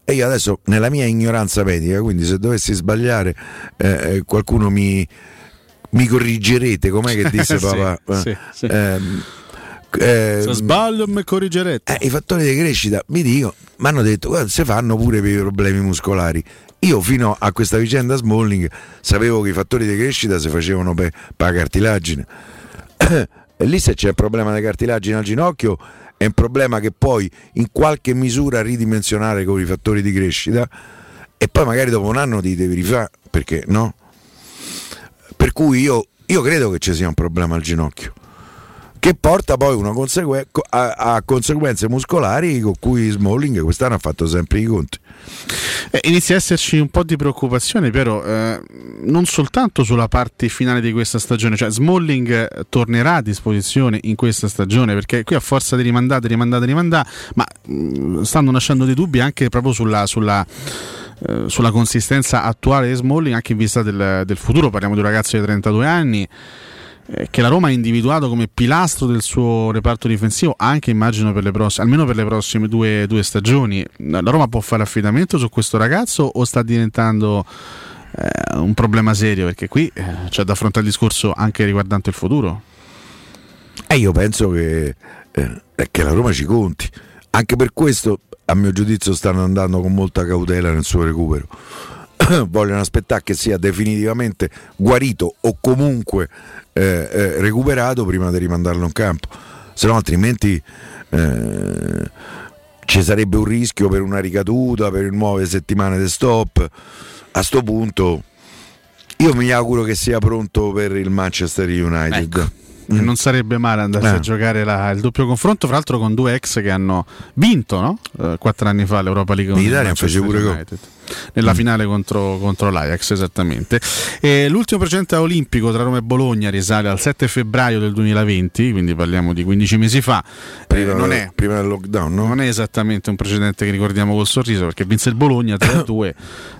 E io adesso, nella mia ignoranza medica, quindi se dovessi sbagliare, eh, eh qualcuno mi, mi, corrigerete. Com'è che [LAUGHS] disse papà? sì, sì. Eh, se sbaglio mi corrigerete. Eh, I fattori di crescita mi dicono, mi hanno detto, guarda, si fanno pure per i problemi muscolari. Io fino a questa vicenda Smalling sapevo che i fattori di crescita si facevano per, per la cartilagine. e lì se c'è il problema di cartilagine al ginocchio è un problema che puoi in qualche misura ridimensionare con i fattori di crescita e poi magari dopo un anno ti devi rifare, perché no? Per cui io, io credo che ci sia un problema al ginocchio che porta poi consegue- a, a, conseguenze muscolari con cui Smalling quest'anno ha fatto sempre i conti. Eh, inizia a esserci un po' di preoccupazione, però, eh, non soltanto sulla parte finale di questa stagione, cioè Smalling tornerà a disposizione in questa stagione, perché qui a forza di rimandare, rimandare, rimandare, ma mh, mm, stanno nascendo dei dubbi anche proprio sulla, sulla eh, sulla consistenza attuale di Smalling anche in vista del, del futuro, parliamo di un ragazzo di 32 anni eh, che la Roma ha individuato come pilastro del suo reparto difensivo anche immagino per le prossime, almeno per le prossime due, due stagioni. La Roma può fare affidamento su questo ragazzo o sta diventando eh, un problema serio? Perché qui eh, c'è da affrontare il discorso anche riguardante il futuro. E io penso che, eh, che la Roma ci conti. Anche per questo, a mio giudizio, stanno andando con molta cautela nel suo recupero. [COUGHS] Vogliono aspettare che sia definitivamente guarito o comunque eh, eh, recuperato prima di rimandarlo in campo, se no altrimenti eh, ci sarebbe un rischio per una ricaduta, per nuove settimane di stop. A sto punto io mi auguro che sia pronto per il Manchester United. Ecco. Mm. Non sarebbe male andarsi eh. a giocare la, il doppio confronto, fra l'altro con due ex che hanno vinto no? eh, quattro anni fa l'Europa League. In Italia fece pure United. Gol nella mm. finale contro, contro, l'Ajax esattamente. E l'ultimo precedente olimpico tra Roma e Bologna risale al 7 febbraio del 2020, quindi parliamo di 15 mesi fa. Prima, eh, non è, prima del lockdown, no? Non è esattamente un precedente che ricordiamo col sorriso perché vinse il Bologna 3-2,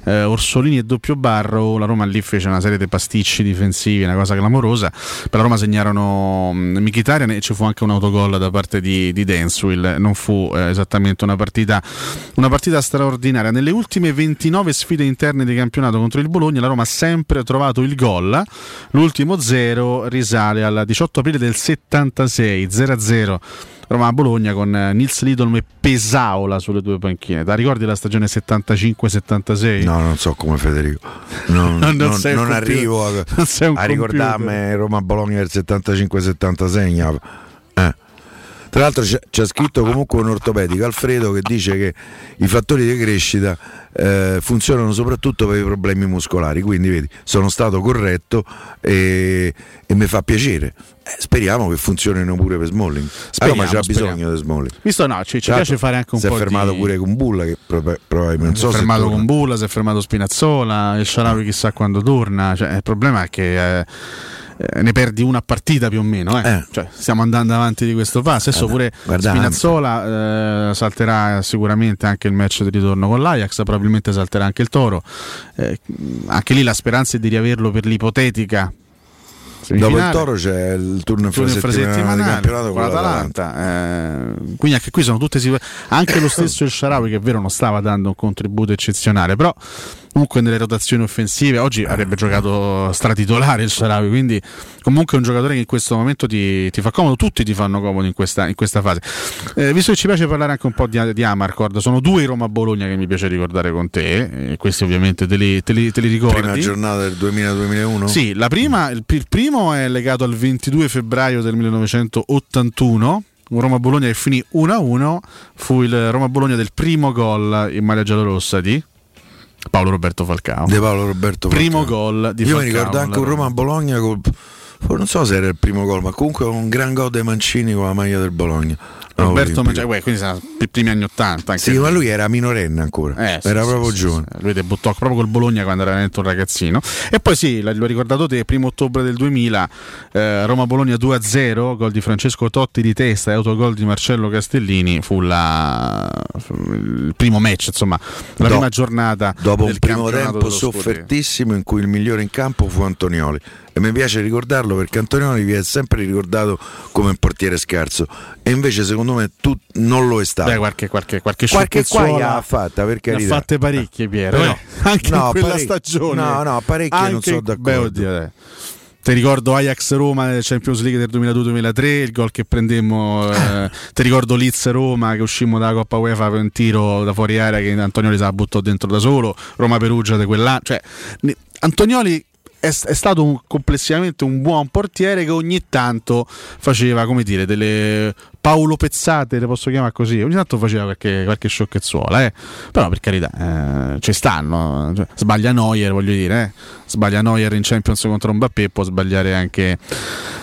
[COUGHS] eh, Orsolini e doppio barro, la Roma lì fece una serie di pasticci difensivi, una cosa clamorosa. Per la Roma segnarono Mkhitaryan e ci fu anche un autogol da parte di, di Denswill, non fu eh, esattamente una partita, una partita straordinaria. Nelle ultime 20 29 sfide interne di campionato contro il Bologna, la Roma ha sempre trovato il gol. L'ultimo 0 risale al 18 aprile del 76, 0-0. Roma a Bologna con Nils Lidolm e Pesaola sulle due panchine. Ti ricordi la stagione 75-76? No, non so come Federico. Non, [LAUGHS] non, non, non arrivo a, a ricordarmi Roma-Bologna del 75-76. Eh. Tra l'altro c'è, scritto comunque un ortopedico, Alfredo, che dice che i fattori di crescita eh, funzionano soprattutto per i problemi muscolari, quindi vedi, sono stato corretto e, e mi fa piacere. Eh, speriamo che funzionino pure per Smalling. Speriamo, ma c'è bisogno di Smalling. Visto no, ci, ci piace fare anche un si po' Si è fermato di... pure con Bulla, che probabilmente si è fermato con Bulla, si è fermato Spinazzola, il Sharawi chissà quando torna. Cioè, il problema è che... Eh, eh, ne perdi una partita più o meno. Eh. Eh. Cioè, stiamo andando avanti di questo passo. Adesso pure Guardate. Spinazzola eh, salterà sicuramente anche il match di ritorno con l'Ajax, probabilmente salterà anche il Toro. Anche lì la speranza è di riaverlo per l'ipotetica Dopo il Toro c'è il turno infrasettimanale di campionato con l'Atalanta. Eh, quindi anche qui sono tutte anche lo stesso il Sharawi che è vero non stava dando un contributo eccezionale, però comunque nelle rotazioni offensive oggi avrebbe giocato stratitolare il Sharawi quindi comunque è un giocatore che in questo momento ti, ti fa comodo tutti ti fanno comodo in questa, in questa fase. Eh, visto che ci piace parlare anche un po' di, di Amarcord sono due Roma-Bologna che mi piace ricordare con te e questi ovviamente te li, te li, te li ricordi. Prima giornata del 2000-2001 sì la prima, il, il primo è legato al 22 febbraio del 1981 Roma-Bologna che finì 1-1 fu il Roma-Bologna del primo gol in maglia giallorossa di Paolo Roberto Falcao. De Paolo Roberto Primo gol di Io Falcao. mi ricordo anche un Roma-Bologna col non so se era il primo gol, ma comunque un gran gol dei Mancini con la maglia del Bologna. Roberto Mangiare, cioè, quindi sarà i primi anni 80. Sì, ma lui era minorenne ancora, eh, sì, era sì, proprio sì, giovane. Lui debuttò proprio col Bologna quando era un ragazzino. E poi sì, l'ho ricordato te, primo ottobre del 2000, eh, Roma-Bologna 2-0, gol di Francesco Totti di testa e autogol di Marcello Castellini, fu, la, il primo match, insomma, la Do, prima giornata. Dopo un primo tempo soffertissimo in cui il migliore in campo fu Antonioli e mi piace ricordarlo perché Antonioni vi è sempre ricordato come un portiere scarso e invece secondo me tu non lo è stato Beh, qualche, qualche, qualche, qualche ha fatta per carità ha fatte parecchie Piero eh, no, [LAUGHS] anche no, in quella parec- stagione no no parecchie anche, non sono d'accordo beh, oddio, eh. ti ricordo Ajax Roma nel Champions League del 2002-2003, il gol che prendemmo. Eh, [LAUGHS] ti ricordo Leeds Roma che uscimmo dalla Coppa UEFA per un tiro da fuori area che Antonioli se la buttò dentro da solo. Roma Perugia di quell'anno. Cioè, Antonioli è, è stato un, complessivamente un buon portiere che ogni tanto faceva come dire delle Paolo Pezzate, le posso chiamare così, ogni tanto faceva qualche, qualche sciocchezzuola, eh. però per carità, eh, ci stanno, cioè, sbaglia Neuer, voglio dire, eh. sbaglia Neuer in Champions contro Mbappé, può sbagliare anche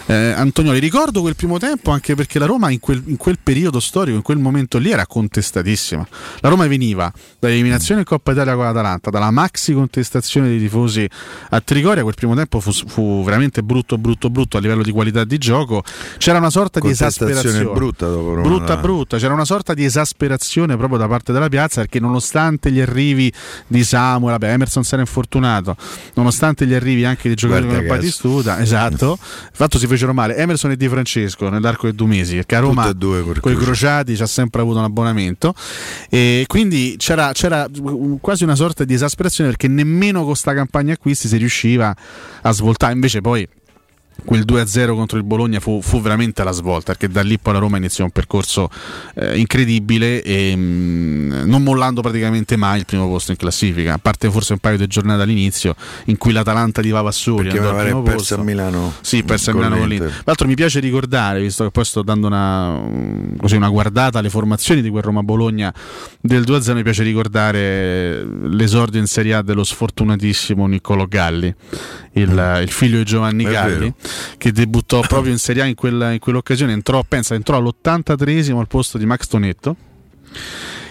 eh, Antonioli. Ricordo quel primo tempo anche perché la Roma in quel, in quel, periodo storico, in quel momento lì era contestatissima. La Roma veniva dall'eliminazione in Coppa Italia con l'Atalanta, dalla maxi contestazione dei tifosi a Trigoria, quel primo tempo fu, fu veramente brutto, brutto, brutto a livello di qualità di gioco. C'era una sorta di esasperazione. brutta dopo Roma. Brutta, brutta. C'era una sorta di esasperazione proprio da parte della piazza perché nonostante gli arrivi di Samuel, vabbè, Emerson si era infortunato, nonostante gli arrivi anche di giocatori come Batistuta, esatto, fatto si fecero male Emerson e Di Francesco nell'arco di due mesi perché a Roma con i crociati ci ha sempre avuto un abbonamento e quindi c'era, c'era, quasi una sorta di esasperazione perché nemmeno con questa campagna acquisti si riusciva a svoltare invece poi quel 2-0 contro il Bologna fu, fu, veramente la svolta perché da lì poi la Roma iniziò un percorso eh, incredibile e mh, mm, non mollando praticamente mai il primo posto in classifica a parte forse un paio di giornate all'inizio in cui l'Atalanta di Vavassuri perché aveva perso posto. a Milano sì perso a Milano con l'Inter. tra l'altro mi piace ricordare visto che poi sto dando una, così, una guardata alle formazioni di quel Roma-Bologna del 2-0 mi piace ricordare l'esordio in Serie A dello sfortunatissimo Niccolò Galli il, il figlio di Giovanni Galli che debuttò [COUGHS] proprio in Serie A in, quella, in quell'occasione, entrò, pensa, entrò all'83esimo al posto di Max Tonetto.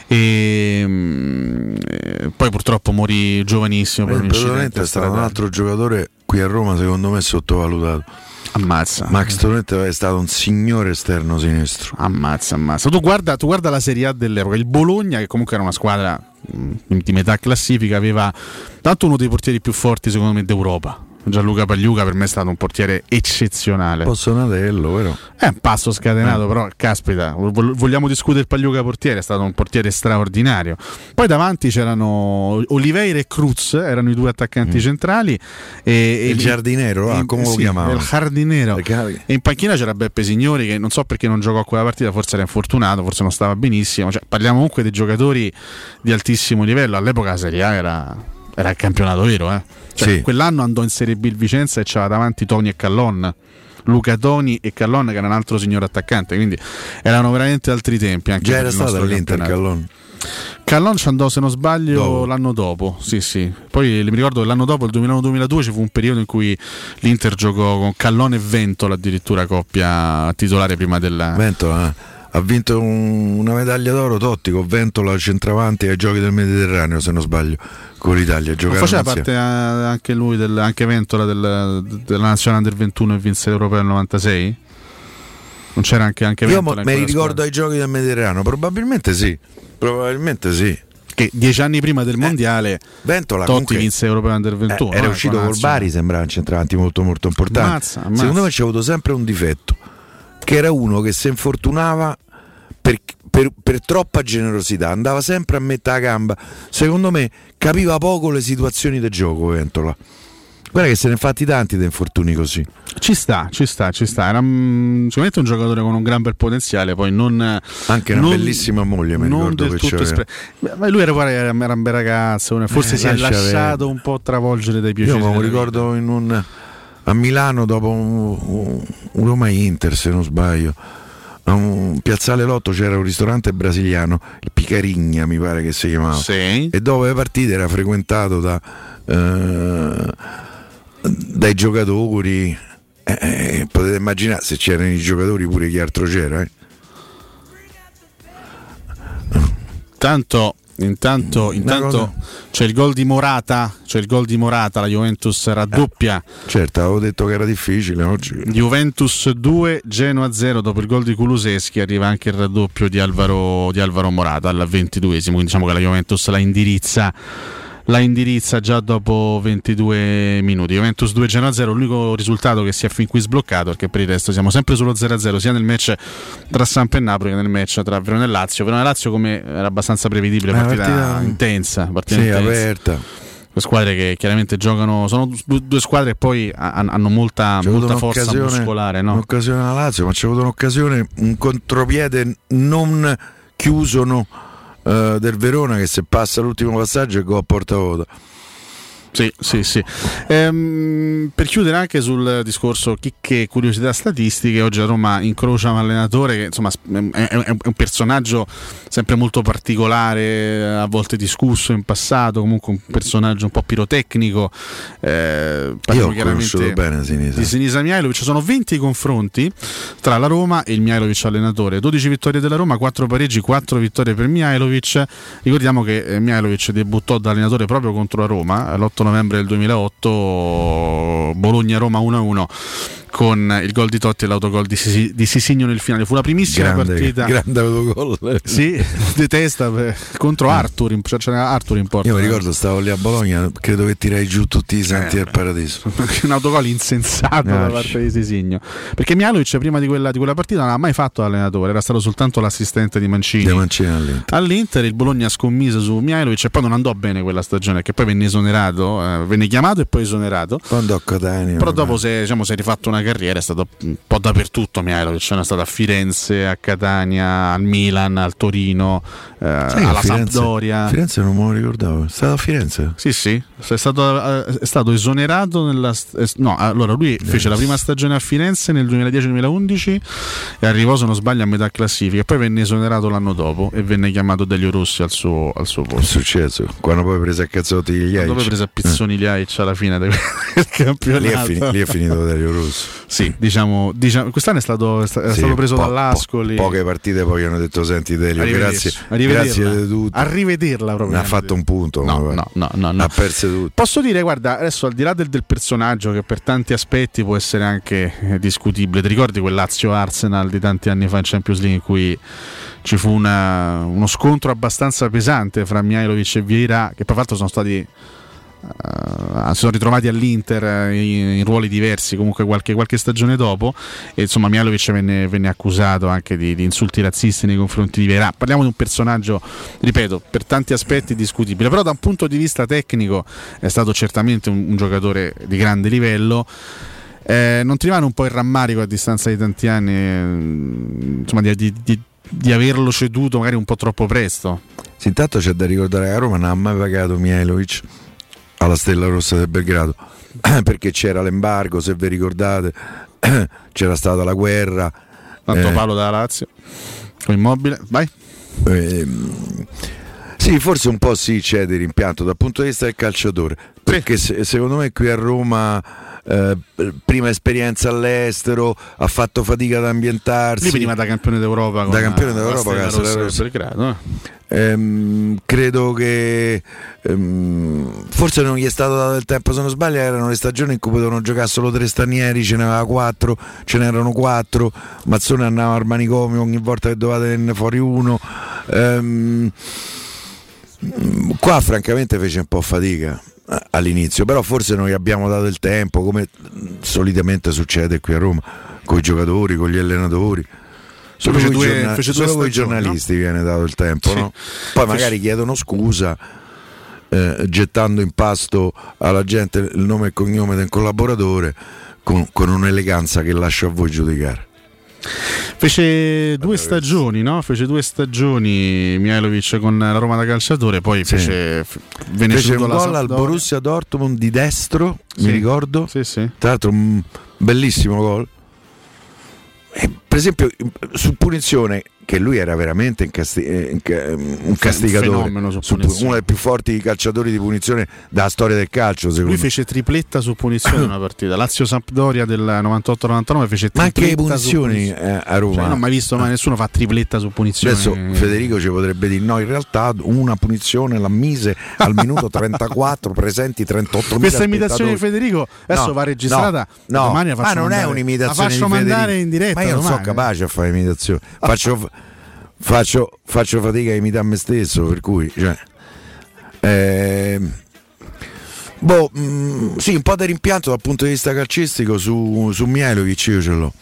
E, mm, e poi purtroppo morì giovanissimo. Eh, probabilmente è stato un altro giocatore qui a Roma, secondo me, sottovalutato. Ammazza. Max Toretto è stato un signore esterno sinistro. Ammazza, ammazza. Tu guarda, tu guarda la Serie A dell'epoca. Il Bologna, che comunque era una squadra mm, di metà classifica, aveva tanto uno dei portieri più forti, secondo me, d'Europa Gianluca Pagliuca per me è stato un portiere eccezionale. Posso Natello, vero? È un passo scatenato, eh. però caspita, vogliamo discutere il Pagliuca portiere, è stato un portiere straordinario. Poi davanti c'erano Oliveira e Cruz, erano i due attaccanti mm. centrali. E, il giardinero, ah, come sì, lo chiamavano? Il giardinero. E in panchina c'era Beppe Signori che non so perché non giocò a quella partita, forse era infortunato, forse non stava benissimo. Cioè, parliamo comunque di giocatori di altissimo livello. All'epoca la Serie A era, era il campionato vero, eh cioè, sì. Quell'anno andò in Serie B il Vicenza e c'era davanti Toni e Callon. Luca Toni e Callon che era un altro signor attaccante, quindi erano veramente altri tempi. Anche Già era stato all'Inter Callon. Callon ci andò, se non sbaglio, dopo. l'anno dopo. Sì, sì. Poi mi ricordo che l'anno dopo, il 2001-2002, ci fu un periodo in cui l'Inter giocò con Callon e Ventola, addirittura coppia titolare prima del. Ventola, eh ha vinto un, una medaglia d'oro Totti con Ventola centravanti ai giochi del Mediterraneo se non sbaglio con l'Italia faceva insieme. parte anche lui del, anche Ventola del, della nazionale del 21 e vinse l'Europeo del 96 non c'era anche, anche Ventola io mi ricordo ai giochi del Mediterraneo probabilmente sì probabilmente sì. Che dieci anni prima del mondiale eh, Ventola, Totti comunque, vinse l'Europeo Under 21 eh, era uscito col Bari sembrava un centravanti molto molto importante. Mazza, mazza. secondo me c'è avuto sempre un difetto che era uno che si infortunava per, per, per, troppa generosità, andava sempre a metà gamba. Secondo me capiva poco le situazioni del gioco, Ventola. Guarda che se ne fatti tanti di infortuni così. Ci sta, ci sta, ci sta. Era um, sicuramente un giocatore con un gran bel potenziale, poi non... Anche una non, bellissima moglie, mi non ricordo del tutto espre- Ma lui era, era, era un bel ragazzo, forse eh, si è lasciato avere. un po' travolgere dai piaceri. Io mi ricordo in un a Milano dopo un, un, un Roma Inter se non sbaglio a un piazzale Lotto c'era un ristorante brasiliano il Picarigna mi pare che si chiamava sì. e dopo le partite era frequentato da, eh, dai giocatori eh, eh, potete immaginare se c'erano i giocatori pure chi altro c'era eh. tanto Intanto, intanto c'è il gol di Morata, c'è il gol di Morata, la Juventus raddoppia. Eh, certo, avevo detto che era difficile oggi. Juventus 2, Genoa 0, dopo il gol di Kuluseschi arriva anche il raddoppio di Alvaro, di Alvaro Morata al 22esimo, quindi diciamo che la Juventus la indirizza la indirizza già dopo 22 minuti. Juventus 2 Genoa 0, l'unico risultato che si è fin qui sbloccato perché per il resto siamo sempre sullo 0-0 sia nel match tra Samp e Napoli che nel match tra Verona e Lazio. Verona e Lazio come era abbastanza prevedibile, partita, partita intensa, partita sì, intensa. aperta due squadre che chiaramente giocano sono due squadre che poi hanno molta, molta forza muscolare no? un'occasione alla Lazio ma c'è avuto un'occasione un contropiede non chiuso no, uh, del Verona che se passa l'ultimo passaggio è gol a porta vuota Sì, sì, sì. Ehm, per chiudere anche sul discorso chicche e curiosità statistiche, oggi a Roma incrocia un allenatore che insomma è, è, un personaggio sempre molto particolare, a volte discusso in passato, comunque un personaggio un po' pirotecnico. Eh, Io ho conosciuto bene Sinisa. Di Sinisa Mihailovic. Sono 20 confronti tra la Roma e il Mihailovic allenatore. 12 vittorie della Roma, 4 pareggi, 4 vittorie per Mihailovic. Ricordiamo che eh, Mihailovic debuttò da allenatore proprio contro la Roma l'8 novembre del 2008, Bologna-Roma 1-1 con il gol di Totti e l'autogol di, Sisi, di Sisigno nel finale. Fu la primissima grande, partita. Grande autogol. [LAUGHS] Sì, di testa contro Arthur, in, cioè c'era Arthur in porta. Io mi ricordo, stavo lì a Bologna, credo che tirai giù tutti i santi eh, del paradiso. [LAUGHS] Un autogol insensato ah, da parte di Sisigno. Perché Mialovic prima di quella, di quella, partita non ha mai fatto allenatore, era stato soltanto l'assistente di Mancini. Di Mancini all'Inter. all'Inter. il Bologna scommise su Mialovic e poi non andò bene quella stagione, che poi venne esonerato, eh, venne chiamato e poi esonerato. Quando a Catania. Però dopo si diciamo, è rifatto una carriera, è stato un po' dappertutto Mihailovic, è stato a Firenze, a Catania, al Milan, al Torino, eh, alla Firenze, Sampdoria. Firenze non me lo ricordavo, è stato a Firenze? Sì, sì, è stato, è stato esonerato nella... No, allora lui yes. fece la prima stagione a Firenze nel 2010-2011 e arrivò, se non sbaglio, a metà classifica, poi venne esonerato l'anno dopo e venne chiamato Delio Rossi al suo, al suo posto. È successo, quando poi prese a cazzotti gli Aic. Quando poi prese a pizzoni gli Aic alla fine del [LAUGHS] campionato. Lì è, finito, lì è finito Delio Rossi. Sì, diciamo, diciamo, quest'anno è stato, è stato sì, preso po- dall'Ascoli. Po- poche partite poi hanno detto: Senti, Delio, grazie, grazie a tutti. A rivederla proprio. Ne ha fatto un punto. No, no, no, no, no. Ha perso tutto. Posso dire, guarda, adesso al di là del, del, personaggio, che per tanti aspetti può essere anche eh, discutibile, ti ricordi quel Lazio Arsenal di tanti anni fa in Champions League in cui ci fu una, uno scontro abbastanza pesante fra Mihailovic e Vieira, che tra l'altro sono stati Uh, si sono ritrovati all'Inter in, in, ruoli diversi comunque qualche, qualche stagione dopo. E insomma Mialovic venne, venne accusato anche di, di, insulti razzisti nei confronti di Verà parliamo di un personaggio ripeto per tanti aspetti discutibile però da un punto di vista tecnico è stato certamente un, un giocatore di grande livello. Eh, non ti rimane un po' il rammarico a distanza di tanti anni eh, insomma di, di, di, averlo ceduto magari un po' troppo presto? Sì, intanto c'è da ricordare che a Roma non ha mai pagato Mielovic alla Stella Rossa del Belgrado [CLEARS THROAT] perché c'era l'embargo, se vi ricordate, [CLEARS THROAT] c'era stata la guerra. Tanto eh, palo dalla Lazio con immobile, vai. Eh, sì, forse un po' sì c'è di rimpianto dal punto di vista del calciatore, perché se, secondo me qui a Roma eh, prima esperienza all'estero, ha fatto fatica ad ambientarsi. Lui veniva da campione d'Europa. Da campione d'Europa, la Rossa, eh. Ehm, credo che ehm, forse non gli è stato dato il tempo se non sbaglio erano le stagioni in cui potevano giocare solo tre stranieri ce n'aveva quattro ce n'erano quattro Mazzone andava al manicomio ogni volta che doveva tenerne fuori uno ehm, qua francamente fece un po' fatica all'inizio, però forse noi abbiamo dato il tempo, come solitamente succede qui a Roma, con i giocatori, con gli allenatori. Solo con giorna- i giornalisti no? viene dato il tempo, sì. no? poi magari chiedono scusa. Eh, gettando in pasto alla gente il nome e cognome del collaboratore con, con un'eleganza che lascio a voi giudicare. Fece due stagioni, no? Fece due stagioni Mihailovic con la Roma da calciatore, poi sì. fece, venne fece un gol al Borussia Dortmund di destro, sì. mi ricordo. Sì, sì. Tra l'altro un bellissimo gol. E, per esempio, su punizione che lui era veramente incasti- eh, un castigatore, uno dei più forti calciatori di punizione della storia del calcio. Lui fece tripletta su punizione una partita. Lazio Sampdoria del 98-99 fece tripletta. Ma anche punizioni su... Eh, a Roma. Cioè, non ho mai visto, ma eh. nessuno fa tripletta su punizione. Adesso Federico ci potrebbe dire: no, in realtà una punizione la mise al minuto [LAUGHS] 34, presenti 38 Questa imitazione di Federico adesso no, va registrata. No, no. ma non mandare, è un'imitazione. La faccio mandare in diretta. Ma io non domani. sono capace a fare imitazioni. Faccio [LAUGHS] faccio, faccio fatica a imitare me stesso, per cui... Cioè, eh, boh, mh, mm, sì, un po' di rimpianto dal punto di vista calcistico su, su Mielovic io ce l'ho.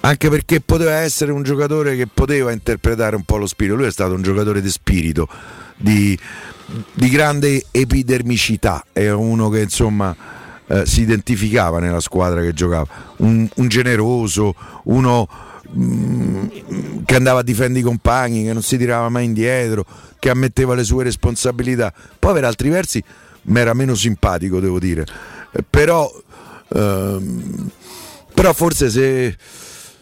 Anche perché poteva essere un giocatore che poteva interpretare un po' lo spirito. Lui è stato un giocatore di spirito, di, di grande epidermicità. È uno che insomma eh, si identificava nella squadra che giocava. Un, un generoso, uno che andava a difendere i compagni, che non si tirava mai indietro, che ammetteva le sue responsabilità. Poi per altri versi mi era meno simpatico, devo dire. Eh, però, ehm, però forse se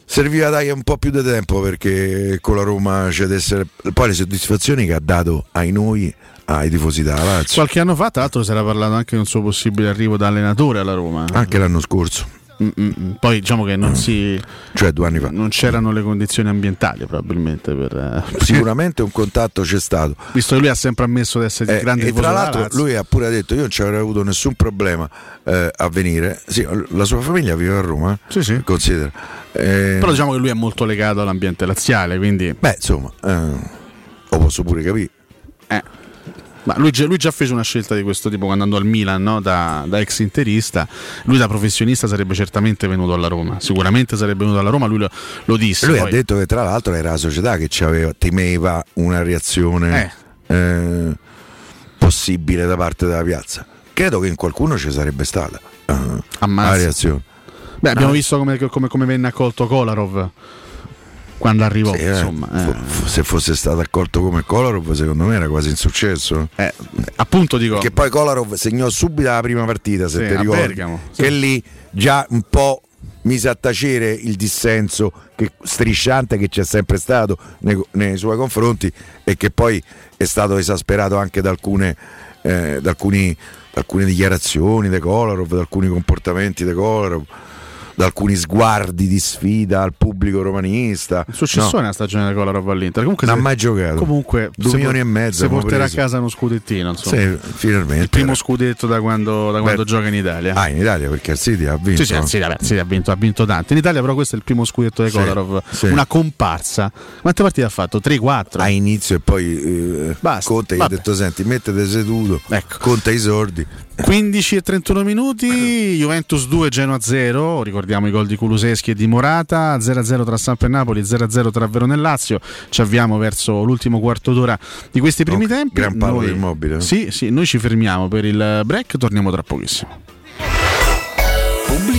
serviva dare un po' più di tempo perché con la Roma c'è ad essere poi le soddisfazioni che ha dato ai noi ai tifosi da Lazio. Qualche anno fa, tra l'altro, si era parlato anche di un suo possibile arrivo da allenatore alla Roma. Anche l'anno scorso. Mm-mm. Poi diciamo che non si. Cioè due anni fa. Non c'erano le condizioni ambientali, probabilmente. Per, eh, [LAUGHS] Sicuramente un contatto c'è stato. Visto che lui ha sempre ammesso di essere eh, grande E tra l'altro, lui ha pure detto: Io non ci avrei avuto nessun problema eh, a venire. Sì, la sua famiglia vive a Roma. Sì, sì. Considera. Eh, Però diciamo che lui è molto legato all'ambiente laziale. Quindi. Beh, insomma, eh, lo posso pure capire. Eh. Ma lui, lui, già fece una scelta di questo tipo quando andò al Milan no? da, da, ex interista. Lui da professionista sarebbe certamente venuto alla Roma. Sicuramente sarebbe venuto alla Roma, lui lo, lo disse. Lui poi. ha detto che tra l'altro era la società che aveva, temeva una reazione eh. Eh, possibile da parte della piazza. Credo che in qualcuno ci sarebbe stata uh, la reazione. Beh, abbiamo ah. visto come, come, come venne accolto Kolarov quando arrivò. Sì, insomma, eh. Se fosse stato accolto come Kolarov, secondo me era quasi insuccesso. Eh, appunto dico. Che poi Kolarov segnò subito la prima partita, se sì, ti ricordi. Bergamo, sì. Che lì già un po' mise a tacere il dissenso che, strisciante che c'è sempre stato nei, nei, suoi confronti e che poi è stato esasperato anche da alcune, eh, da alcuni, da alcune dichiarazioni di Kolarov, da alcuni comportamenti di Kolarov da alcuni sguardi di sfida al pubblico romanista. Il successore no. a stagione del Kolarov all'Inter. Comunque non ha mai giocato. Comunque due milioni e mezzo. Se porterà preso. a casa uno scudettino. Insomma. Sì, finalmente. Il primo scudetto da quando, da quando gioca in Italia. Ah, in Italia perché il City ha vinto. Sì, sì, vabbè, City ha vinto, ha vinto tanto. In Italia, però, questo è il primo scudetto di Kolarov. Sì, una comparsa. Quante partite ha fatto? 3-4. A inizio e poi eh, Basta. Conte gli ha detto: Senti, mettete seduto, ecco. conta i sordi. 15 e 31 minuti, Juventus 2, Genoa 0, ricordiamo i gol di Kuluseschi e di Morata, 0-0 tra Samp e Napoli, 0-0 tra Verona e Lazio, ci avviamo verso l'ultimo quarto d'ora di questi primi oh, tempi. Gran palo del mobile. Sì, sì, noi ci fermiamo per il break, torniamo tra pochissimo.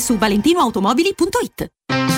su valentinoautomobili.it.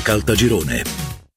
Caltagirone.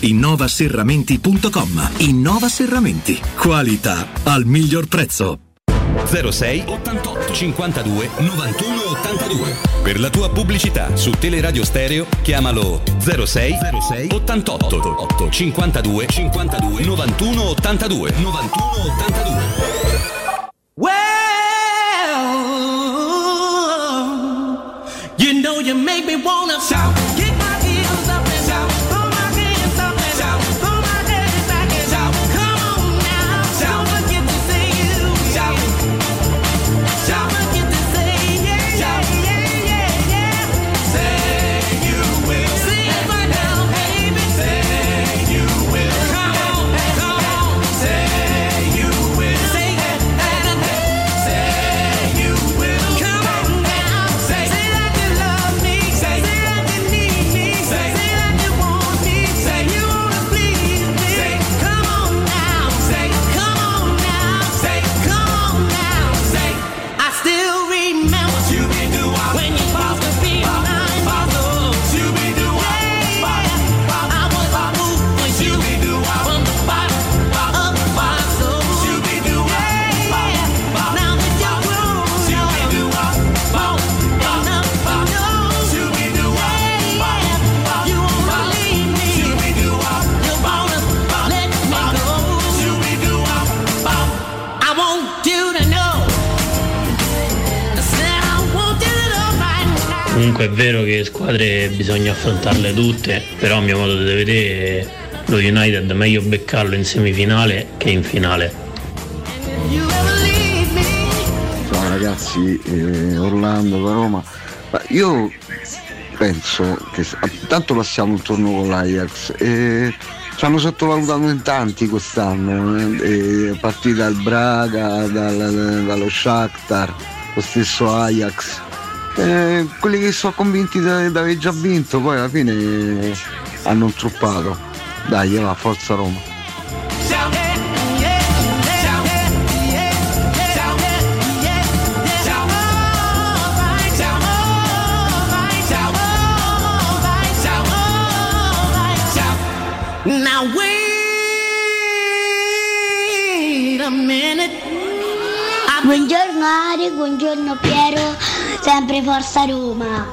innovaserramenti.com. Innova Serramenti. Qualità al miglior prezzo. 06 88 52 91 82. Per la tua pubblicità su Teleradio Stereo chiamalo 06 06 88 8 52 52 91 82 91 82. Well, you know you make me wanna shout. Comunque è vero che squadre bisogna affrontarle tutte, però a mio modo di vedere lo United è meglio beccarlo in semifinale che in finale. Ciao ragazzi, eh, Orlando da Roma. Ma io penso che tanto passiamo il turno con l'Ajax e ci hanno sottovalutato in tanti quest'anno, eh, a partire dal Braga, dal- dallo Shakhtar, lo stesso Ajax. Eh, quelli che sono convinti di aver già vinto poi alla fine hanno truppato. Dai, va, forza Roma. Now wait a minute. Buongiorno Ari, buongiorno Piero, sempre Forza Roma.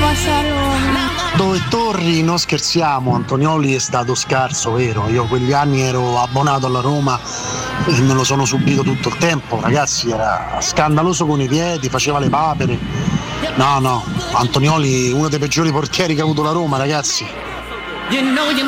Forza Roma. Dove Torri non scherziamo, Antonioli è stato scarso, vero? Io quegli anni ero abbonato alla Roma e me lo sono subito tutto il tempo, ragazzi, era scandaloso con i piedi, faceva le papere. No, no, Antonioli uno dei peggiori portieri che ha avuto la Roma, ragazzi. You know you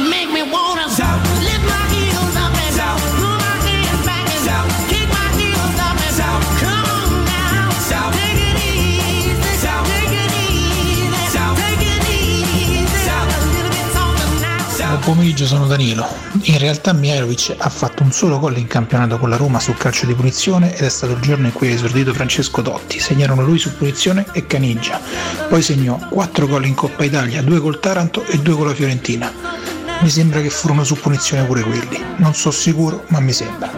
pomeriggio, sono Danilo. In realtà Mihailovic ha fatto un solo gol in campionato con la Roma su calcio di punizione ed è stato il giorno in cui ha esordito Francesco Totti. Segnarono lui su punizione e Caniggia. Poi segnò 4 gol in Coppa Italia, 2 col Taranto e 2 con la Fiorentina. Mi sembra che furono su punizione pure quelli. Non so sicuro, ma mi sembra.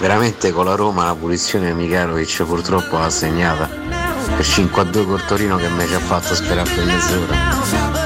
Veramente con la Roma la punizione Michalovic purtroppo l'ha segnata per 5 a 2 col Torino che me ci ha fatto sperare per mezz'ora.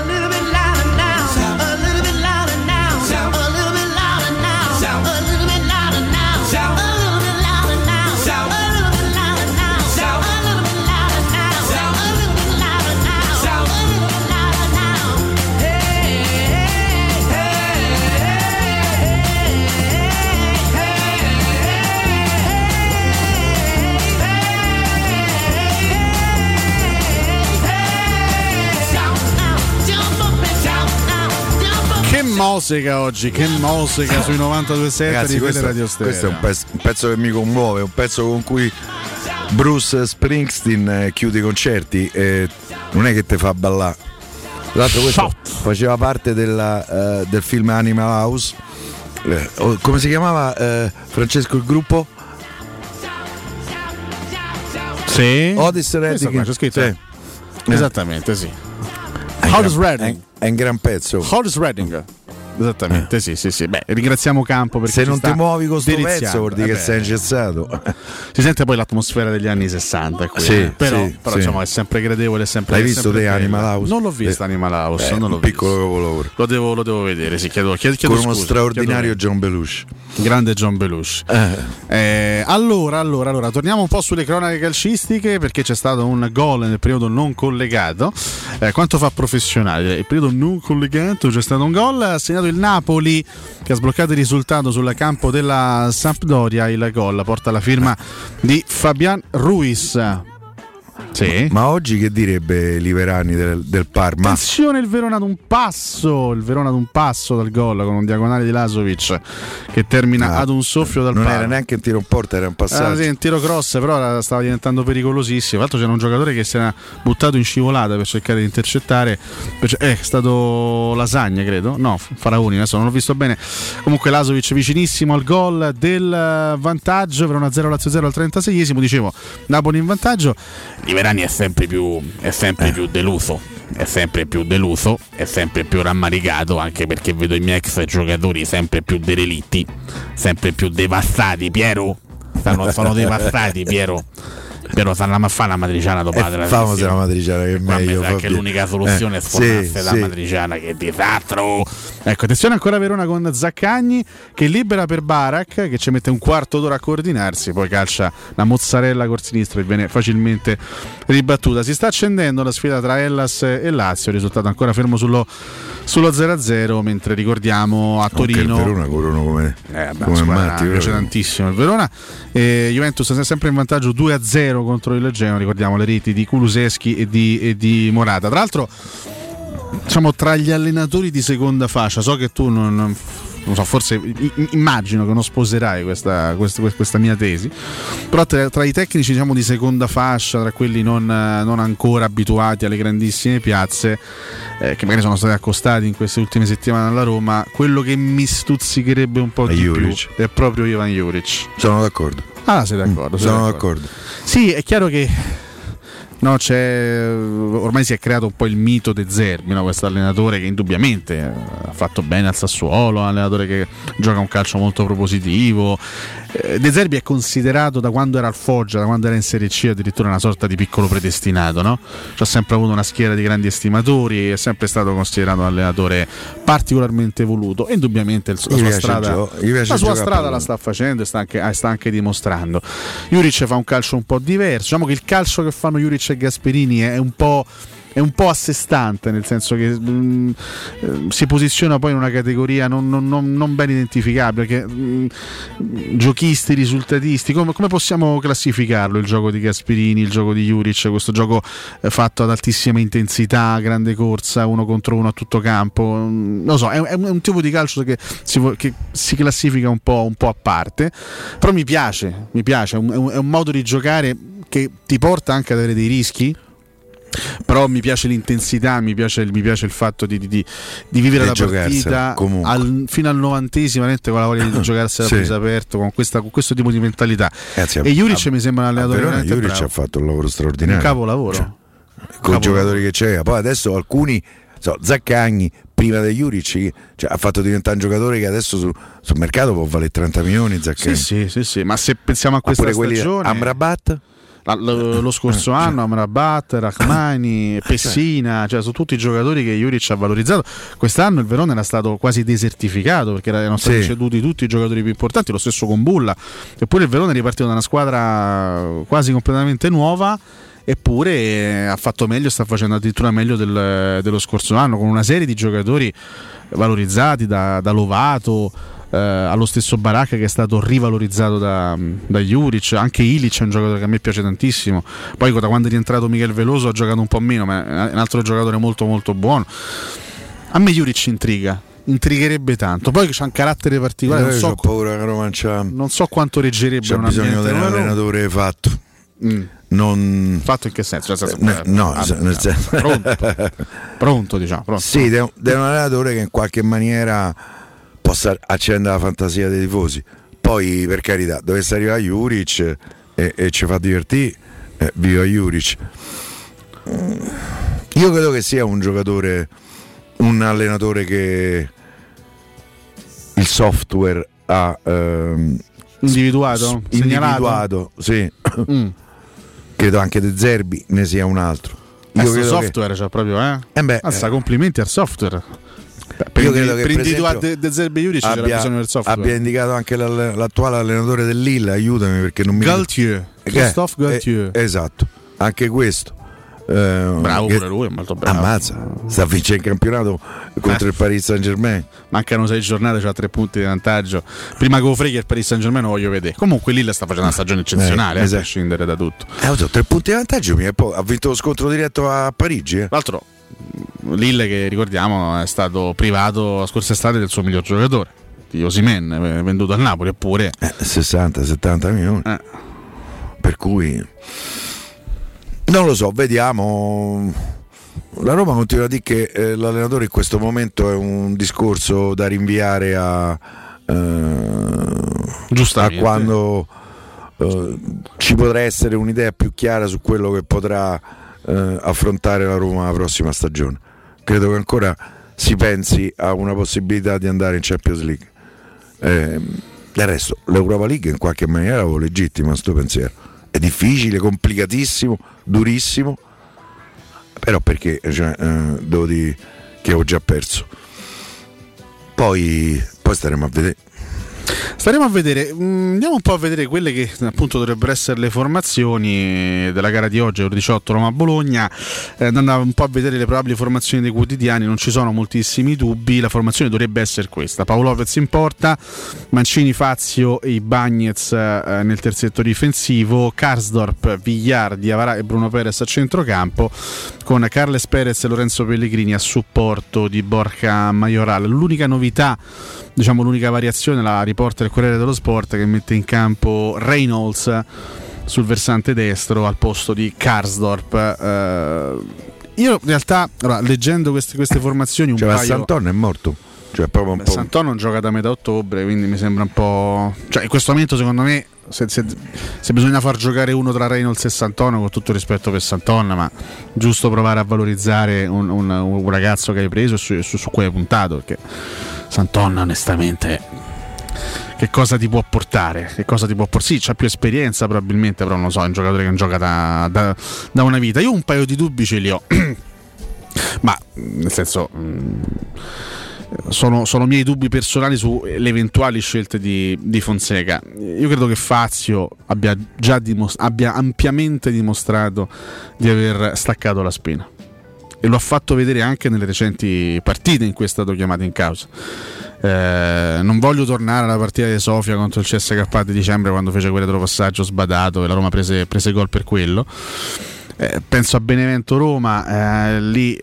Che mosica oggi, che mosica sui 92.7 Ragazzi, di questo, Radio Stereo. questo è un pezzo, un pezzo che mi commuove, un pezzo con cui Bruce Springsteen eh, chiude i concerti e non è che te fa ballare. Tra l'altro questo faceva parte della, eh, del film Animal House. Oh, come si chiamava eh, Francesco il gruppo? Sì. Otis Redding. C'è scritto. Sì. Esattamente, sì. È un Otis gran- Redding. È, un gran pezzo. Otis Redding. Esattamente, sì, sì, sì. Beh, ringraziamo Campo perché Se non ti muovi con sto deliziando. pezzo vuol dire Eh che sei ingessato. Si sente poi l'atmosfera degli anni 60 qui, Sì, eh. però, sì, però sì. insomma è sempre gradevole, è sempre L'hai è visto sempre te. Animal House? Non l'ho visto Eh, Animal House, eh, non l'ho piccolo capolavoro. Lo devo, lo devo vedere, sì, chiedo, chiedo, chiedo Con uno scusa, straordinario chiedo- John Belushi. Grande John Belushi. Eh, allora, allora, allora, torniamo un po' sulle cronache calcistiche perché c'è stato un gol nel periodo non collegato. Eh, quanto fa professionale? Il periodo non collegato c'è stato un gol, ha segnato il Napoli che ha sbloccato il risultato sul campo della Sampdoria. Il gol porta la firma di Fabian Ruiz. Sì. Ma oggi che direbbe Liverani del, del Parma? Attenzione il Verona ad un passo, il Verona ad un passo dal gol con un diagonale di Lasovic che termina Ah, ad un soffio dal non palo. era neanche un tiro in porta, era un Ah, passaggio. sì, un tiro cross, però era- stava diventando pericolosissimo. Tra l'altro c'era un giocatore che si era buttato in scivolata per cercare di intercettare. Eh, è stato Lasagna, credo. No, Faraoni, adesso non l'ho visto bene. Comunque Lasovic vicinissimo al gol del vantaggio per una 0 Lazio 0 al 36esimo. Dicevo, Napoli in vantaggio. Liverani è sempre più, è sempre più deluso. È sempre più deluso, è sempre più rammaricato anche perché vedo i miei ex giocatori sempre più derelitti, sempre più devastati. Piero, stanno, sono devastati, [LAUGHS] Piero. Piero stanno a fare la matriciana dopo la Eh, famosa la matriciana che è meglio. sa che Fabio. l'unica soluzione Eh, è sfornarsi sì, la sì. matriciana che disastro ecco attenzione ancora a Verona con Zaccagni che libera per Barak che ci mette un quarto d'ora a coordinarsi poi calcia la mozzarella col sinistro e viene facilmente ribattuta si sta accendendo la sfida tra Hellas e Lazio risultato ancora fermo sullo, sullo 0-0 mentre ricordiamo a Comunque il Torino Verona corrono come, eh, beh, come matti. mi piace tantissimo il Verona. Eh, Juventus è sempre in vantaggio 2-0 contro il Genoa. Ricordiamo le reti di Kuluseschi e di, e di Morata. Tra l'altro, diciamo tra gli allenatori di seconda fascia, so che tu non. non- so, forse immagino che non sposerai questa, questa- questa mia tesi, però tra, tra i tecnici diciamo, di seconda fascia, tra quelli non, non ancora abituati alle grandissime piazze, eh, che magari sono stati accostati in queste ultime settimane alla Roma, quello che mi stuzzicherebbe un po' di Juric. più è proprio Ivan Juric. Sono d'accordo. Ah, sei d'accordo? sei Sono d'accordo. Sì, è chiaro che no, ormai si è creato un po' il mito De Zerbi, no? questo allenatore che indubbiamente eh, ha fatto bene al Sassuolo, un allenatore che gioca un calcio molto propositivo. Eh, De Zerbi è considerato da quando era al Foggia, da quando era in Serie C, addirittura una sorta di piccolo predestinato. No? Ha sempre avuto una schiera di grandi estimatori, è sempre stato considerato un allenatore particolarmente voluto e indubbiamente il- la sua strada, la sua strada la sta facendo e sta anche, eh, sta anche dimostrando. Juric fa un calcio un po' diverso. Diciamo che il calcio che fanno Juric e Gasperini è un po'. È un po' a sé stante, nel senso che mh, eh, si posiziona poi in una categoria non, non- non- non ben identificabile. Perché, mh, giochisti, risultatisti, come, come possiamo classificarlo il gioco di Gasperini, il gioco di Juric, questo gioco eh, fatto ad altissima intensità, grande corsa, uno contro uno a tutto campo? Mm, Non lo so, è, è un, tipo di calcio che si, che si classifica un po', un po' a parte, però mi piace, mi piace, è un- è un modo di giocare che ti porta anche ad avere dei rischi. Però mi piace l'intensità, mi piace, mi piace il fatto di, di- di- vivere Di la partita al- fino al novantesimo, con la voglia di [CLEARS THROAT] giocarsela Sì. a viso aperto, con, questa- con questo tipo di mentalità. Ragazzi, e Juric mi sembra un allenatore Verona Juric bravo. ha fatto un lavoro un straordinario. capolavoro. con i giocatori che c'era. Poi adesso alcuni, so, Zaccagni, prima di Juric, cioè, ha fatto diventare un giocatore che adesso su- sul mercato può valere 30 milioni. Sì, Zaccagni. sì, sì, sì, ma se pensiamo a questa pure quelli stagione Amrabat? Lo, lo scorso anno Amrabat, Rachmani, Pessina, cioè sono tutti giocatori che Juric ha valorizzato. Quest'anno il Verona era stato quasi desertificato perché erano stati Sì. ceduti tutti i giocatori più importanti, lo stesso con Bulla. Eppure il Verona è ripartito da una squadra quasi completamente nuova. Eppure eh, ha fatto meglio, sta facendo addirittura meglio del- dello scorso anno, con una serie di giocatori valorizzati da, da Lovato, eh, allo stesso Baracca che è stato rivalorizzato da, da Juric, anche Ilic è un giocatore che a me piace tantissimo, poi da quando è rientrato Michel Veloso ha giocato un po' meno, ma è un altro giocatore molto molto buono. A me Juric intriga, intrigherebbe tanto, poi c'ha un carattere particolare, non so, paura non so quanto reggerebbe c'ha un bisogno di un allenatore fatto. Mm. Non... Fatto in che senso? Cioè, senso, Eh, no, ah, nel senso- pronto, pronto, diciamo. Pronto. Sì, è un allenatore che in qualche maniera possa accendere la fantasia dei tifosi. Poi, per carità, dovesse arrivare Juric e, e ci fa divertire, eh, viva Juric. Mm, Io credo che sia un giocatore, un allenatore che, software ha ehm, Individuato? s- individuato, sì. Mm. credo anche De Zerbi ne sia un altro. Io credo che- software, cioè proprio, eh? Eh beh, Mazza, eh. complimenti al software. Io credo che, per per individuare esempio, De, De Zerbi Juric c'era abbia, bisogno del software. abbia indicato anche l'all- l'attuale allenatore del Lille, aiutami perché non mi Galtier, Eh, Christophe eh, Galtier. esatto, anche questo. Eh, Bravo che- pure lui, è molto bravo. Ammazza, sta a vincere il campionato contro Eh. il Paris Saint Germain. Mancano sei giornate, c'ha tre punti di vantaggio. Prima che Freghi il Paris Saint Germain lo voglio vedere. Comunque Lille sta facendo una stagione eccezionale, Eh, eh, esatto. a prescindere da tutto. Eh, ho detto, tre punti di vantaggio, ha vinto lo scontro diretto a Parigi. eh. Tra l'altro, Lille, che ricordiamo, è stato privato la scorsa estate del suo miglior giocatore, di Osimen, eh, venduto al Napoli, eppure. Eh, 60-70 milioni. Eh. Per cui non lo so, vediamo. La Roma continua a dire che eh, l'allenatore in questo momento è un discorso da rinviare a, eh, a quando eh, ci potrà essere un'idea più chiara su quello che potrà eh, affrontare la Roma la prossima stagione. Credo che ancora si pensi a una possibilità di andare in Champions League. Eh, del resto, l'Europa League in qualche maniera lo legittima sto pensiero. È difficile, complicatissimo, durissimo, però perché cioè, eh, devo che ho già perso. Poi, poi staremo a vedere. Staremo a vedere, mm, andiamo un po' a vedere quelle che appunto dovrebbero essere le formazioni della gara di oggi, ore 18 Roma-Bologna, eh, andando un po' a vedere le probabili formazioni dei quotidiani, non ci sono moltissimi dubbi, la formazione dovrebbe essere questa, Paolo Lopez in porta, Mancini, Fazio e Bagnez eh, nel terzetto difensivo, Karsdorp, Villar, Diavara e Bruno Perez a centrocampo, con Carles Perez e Lorenzo Pellegrini a supporto di Borca Majoral. L'unica novità, diciamo l'unica variazione la riporta il Corriere dello Sport che mette in campo Reynolds sul versante destro al posto di Karsdorp. Eh, io in realtà, allora, leggendo queste, queste formazioni, un Cioè, paio... Santon è morto. Cioè, proprio un Beh, po'. Santon non gioca da metà ottobre, quindi mi sembra un po'. Cioè, in questo momento, secondo me, se, se- se bisogna far giocare uno tra Reynolds e Santon, con tutto rispetto per Santon, ma giusto provare a valorizzare un, un- un ragazzo che hai preso e su, su- su cui hai puntato. Perché Santon, onestamente. Che cosa ti può portare? Che cosa ti può portare? Sì, c'ha più esperienza probabilmente, però non lo so, è un giocatore che non gioca da, da- da una vita. Io un paio di dubbi ce li ho. [CLEARS THROAT] Ma nel senso, mh, sono, sono miei dubbi personali sulle eventuali scelte di, di Fonseca. Io credo che Fazio abbia già dimos- abbia ampiamente dimostrato di aver staccato la spina. E lo ha fatto vedere anche nelle recenti partite in cui è stato chiamato in causa. Eh, non voglio tornare alla partita di Sofia contro il CSK di dicembre quando fece quel retropassaggio sbadato e la Roma prese, prese gol per quello. Eh, penso a Benevento Roma, eh, lì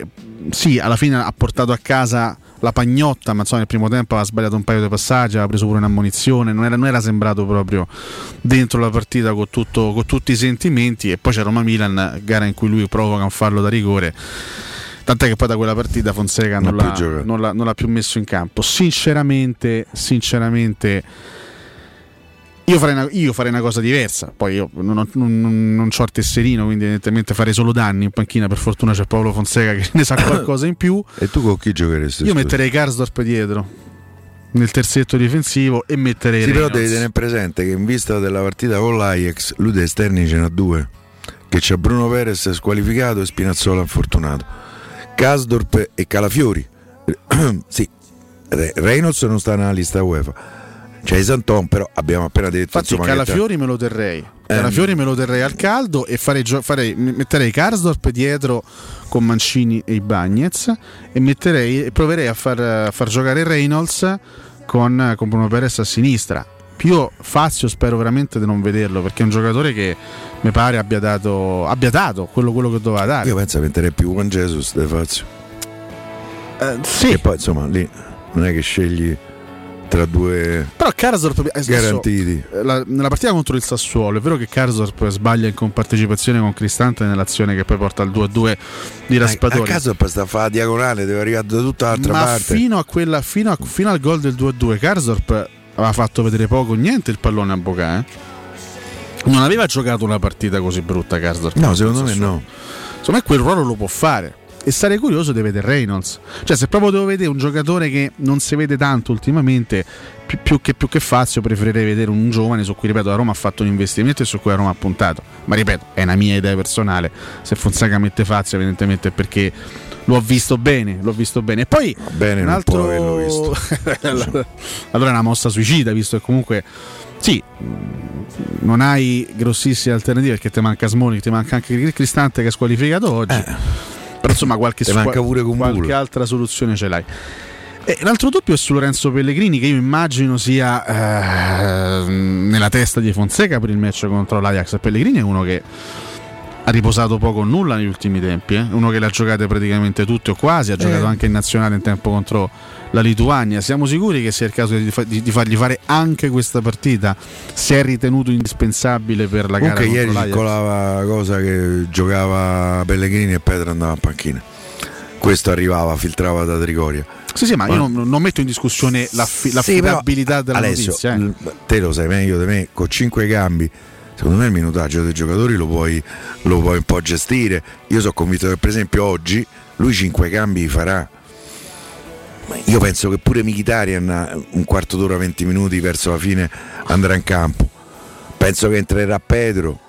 sì, alla fine ha portato a casa la pagnotta, ma insomma nel primo tempo aveva sbagliato un paio di passaggi, aveva preso pure un'ammonizione, non era, non era sembrato proprio dentro la partita con, tutto- con tutti i sentimenti e poi c'è Roma-Milan, gara in cui lui provoca un fallo da rigore. Tant'è che poi da quella partita Fonseca non, Non l'ha, non l'ha- non l'ha più messo in campo. Sinceramente, sinceramente, io farei, una, io farei una cosa diversa. Poi io non, ho- non, ho il tesserino, quindi evidentemente farei solo danni in panchina. Per fortuna c'è Paolo Fonseca che ne sa [COUGHS] qualcosa in più. E tu con chi giocheresti? Io scusa? metterei Karsdorp dietro nel terzetto difensivo e metterei Sì, però Reynolds. devi tenere presente che in vista della partita con l'Ajax, lui dei esterni ce n'ha due. Che c'è Bruno Perez squalificato e Spinazzola infortunato. Kasdorp e Calafiori. [CLEARS THROAT] sì, Re- Reynolds non sta nella lista UEFA. C'è Santon, però abbiamo appena detto Infatti, insomma, che Calafiori me lo terrei. Eh. Calafiori me lo terrei al caldo e farei, farei- metterei Karsdorp dietro con Mancini e i Bagnez e metterei, e proverei a far, a far giocare Reynolds con, con Bruno Perez a sinistra. Io Fazio spero veramente di non vederlo perché è un giocatore che mi pare abbia dato, abbia dato quello, quello che doveva dare. Io penso che metterei più Juan Jesus De Fazio. Eh, sì. E poi insomma lì non è che scegli tra due Però Karsdorp eh, garantiti. eh, la- nella partita contro il Sassuolo è vero che Karsdorp sbaglia in compartecipazione con Cristante nell'azione che poi porta al 2-2 di caso poi sta a fare la diagonale, deve arrivare da tutta l'altra ma parte. fino, a quella, fino, a- fino al gol del 2-2 Karsdorp aveva fatto vedere poco niente il pallone a Bocà eh? non aveva giocato una partita così brutta Karsdorp No, secondo me no. secondo me quel ruolo lo può fare e sarei curioso di vedere Reynolds. Cioè, se proprio devo vedere un giocatore che non si vede tanto ultimamente, più, più che, più che Fazio, preferirei vedere un giovane su cui, ripeto, la Roma ha fatto un investimento e su cui la Roma ha puntato. Ma ripeto, è una mia idea personale. Se Fonseca mette Fazio, evidentemente è perché l'ho visto bene, l'ho visto bene. E poi Bene, un altro... averlo visto. [LAUGHS] allora è una mossa suicida, visto che comunque sì, non hai grossissime alternative perché ti manca Smolli, ti manca anche Cristante che è squalificato oggi. Però insomma qualche, Kumbulo. qualche altra soluzione ce l'hai. E l'altro dubbio è su Lorenzo Pellegrini che io immagino sia eh, nella testa di Fonseca per il match contro l'Ajax. Pellegrini è uno che ha riposato poco o nulla negli ultimi tempi, eh? uno che le ha giocate praticamente tutte o quasi, ha giocato Eh. anche in nazionale in tempo contro la Lituania. Siamo sicuri che sia il caso di, di- di fargli fare anche questa partita? Se è ritenuto indispensabile per la gara Comunque ieri circolava cosa che giocava Pellegrini e Petra andava in panchina. Questo arrivava, filtrava da Trigoria. Sì, sì, ma io non, non metto in discussione l'affi- Sì, però, l'affidabilità della Alessio, notizia. eh. l- te lo sai meglio di me, con cinque cambi, secondo me il minutaggio dei giocatori lo puoi, lo puoi un po' gestire. Io sono convinto che per esempio oggi lui cinque cambi farà. Io penso che pure Mkhitaryan un quarto d'ora, 20 minuti verso la fine andrà in campo. Penso che entrerà Pedro.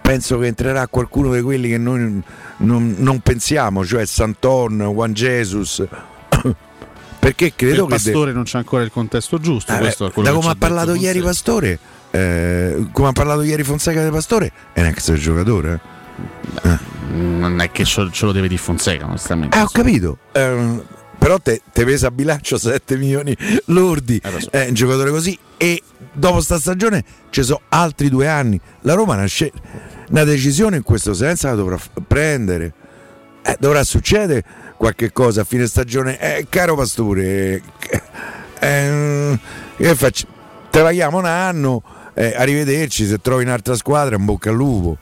Penso che entrerà qualcuno di quelli che noi non, non pensiamo, cioè Santon, Juan Jesus. [COUGHS] Perché credo per che. de- Pastore non c'è ancora il contesto giusto. eh, questo beh, da come ha parlato ieri. Pastore, eh, come ha parlato ieri Fonseca di Pastore, è un ex giocatore. eh. Non è che ce lo deve dire Fonseca, onestamente. Eh, ho capito. Eh, però te, te pesa a bilancio [LAUGHS] 7 milioni lordi. È un giocatore così. E dopo sta stagione ci sono altri due anni. La Roma una, scel- una decisione in questo senso la dovrà prendere. Eh, dovrà succedere qualche cosa a fine stagione. Eh, caro Pastore, eh, eh, che faccio? Te paghiamo un anno. Eh, arrivederci. Se trovi un'altra squadra, in bocca al lupo.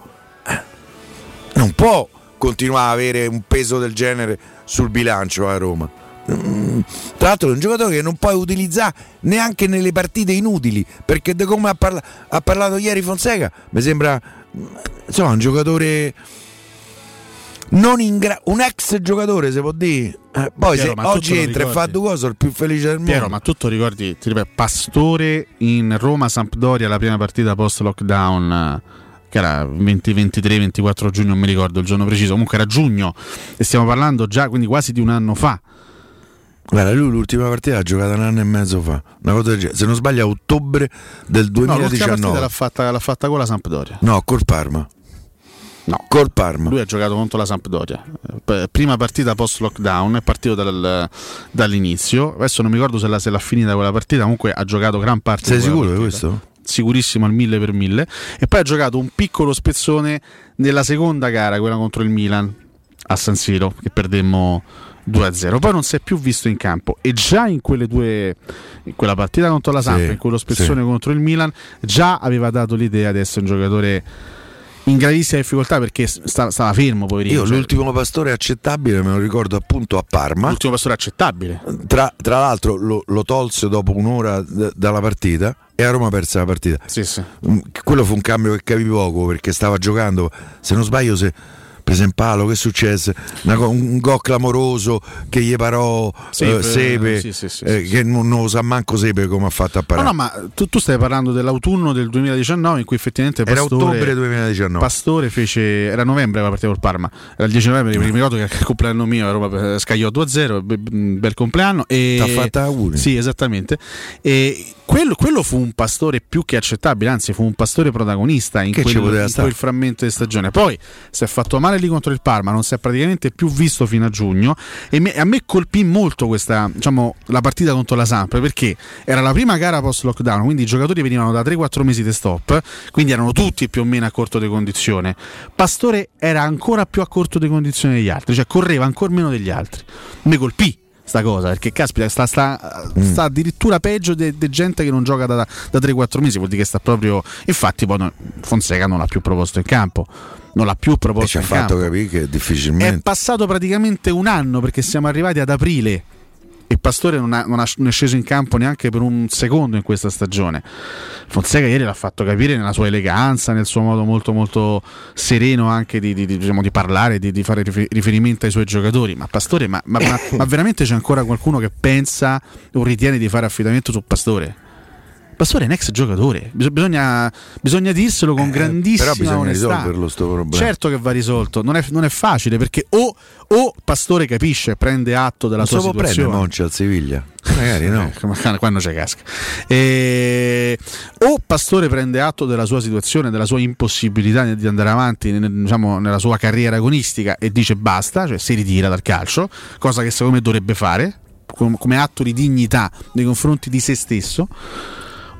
Non può continuare a avere un peso del genere sul bilancio a Roma. Mm, Tra l'altro è un giocatore che non puoi utilizzare neanche nelle partite inutili, perché da come ha, parla- ha parlato ieri Fonseca, mi sembra mm, insomma, un giocatore gra- un ex giocatore se può dire. Eh, poi Piero, se oggi entra e fa due cose, il più felice del mondo. Piero, ma tu ti ricordi, ti ripeto, Pastore in Roma-Sampdoria, la prima partita post-lockdown, eh, che era 20, 23, 24 giugno, non mi ricordo il giorno preciso, comunque era giugno, e stiamo parlando già quindi quasi di un anno fa. Guarda, lui l'ultima partita l'ha giocata un anno e mezzo fa. Una cosa del genere. Se non sbaglio, a ottobre del No, l'ultima 2019. partita l'ha fatta, l'ha fatta con la Sampdoria. No, col Parma. No, col Parma. Lui ha giocato contro la Sampdoria. Prima partita post lockdown, è partito dal- dall'inizio. Adesso non mi ricordo se, la, se l'ha finita quella partita. Comunque ha giocato gran parte Sei di quella sicuro di questo? Sicurissimo al mille per mille. E poi ha giocato un piccolo spezzone nella seconda gara, quella contro il Milan a San Siro, che perdemmo 2-0. Poi non si è più visto in campo. E già in quelle due, in quella partita contro la Samp, Sì, in quello spezzone sì. contro il Milan, già aveva dato l'idea di essere un giocatore in gravissima difficoltà perché sta- stava fermo, poverino. Io Cioè, l'ultimo pastore accettabile me lo ricorro appunto a Parma. L'ultimo pastore accettabile. Tra, tra l'altro lo, lo tolse dopo un'ora d- dalla partita e a Roma perse la partita. Sì, sì. Mm, Quello fu un cambio che capì poco perché stava giocando, se non sbaglio, se prese in palo, che successe? Una un gol clamoroso che gli parò Sepe, eh, Sepe, sì, sì, sì, eh, che non, non lo sa manco Sepe come ha fatto a No, parare. no, ma tu, tu stai parlando dell'autunno del 2019 in cui effettivamente Era Pastore, ottobre 2019. Pastore fece era novembre la partita col Parma. Era il 10 novembre, mi ricordo che il compleanno mio a Roma eh, scagliò 2-0, be- bel compleanno e T'ha fatta auguri. Sì, esattamente. E quello, quello fu un pastore più che accettabile, anzi fu un pastore protagonista in, quel, in quel frammento di stagione. Poi si è fatto male lì contro il Parma, non si è praticamente più visto fino a giugno e me- a me colpì molto questa, diciamo, la partita contro la Samp perché era la prima gara post lockdown, quindi i giocatori venivano da 3-4 mesi di stop, quindi erano tutti più o meno a corto di condizione. Pastore era ancora più a corto di condizione degli altri, cioè correva ancora meno degli altri. Mi colpì sta cosa perché caspita sta, sta, sta addirittura peggio di gente che non gioca da, da 3-4 mesi vuol dire che sta proprio infatti poi no- Fonseca non l'ha più proposto in campo non l'ha più e proposto ci ha fatto campo capire che è difficilmente. passato praticamente un anno perché siamo arrivati ad aprile e Pastore non, ha, non, ha, non, è sceso in campo neanche per un secondo in questa stagione. Fonseca ieri l'ha fatto capire nella sua eleganza, nel suo modo molto molto sereno anche di, di, diciamo, di parlare, di, di, fare riferimento ai suoi giocatori. Ma Pastore, ma, ma, ma, ma [COUGHS] veramente c'è ancora qualcuno che pensa o ritiene di fare affidamento su Pastore? Pastore è un ex giocatore, bisogna, bisogna dirselo con Eh, grandissima però bisogna onestà. risolverlo sto problema. Certo che va risolto, non è, non è facile perché o, o Pastore capisce, prende atto della Non sua situazione. Monci al Siviglia. [LAUGHS] Magari no. Eh, [LAUGHS] quando c'è casca E- o Pastore prende atto della sua situazione della sua impossibilità di andare avanti diciamo, nella sua carriera agonistica e dice basta cioè si ritira dal calcio cosa che secondo me dovrebbe fare com- come atto di dignità nei confronti di se stesso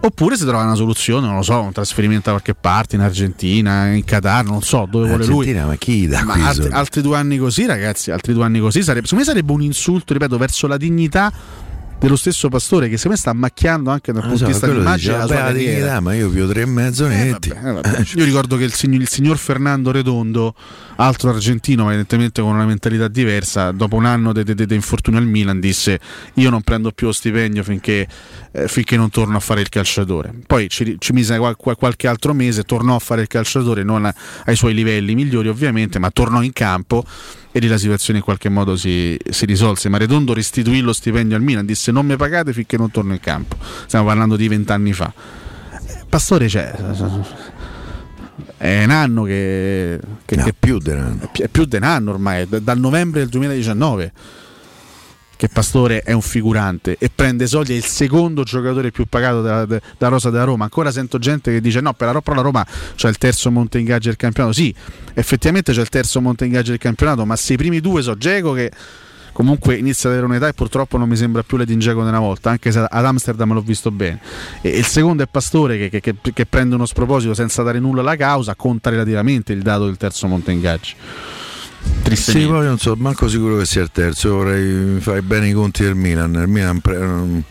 Oppure si trova una soluzione, non lo so, un trasferimento da qualche parte, in Argentina, in Qatar, non so dove vuole lui. Argentina, ma chi dà Ma altri, altri due anni così, ragazzi, altri due anni così sarebbe, secondo me sarebbe un insulto, ripeto, verso la dignità dello stesso pastore che secondo me sta macchiando anche dal Non punto so, di vista quello d'immagine dice, la sua "Vabbè, dignità, ma io più tre e mezzo netti. Eh, vabbè. Io ricordo che il signor, il signor Fernando Redondo, altro argentino, ma evidentemente con una mentalità diversa, dopo un anno di infortunio al Milan, disse: Io non prendo più lo stipendio finché, eh, finché non torno a fare il calciatore. Poi ci, ci mise qual- qual- qualche altro mese, tornò a fare il calciatore, non a- ai suoi livelli migliori, ovviamente, ma tornò in campo e lì la situazione in qualche modo si, si risolse. Ma Redondo restituì lo stipendio al Milan, disse: Non mi pagate finché non torno in campo. Stiamo parlando di vent'anni fa. Pastore c'è. È un anno che. che, che più di un anno. È più, di un anno ormai, da- dal novembre del 2019. Che Pastore è un figurante e prende soldi, è il secondo giocatore più pagato da, da- Rosa della Roma. Ancora sento gente che dice: No, per la, però la Roma c'è il terzo monte ingaggi del campionato. Sì, effettivamente c'è il terzo monte ingaggi del campionato, ma se i primi due so Geco che comunque inizia ad avere un'età e purtroppo non mi sembra più l'Edin Dzeko di una volta, anche se ad Amsterdam l'ho visto bene. E, il secondo è Pastore che, che- che- che prende uno sproposito senza dare nulla alla causa, conta relativamente il dato del terzo monte ingaggi. Sì, poi non so, manco sicuro che sia il terzo. Vorrei fare bene i conti del Milan. Il Milan pre-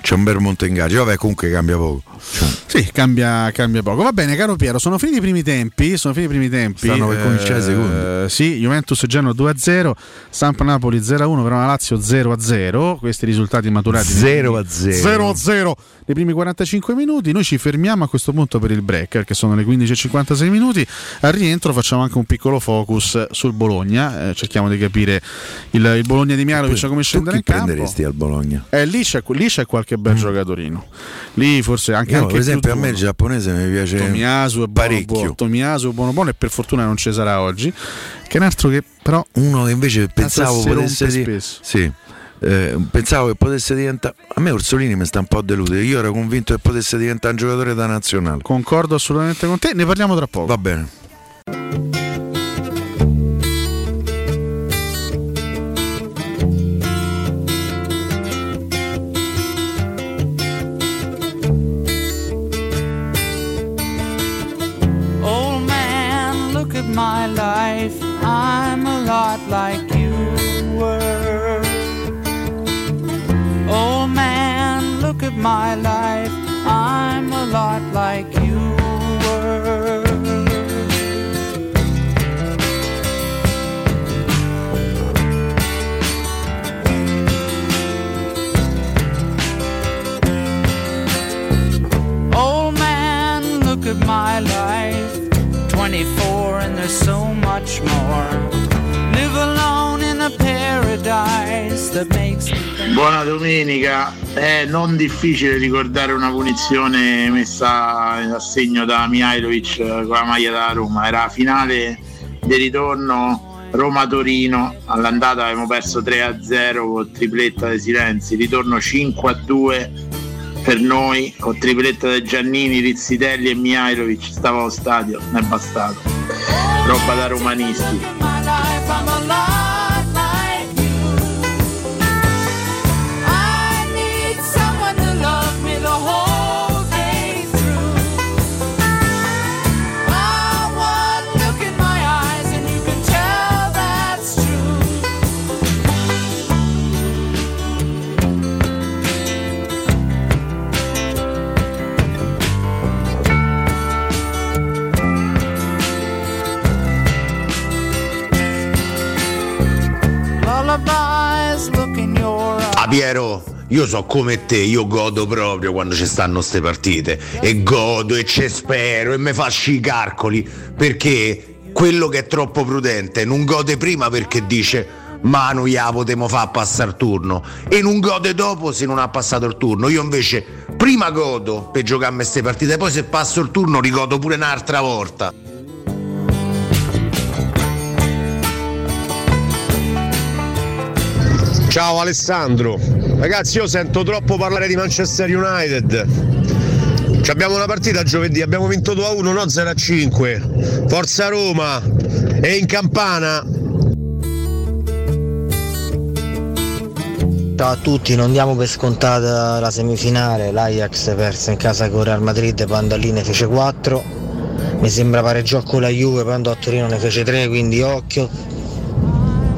c'è un bel monte ingaggi. Vabbè, comunque cambia poco. Cioè, Sì, cambia, cambia poco. Va bene, caro Piero, sono finiti i primi tempi. Sono finiti i primi tempi. Stanno per cominciare i secondi. Sì, Juventus Genoa 2-0, Samp Napoli 0-1, Verona Lazio 0-0. Questi risultati maturati. nei 0-0. 0-0 nei primi 45 minuti. Noi ci fermiamo a questo punto per il break, perché sono le 15.56 minuti. Al rientro facciamo anche un piccolo focus sul Bologna. Eh, cerchiamo di capire il, il Bologna di Mialovic come scendere in campo. prenderesti al Bologna? Eh, lì, c'è, lì c'è qualche bel giocatorino. Lì forse anche, Io, anche per esempio, a me il giapponese mi piace Tomiasu buono, parecchio. buono, Tomiasu è buono buono e per fortuna non ci sarà oggi. Che è un altro che però Uno che invece pensavo potesse di- sì. Eh, pensavo che potesse diventare a me Orsolini mi sta un po' deludere io ero convinto che potesse diventare un giocatore da nazionale concordo assolutamente con te ne parliamo tra poco va bene like you were. Old man, look at my life. I'm a lot like you were. Old man, look at my life. 24 and there's so much Buona domenica, è non difficile ricordare una punizione messa a segno da Mihailovic eh, con la maglia da Roma, era la finale di ritorno Roma-Torino, all'andata avevamo perso 3-0 con tripletta dei Silenzi, ritorno 5-2 per noi con tripletta dei Giannini, Rizzitelli e Mihailovic, stavo allo stadio, non è bastato, roba da romanisti. Piero, io so come te, io godo proprio quando ci stanno ste partite e godo e ci spero e mi faccio i calcoli perché quello che è troppo prudente non gode prima perché dice ma noi la potremo far passare turno e non gode dopo se non ha passato il turno. Io invece prima godo per giocarmi queste partite, poi se passo il turno rigodo pure un'altra volta. Ciao Alessandro, ragazzi io sento troppo parlare di Manchester United. Ci abbiamo una partita giovedì, abbiamo vinto 2 a 1, no 0 a 5. Forza Roma e in campana. Ciao a tutti, non diamo per scontata la semifinale, l'Ajax perse in casa con Real Madrid, quando lì ne fece 4, mi sembra pareggiò con la Juve, quando a Torino ne fece 3, quindi occhio,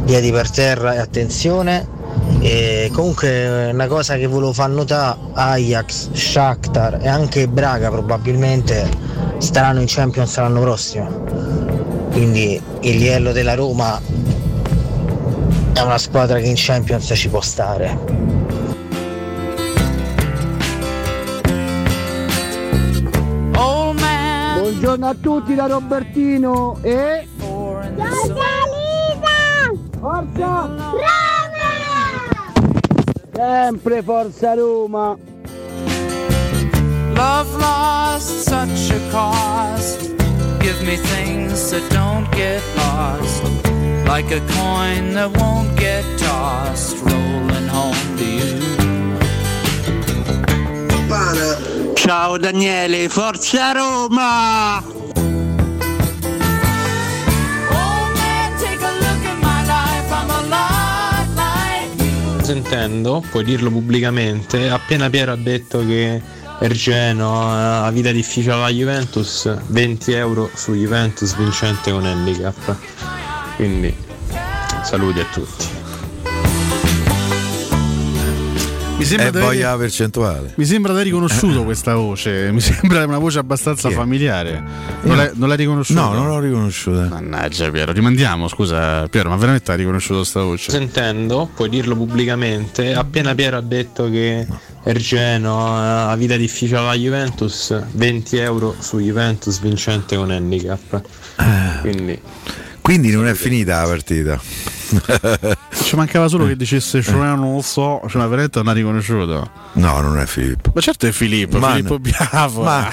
piedi per terra e attenzione. E comunque una cosa che volevo far notare, Ajax, Shakhtar e anche Braga probabilmente staranno in Champions l'anno prossimo. Quindi il livello della Roma è una squadra che in Champions ci può stare. Buongiorno a tutti da Robertino e... Forza! Sempre Forza Roma! Love lost such a cost. Give me things that don't get lost. Like a coin that won't get tossed. Rolling home to you. Ciao Daniele, Forza Roma! Sentendo, puoi dirlo pubblicamente, appena Piero ha detto che Ergeno ha vita difficile alla Juventus, 20 euro su Juventus vincente con handicap. Quindi saluti a tutti. Mi sembra E di voglia aver- la percentuale. Mi sembra da riconosciuto questa voce, mi [LAUGHS] sembra una voce abbastanza è? familiare. Non l'hai, non l'hai riconosciuta? No, non l'ho riconosciuta. Mannaggia Piero, rimandiamo, scusa Piero, ma veramente hai riconosciuto sta voce? Sentendo, puoi dirlo pubblicamente, appena Piero ha detto che Ergeno ha vita difficile alla Juventus, 20 euro su Juventus vincente con handicap. Quindi Quindi non è finita la partita. Ci mancava solo che dicesse cioè non lo so, cioè ma veramente non ha riconosciuto. No, non è Filippo. Ma certo è Filippo, Ma- Filippo Biafo. Ma-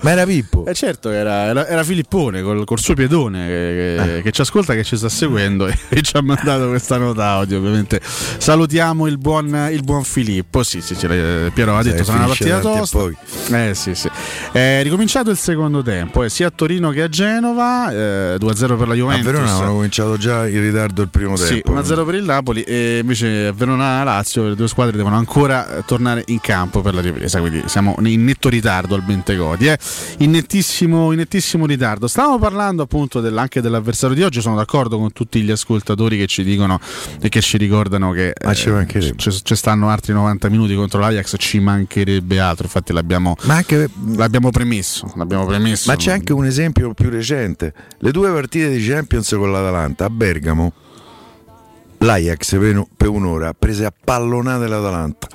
Ma era Pippo. Eh certo era, era, era Filippone col, col suo piedone che, che- che ci ascolta, che ci sta seguendo e, [LAUGHS] e ci ha mandato questa nota audio. Ovviamente salutiamo il buon, il buon Filippo. Sì, sì, eh, Piero ha detto sarà una partita tosta. Eh sì, sì. È ricominciato il secondo tempo, eh, sia a Torino che a Genova, eh, 2-0 per la A Juventus. Verona avevano cominciato già in ritardo il primo Sì, tempo. 1-0 per il Napoli e invece Verona e Lazio, le due squadre devono ancora eh, tornare in campo per la ripresa, quindi siamo in netto ritardo al Bentegodi, eh? in, nettissimo, in nettissimo ritardo. Stavamo parlando appunto del- anche dell'avversario di oggi, sono d'accordo con tutti gli ascoltatori che ci dicono e che ci ricordano che ci mancherebbe. ci, ci stanno altri 90 minuti contro l'Ajax, ci mancherebbe altro, infatti l'abbiamo, l'abbiamo premesso. L'abbiamo premesso. Ma c'è anche un esempio più recente. Le due partite di Champions con l'Atalanta a Bergamo. L'Ajax per, un'ora prese a pallonate l'Atalanta,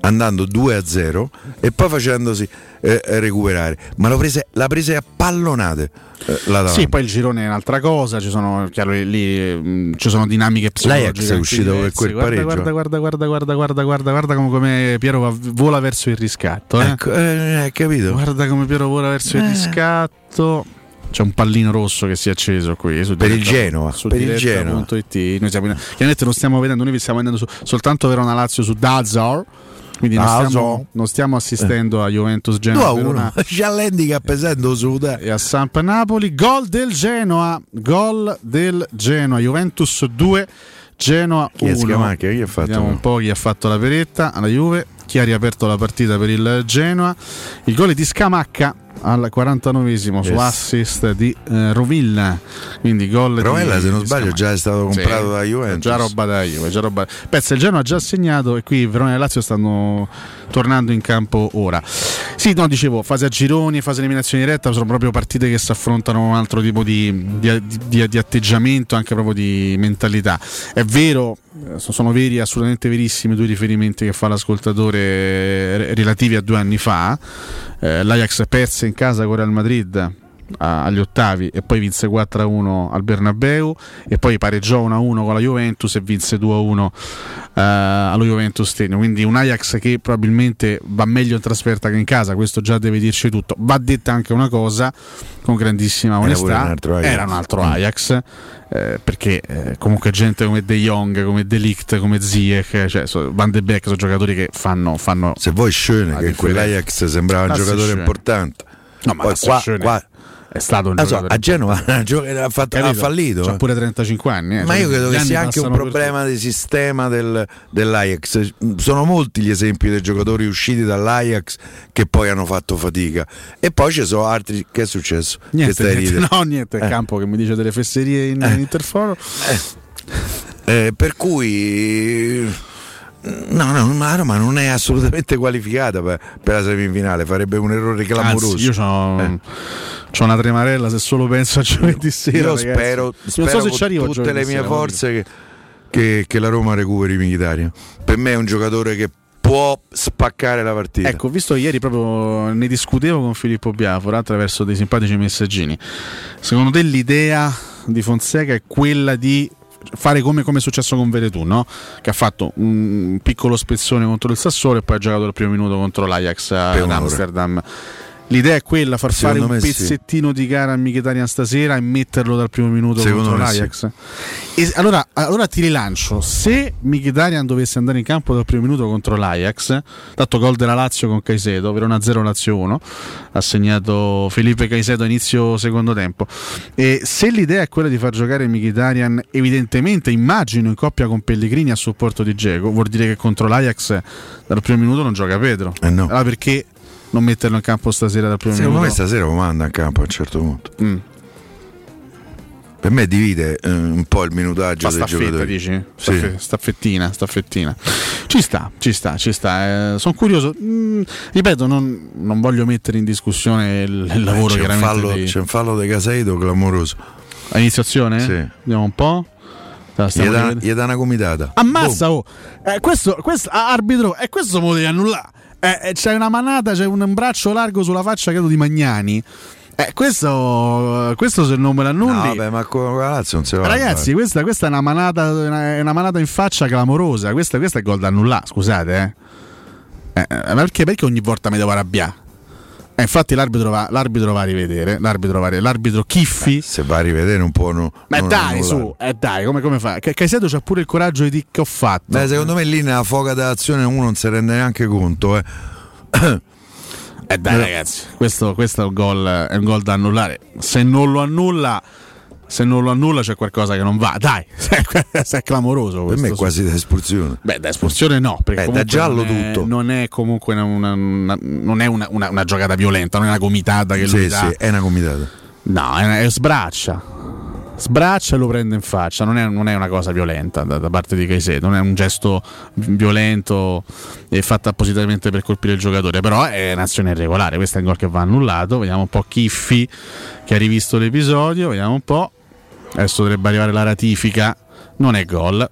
andando 2 a 0 e poi facendosi eh, recuperare. Ma lo prese, la prese a pallonate eh, l'Atalanta. Sì, poi il girone è un'altra cosa, ci sono, chiaro, lì, mh, ci sono dinamiche psicologiche. L'Ajax è uscito per quel guarda, pareggio. Guarda, guarda, guarda, guarda, guarda, guarda, guarda come, come Piero va- vola verso il riscatto. Eh? Ecco, eh, hai capito? Guarda come Piero vola verso il Eh. riscatto. C'è un pallino rosso che si è acceso qui su Per il Genoa, su per il diretta.it. Noi siamo chiaramente non stiamo vedendo, noi vi stiamo vedendo su- soltanto Verona Lazio su Dazor. Quindi non stiamo, non stiamo assistendo a Juventus 2 Genoa. a 1. Verona C'ha l'handicap [LAUGHS] pesando su. dai. e a Samp Napoli. Gol del Genoa. Gol del Genoa. Juventus 2. Genoa Chi è 1. Scamacca? Chi ha fatto? Vediamo un po' chi ha fatto la peretta alla Juve. Chi ha riaperto la partita per il Genoa. Il gol è di Scamacca al 49esimo su Yes. assist di eh, Rovilla. Quindi gol di- Rovella, se non di sbaglio, già è stato comprato Sì, da Juventus. Già roba da Juve, già roba. Pensa, il Genoa ha già segnato e qui Verona e Lazio stanno tornando in campo ora. Sì, no, dicevo, fase a gironi fase eliminazione diretta sono proprio partite che si affrontano un altro tipo di, di- di- di atteggiamento, anche proprio di mentalità. È vero, eh, sono veri, assolutamente verissimi i due riferimenti che fa l'ascoltatore eh, relativi a due anni fa. Eh, L'Ajax perse in casa con Real Madrid a- agli ottavi e poi vinse 4-1 al Bernabeu e poi pareggiò 1-1 con la Juventus e vinse 2-1 eh, allo Juventus Stadium quindi un Ajax che probabilmente va meglio in trasferta che in casa questo già deve dirci tutto va detta anche una cosa con grandissima onestà era un altro Mm. Ajax eh, perché eh, comunque gente come De Jong come De Ligt come Ziyech cioè, so- Van de Beek sono giocatori che fanno, fanno Se vuoi Schöne, che differenza. quell'Ajax sembrava un Ah, giocatore importante. No, ma Poi qua, qua- è stato un Ah, so, a Genova [LAUGHS] ha ha, fatto- ha fallito. C'ha eh. pure 35 anni. eh. Ma Cioè, io credo gli che sia anche un problema di sistema del- dell'Ajax. Sono molti gli esempi dei giocatori usciti dall'Ajax che poi hanno fatto fatica. E poi ci sono altri. Che è successo? che Niente, stai niente, [LAUGHS] no, niente, Eh. campo che mi dice delle fesserie in, in interforo. Eh, per cui. No, no, ma la Roma non è assolutamente qualificata per, per la semifinale, farebbe un errore clamoroso. Anzi, io ho Eh. una tremarella se solo penso a giovedì sera. Io ragazzi. spero, non spero so se con ci arrivo tutte le mie sera, forze che, che- che la Roma recuperi Mkhitaryan. Per me è un giocatore che può spaccare la partita. Ecco, visto ieri proprio ne discutevo con Filippo Biafora attraverso dei simpatici messaggini. Secondo te l'idea di Fonseca è quella di fare come, come è successo con Veretù, no? che ha fatto un piccolo spezzone contro il Sassuolo e poi ha giocato il primo minuto contro l'Ajax ad. Amsterdam. L'idea è quella, far fare Secondo un me sì. pezzettino di gara a Mkhitaryan stasera e metterlo dal primo minuto Secondo contro me sì. l'Ajax. E allora, allora ti rilancio, se Mkhitaryan dovesse andare in campo dal primo minuto contro l'Ajax, dato gol della Lazio con Caicedo, Verona 0 Lazio 1, ha segnato Felipe Caicedo a inizio secondo tempo. E se l'idea è quella di far giocare Mkhitaryan, evidentemente immagino in coppia con Pellegrini a supporto di Geco, vuol dire che contro l'Ajax dal primo minuto non gioca Pedro. Allora perché non metterlo in campo stasera dal primo Secondo me minuto? stasera lo manda in campo a un certo punto. Mm. Per me divide eh, un po' il minutaggio Fa dei staffetta, giocatori. dici? Sì. Staffe- Staffettina, staffettina. Ci sta, ci sta, ci sta. sono curioso. Mm, ripeto, non, non voglio mettere in discussione il, il lavoro c'è, un chiaramente fallo, dei- c'è un fallo di Caseido clamoroso. a iniziazione? Sì. Vediamo un po'. Gli dà, una gomitata. Ammazza, oh. Eh, questo, questo ah, arbitro, e questo me lo devi annullare. Eh, eh, c'è una manata, c'è un braccio largo sulla faccia, credo di Magnani. Eh, questo, questo se non me l'annulli. No, ma con la Lazio non si va. Ragazzi, questa, questa è, una manata, una, è una manata in faccia clamorosa. Questa, questa è gol da annullare, scusate. Eh. Eh, eh, perché, perché ogni volta mi devo arrabbiare? Eh, infatti l'arbitro va, l'arbitro va a rivedere. L'arbitro, va a l'arbitro Chiffi. Se va a rivedere non può. No, Ma non dai, annullare. su, eh, dai, come, come fa? Caicedo c'ha pure il coraggio di dire che ho fatto. Beh, secondo me lì nella foga dell'azione uno non si rende neanche conto. Eh. [COUGHS] Eh dai ragazzi, questo, questo è un gol, è un gol da annullare. Se non lo annulla, se non lo annulla c'è qualcosa che non va. Dai, [LAUGHS] è clamoroso. Per me è quasi da espulsione. Beh, da espulsione no, perché Eh, da giallo non è, tutto. Non è comunque una, una- una- non è una, una- una giocata violenta, non è una gomitata che lui Sì, dà. sì, è una gomitata. No, è, è sbraccia. Sbraccia e lo prende in faccia, non è, non è una cosa violenta da, da parte di Caicedo, non è un gesto violento e fatto appositamente per colpire il giocatore, però è un'azione irregolare, questo è un gol che va annullato, vediamo un po' Chiffi che ha rivisto l'episodio, vediamo un po', adesso dovrebbe arrivare la ratifica, non è gol.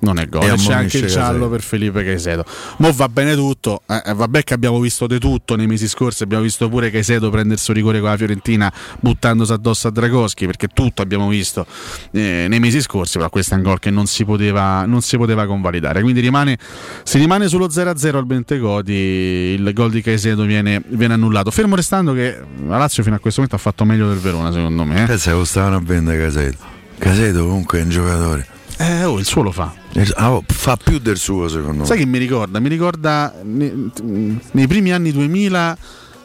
Non è gol, E c'è anche il giallo Caicedo. per Felipe Caicedo. Mo va bene tutto, eh, eh, vabbè che abbiamo visto di tutto nei mesi scorsi, abbiamo visto pure Caicedo prendersi un rigore con la Fiorentina buttandosi addosso a Dragoschi, perché tutto abbiamo visto eh, nei mesi scorsi, però questo è un gol che non si poteva, non si poteva convalidare. Quindi rimane, si rimane sullo 0-0 al Bentegodi, il gol di Caicedo viene, viene annullato. Fermo restando che la Lazio fino a questo momento ha fatto meglio del Verona, secondo me. eh. Pensa che lo stavano a vendere Caseto. Caseto comunque è un giocatore. Eh, oh, il suo lo fa. Ah, oh, fa più del suo secondo Sai me. che mi ricorda? Mi ricorda ne- nei primi anni 2000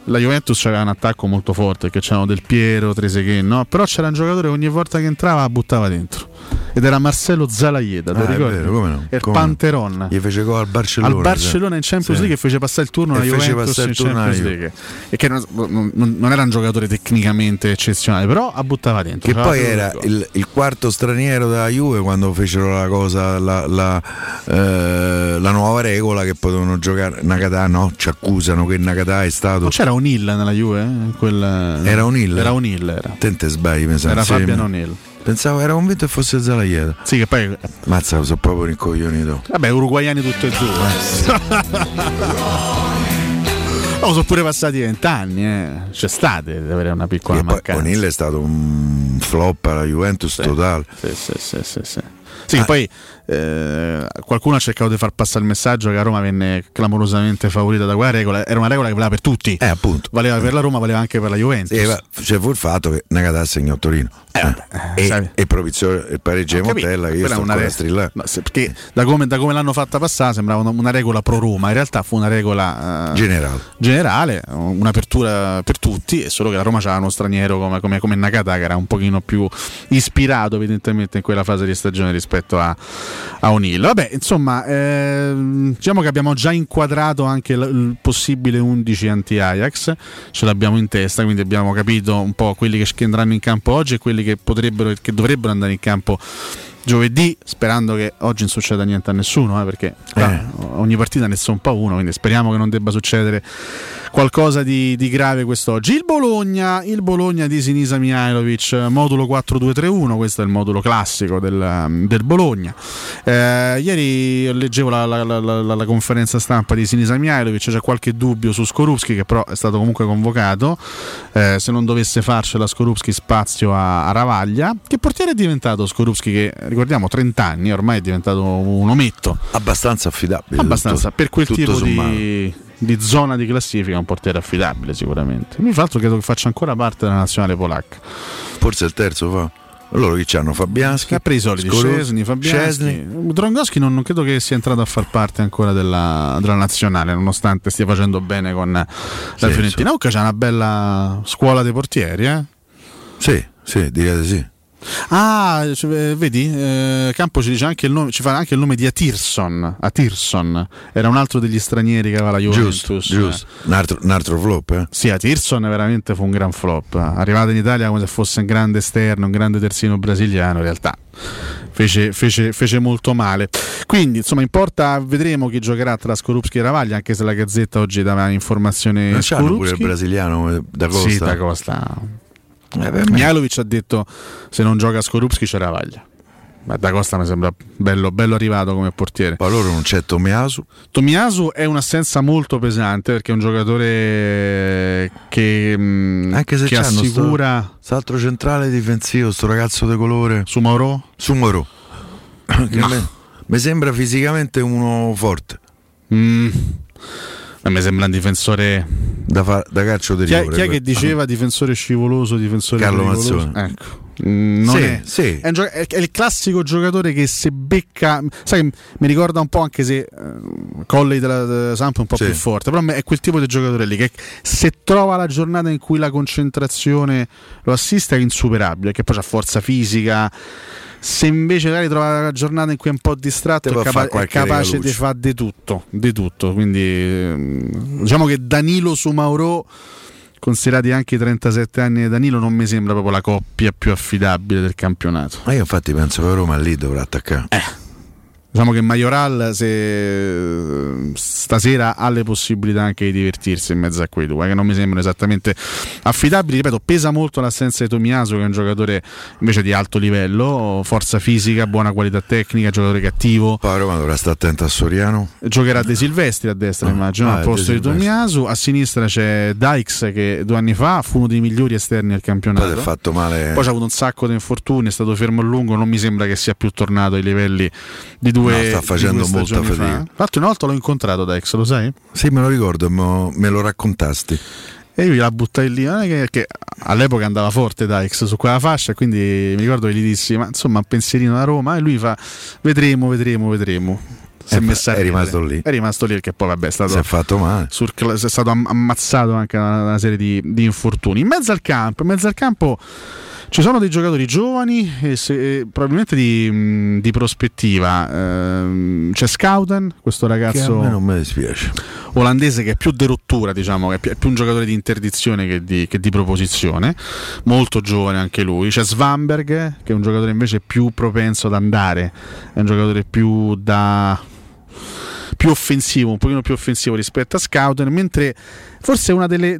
la Juventus aveva un attacco molto forte, che c'erano Del Piero, Trezeguet, no? Però c'era un giocatore che ogni volta che entrava buttava dentro. Ed era Marcelo Zalaieda, Ah, ricordi? vero, come no? Il Come? Panteron. Gli fece gol al Barcellona. Al Barcellona in Champions Sì. League e fece passare il turno alla Juventus in Champions League. E che non, non- non era un giocatore tecnicamente eccezionale, però la buttava dentro. Che poi era il il, quarto straniero della Juve quando fecero la cosa, la, la, eh, la nuova regola che potevano giocare. Nakata no, ci accusano che Nakata è stato. Non c'era O'Neill nella Juve? eh? Quel- Era O'Neill? Era O'Neill, era. Tente sbagli, mi sa. Era. Fabian O'Neill. Pensavo, era convinto che fosse Zalaieta. Sì, che poi. Mazza, sono proprio rincoglionito. Vabbè, uruguayani tutti e due. Oh, sono pure passati vent'anni, eh. c'è state di avere una piccola E poi mancanza. O'Neill è stato un flop alla Juventus totale. Sì, sì, sì, sì, sì. Sì, che poi eh, qualcuno ha cercato di far passare il messaggio che a Roma venne clamorosamente favorita da quella regola. Era una regola che valeva per tutti. Eh, appunto. Valeva per la Roma, valeva anche per la Juventus. Sì, c'è fu il fatto che Nakata segnò Torino. Eh, sai. e, e propiziò il pareggio di Montella che io è sto una re- strillare. No, se- perché da come, da come l'hanno fatta passare sembrava una, una regola pro Roma, in realtà fu una regola eh, Generale. generale, un'apertura per tutti, e solo che la Roma c'era uno straniero come, come, come Nakata che era un pochino più ispirato evidentemente in quella fase di stagione rispetto a, a O'Neill. Vabbè, insomma, ehm, diciamo che abbiamo già inquadrato anche l- il possibile 11 anti-Ajax, ce l'abbiamo in testa, quindi abbiamo capito un po' quelli che, andranno in campo oggi e quelli che potrebbero che dovrebbero andare in campo giovedì, sperando che oggi non succeda niente a nessuno, eh, perché qua ogni partita ne so un po' uno, quindi speriamo che non debba succedere qualcosa di, di grave quest'oggi. Il Bologna, il Bologna di Sinisa Mihailovic, modulo 4-2-3-1, questo è il modulo classico del, del Bologna. Eh, ieri leggevo la, la- la- la- conferenza stampa di Sinisa Mihailovic, c'è qualche dubbio su Skorupski che però è stato comunque convocato, Eh, se non dovesse farcela Skorupski spazio a, a Ravaglia. Che portiere è diventato Skorupski che ricordiamo 30 anni, ormai è diventato un ometto. Abbastanza affidabile. Abbastanza, tutto- per quel tipo sommato. di, di zona di classifica un portiere affidabile sicuramente. Mi fa altro credo che faccia ancora parte della nazionale polacca. Forse il terzo fa. Loro chi c'hanno? Fabianski? Ha preso i Scesni, Fabianski. Drongowski non, non credo che sia entrato a far parte ancora della, della nazionale, nonostante stia facendo bene con la Sì, Fiorentina. Comunque c'è una bella scuola dei portieri, eh? Sì, sì, direi di sì. Ah, eh, vedi, eh, Campo ci dice anche il nome, ci fa anche il nome di Atirson. Atirson era un altro degli stranieri che aveva la Juventus. Giusto, giusto. Un altro, un altro flop, eh? Sì, Atirson veramente fu un gran flop. Arrivato in Italia come se fosse un grande esterno, un grande terzino brasiliano, in realtà fece, fece- fece molto male. Quindi, insomma, importa, vedremo chi giocherà tra Skorupski e Ravaglia, anche se la Gazzetta oggi dava informazione Non c'hanno pure il brasiliano eh, da Costa. Sì, da Costa. Eh, Mihailovic ha detto se non gioca Skorupski c'è Ravaglia. Ma da Costa mi sembra bello, bello arrivato come portiere. Poi loro non c'è Tomiasu. Tomiasu è un'assenza molto pesante perché è un giocatore che, mh, Anche se che assicura sto, st'altro centrale difensivo, sto ragazzo di colore. su Mauro. Su Moro. [COUGHS] Che me- mi sembra fisicamente uno forte. Mm. A me sembra un difensore. Da, fa- da calcio di Chi, è, rigore. chi è che diceva difensore scivoloso, difensore Carlo? Mazzone. Ecco. Mm, non Sì, è, sì. È, gio- è- il classico giocatore che se becca, sai, mi ricorda un po' anche se eh, Colley della, della Samp è un po' Sì. più forte, però è quel tipo di giocatore lì che se trova la giornata in cui la concentrazione lo assiste è insuperabile, che poi ha forza fisica. Se invece magari trova la giornata in cui è un po' distratto, è, capa- è capace di fare di tutto, di tutto. Quindi ehm, diciamo che Danilo su Mauro considerati anche i 37 anni di Danilo, non mi sembra proprio la coppia più affidabile del campionato. Ma io infatti penso che Roma lì dovrà attaccare. Diciamo che Majoral se stasera ha le possibilità anche di divertirsi in mezzo a quei due, che non mi sembrano esattamente affidabili. Ripeto, pesa molto l'assenza di Tomiaso, che è un giocatore invece di alto livello, forza fisica, buona qualità tecnica, giocatore cattivo. Poi Roma dovrà stare attento a Soriano. Giocherà De Silvestri a destra, immagino, ah, al posto di. Tomiasu. A sinistra c'è Dykes, che due anni fa fu uno dei migliori esterni al campionato. Poi fatto male. Poi c'ha avuto un sacco di infortuni, è stato fermo a lungo, non mi sembra che sia più tornato ai livelli di due No, sta facendo due molta fa. fatica. Tra l'altro una volta l'ho incontrato Dex, lo sai? Sì, me lo ricordo, me lo raccontasti. E io gliela buttai lì, non è che, che all'epoca andava forte Dykes su quella fascia, quindi mi ricordo che gli dissi, ma insomma un pensierino da Roma, e lui fa, vedremo, vedremo, vedremo. Si è, fa- messa è rimasto lì. È rimasto lì perché poi vabbè è stato Si è fatto male. surcla- è stato am- ammazzato anche da una serie di, di infortuni. In mezzo al campo, in mezzo al campo Ci sono dei giocatori giovani e se- e probabilmente di, mh, di prospettiva. Ehm, c'è Scouten, questo Che a ragazzo me non mi dispiace. olandese che è più di rottura, diciamo, che è più, è più un giocatore di interdizione che di, che di proposizione, molto giovane anche lui. C'è Svanberg, che è un giocatore invece più propenso ad andare, è un giocatore più da più offensivo, un pochino più offensivo rispetto a Scouten, mentre forse una delle